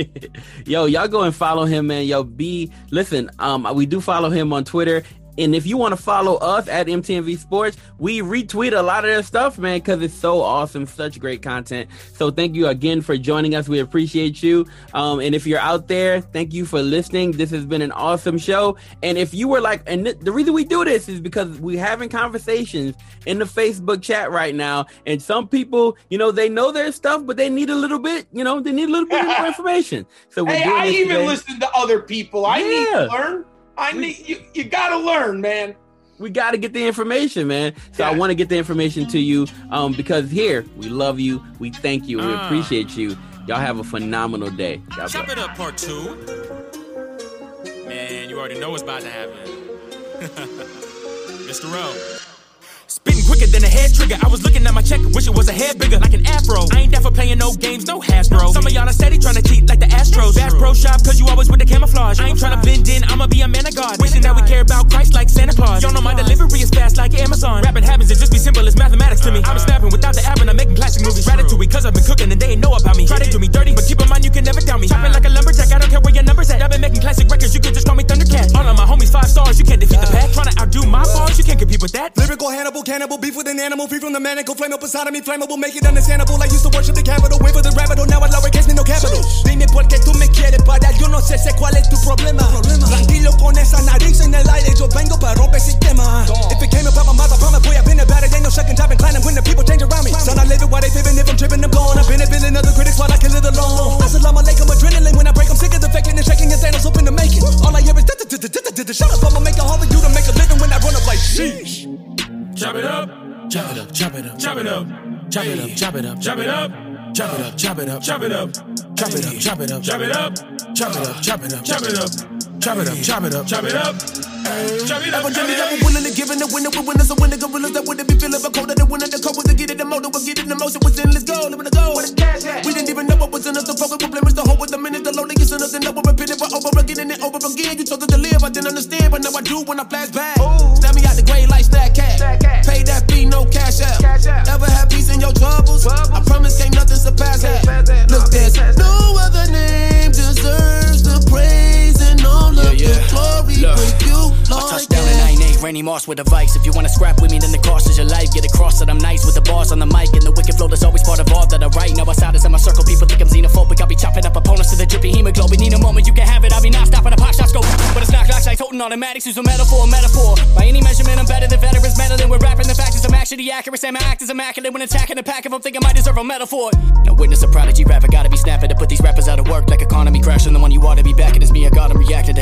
S5: Yo, y'all go and follow him, man. Yo, B, listen. Um, we do follow him on Twitter. And if you want to follow us at MTMV Sports, we retweet a lot of their stuff, man, because it's so awesome, such great content. So thank you again for joining us. We appreciate you. Um, and if you're out there, thank you for listening. This has been an awesome show. And if you were like, and th- the reason we do this is because we're having conversations in the Facebook chat right now, and some people, you know, they know their stuff, but they need a little bit, you know, they need a little bit more information. So we're
S6: Hey, I even
S5: today.
S6: listen to other people. I need to learn. I need you. You got to learn, man.
S5: we got to get the information, man. So I want to get the information to you um, because here we love you, we thank you, and we
S32: Ah.
S5: appreciate you. Y'all have a phenomenal day. God
S32: Chop
S5: bless.
S32: it up, part two.
S35: Man, you already know what's about to happen. Mr. O. Spitting quicker than a head trigger. I was looking at my check, wish it was a head bigger, like an afro. I ain't down for playing no games, no Hasbro. Some of y'all are steady trying to cheat like the Astros. Bass Pro Shop, cause you always with the camouflage. I ain't trying to blend in, I'ma be a man of God. Wishing that we care about Christ like Santa Claus. Y'all know my delivery is fast like Amazon. Rapping happens, it just be simple as mathematics to me. I'm snapping without the app and I'm making classic movies. Ratatouille, cause I've been cooking and they ain't know about me. Try to do me dirty, but keep in mind you can never doubt me. Chopping like a lumberjack, I don't care where your numbers at. I've been making classic records, you can just call me Thundercat. All of my homies five stars, you can't defeat the pack. Trying to outdo my bars, you can't compete with that.
S36: Lyrical Hannibal, cannibal, beef with an animal, free from the up inside of me, flammable, make it understandable. I used to worship the capital, wait for the rabbit now I lowercase me, no capital.
S15: Dime por qué tú me quieres parar, yo no sé, sé cuál es tu problema. Tranquilo con esa nariz en el aire, yo vengo para romper sistema.
S36: If it came about my mouth, I promise, boy, I've been about it, ain't no second time inclining when the people change around me. Son, I live it while they fibbing, if I'm tripping, I'm gone. I've been a villain, other critics while I can live alone. Assalamu alaikum, adrenaline when I break, I'm sick of the faking and shaking and Thanos up to making. All I hear is that that that that that that. shut up, I'ma make it hard for you to make a living when I run up like sheesh.
S35: Chop it up, chop it up, chop it up, chop it up, chop it up, chop it up, chop it up, chop it up, chop it up, chop it up, chop it up, chop it up, chop it up, chop it up, chop it up, chop it up, chop it up, chop it up, chop it up. Chop it up,
S15: Ever Jimmy Devil willing to give in the winner with winners and winner gorillas that wouldn't be feeling but colder than winner the cold with the get it the motor but get it the motion was in let's go living the go. We didn't even know what was in us the focus will blemish the whole with the minute the loading is in us and it but over again and over again. You told us to live I didn't understand but now I do when I flash back. Snap me out the grave like stack cat pay that fee no cash out. Ever have peace in your troubles? I promise can't nothing surpass that. look there's no other name deserves the praise and the glory but you
S37: I touched down in 98, Randy Moss with a vice. If you wanna scrap with me, then the cost is your life. Get across that I'm nice with the bars on the mic. And the wicked flow that's always part of all that I write. Now outsiders in my circle, people think I'm xenophobic. I'll be chopping up opponents to the drippy hemoglobin. Need a moment, you can have it. I'll be non stopping the pop shots go. But it's not clocks, I toting automatics. Use a metaphor, metaphor. By any measurement, I'm better than veterans. Meddling with rapping. The fact is, I'm actually accurate. Say my act is immaculate when attacking the pack. If I'm thinking I might deserve a metaphor. Now witness a prodigy rapper. Gotta be snapping to put these rappers out of work. Like economy crashing. The one you ought to be backing is me. I got him reacting to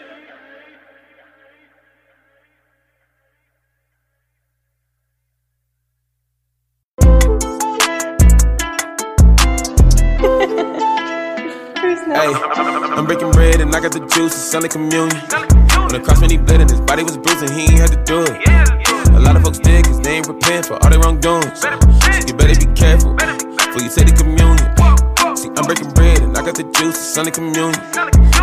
S33: Hey, I'm breaking bread and I got the juice, it's Sunday communion. When it crossed me, he bled and his body was bruising, he ain't had to do it. A lot of folks did, cause they ain't repent for all their wrongdoings. So you better be careful before you take the communion. See, I'm breaking bread and I got the juice, it's Sunday communion.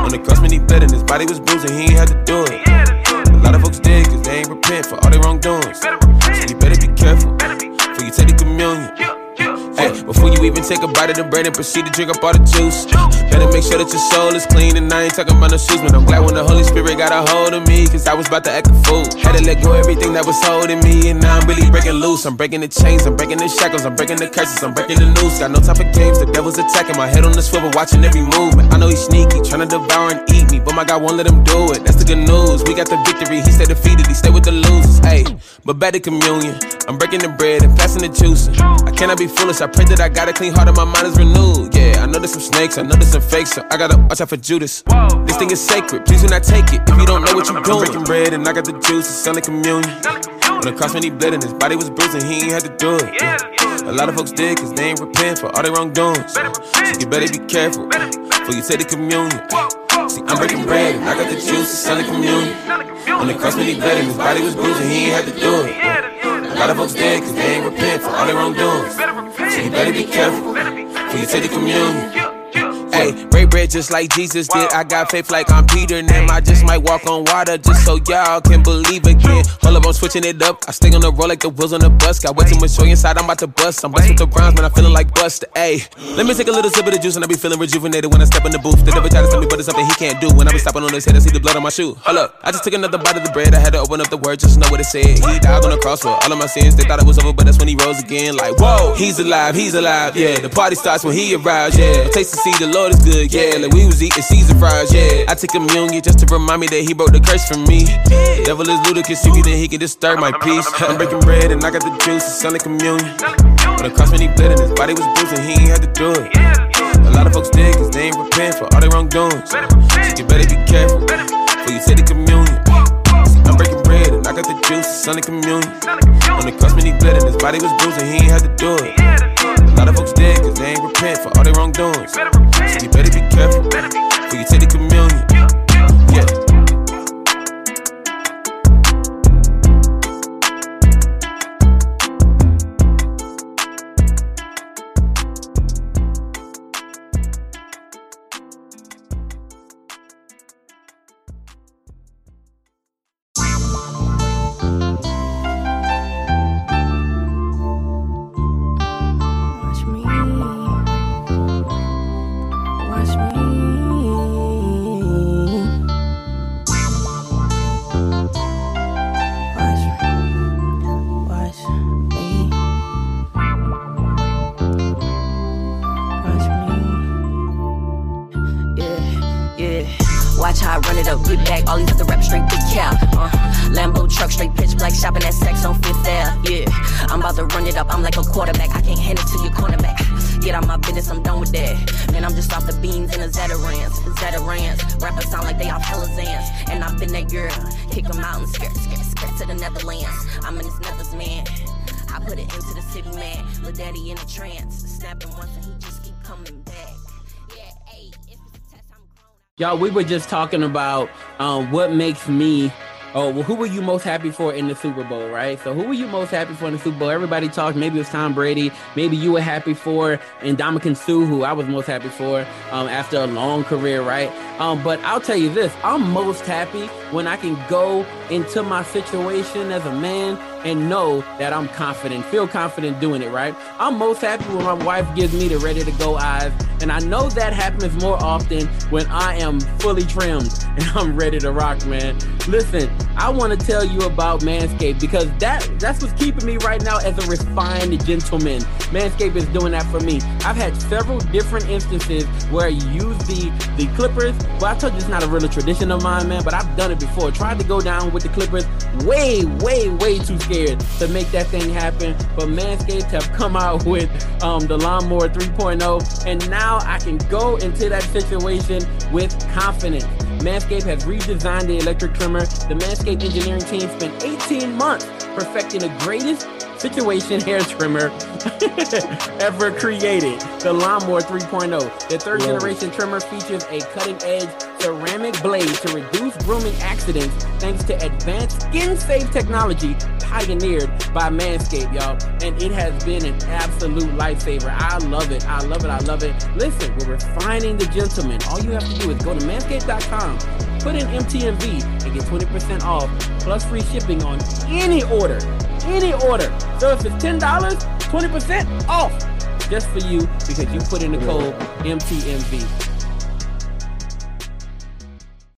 S33: When it crossed me, he bled and his body was bruising, he ain't had to do it. A lot of folks did, cause they ain't repent for all their wrongdoings. So you better be careful before you take the communion. Hey, before you even take a bite of the bread and proceed to drink up all the juice. Better make sure that your soul is clean and I ain't talking about no shoes, man. I'm glad when the Holy Spirit got a hold of me, cause I was about to act a fool. Had to let go everything that was holding me, and now I'm really breaking loose. I'm breaking the chains, I'm breaking the shackles, I'm breaking the curses, I'm breaking the noose. Got no time for games, the devil's attacking my head on the swivel, watching every movement. I know he's sneaky, trying to devour and eat me, but my God won't let him do it. That's the good news. We got the victory, he stay defeated, he stay with the losers. Hey, but better communion. I'm breaking the bread and passing the juice. I cannot be foolish, I pray that I got a clean heart and my mind is renewed. Yeah, I know there's some snakes, I know there's some fakes, so I gotta watch out for Judas. This thing is sacred, please do not take it if you don't know what you're doing. I'm breaking bread and I got the juice, it's Sunday communion. When it crossed me, he bled and his body was bruising, he ain't had to do it. Yeah. A lot of folks did, cause they ain't repent for all their wrongdoings. So you better be careful before you take the communion. See, I'm breaking bread and I got the juice, it's Sunday communion. When it crossed me, he bled and his body was bruising, he ain't had to do it. A lot of folks dead cause they ain't repent for all their wrongdoings. You better be careful before you take the communion. Hey, break bread just like Jesus did. I got faith like I'm Peter. Now I just might walk on water just so y'all can believe again. Hold up, I'm switching it up. I stay on the road like the wheels on the bus. Got way too much joy inside, I'm about to bust. I'm blessed with the rhymes, man. I'm feeling like Buster. Hey, let me take a little sip of the juice and I be feeling rejuvenated when I step in the booth. The devil try to tell me, but it's something he can't do. When I be stopping on his head, I see the blood on my shoe. Hold up, I just took another bite of the bread. I had to open up the word just to know what it said. He died on the cross for all of my sins. They thought it was over, but that's when he rose again. Like, whoa, he's alive, he's alive. Yeah, the party starts when he arrives. Yeah, taste to see the Lord is good. Yeah, like we was eating Caesar fries. Yeah, I took communion just to remind me that he broke the curse from me. Devil is ludicrous. You think he can disturb my peace, I'm breaking bread and I got the juice. It's Sunday communion. When it crossed me, he bled and his body was bruising. He ain't had to do it. A
S14: lot of folks did, cause they ain't repent for all their wrongdoings. So you better be careful before you take the communion. I'm breaking bread and I got the juice, it's only communion. On the cross when he bled and his body was bruised and he ain't had to do it. Lot of folks dead cause they ain't repent for all their wrongdoings. So you better be careful before you take the
S38: daddy in a trance. Snapping once and he just keep coming back.
S5: Y'all, we were just talking about um, what makes me. Oh, well, who were you most happy for in the Super Bowl, right? So, who were you most happy for in the Super Bowl? Everybody talked. Maybe it was Tom Brady. Maybe you were happy for Ndamukong Suh, who I was most happy for um, after a long career, right? Um, but I'll tell you this: I'm most happy when I can go into my situation as a man and know that I'm confident, feel confident doing it, right? I'm most happy when my wife gives me the ready to go eyes. And I know that happens more often when I am fully trimmed and I'm ready to rock, man. Listen, I want to tell you about Manscaped because that that's what's keeping me right now as a refined gentleman. Manscaped is doing that for me. I've had several different instances where I use the the clippers. Well, I told you it's not a really tradition of mine, man, but I've done it before. Tried to go down with the clippers, way, way, way too to make that thing happen. But Manscaped have come out with um, the Lawnmower 3.0, and now I can go into that situation with confidence. Manscaped has redesigned the electric trimmer. The Manscaped engineering team spent 18 months perfecting the greatest situation hair trimmer ever created, the Lawnmower 3.0. The third generation trimmer features a cutting edge ceramic blade to reduce grooming accidents thanks to advanced skin safe technology pioneered by Manscaped, y'all. And it has been an absolute lifesaver. I love it. I love it. I love it. Listen, we're refining the gentleman. All you have to do is go to manscaped.com, put in MTMV, and get 20% off plus free shipping on any order. Any order. So if it's $10, 20% off just for you because you put in the code MTMV.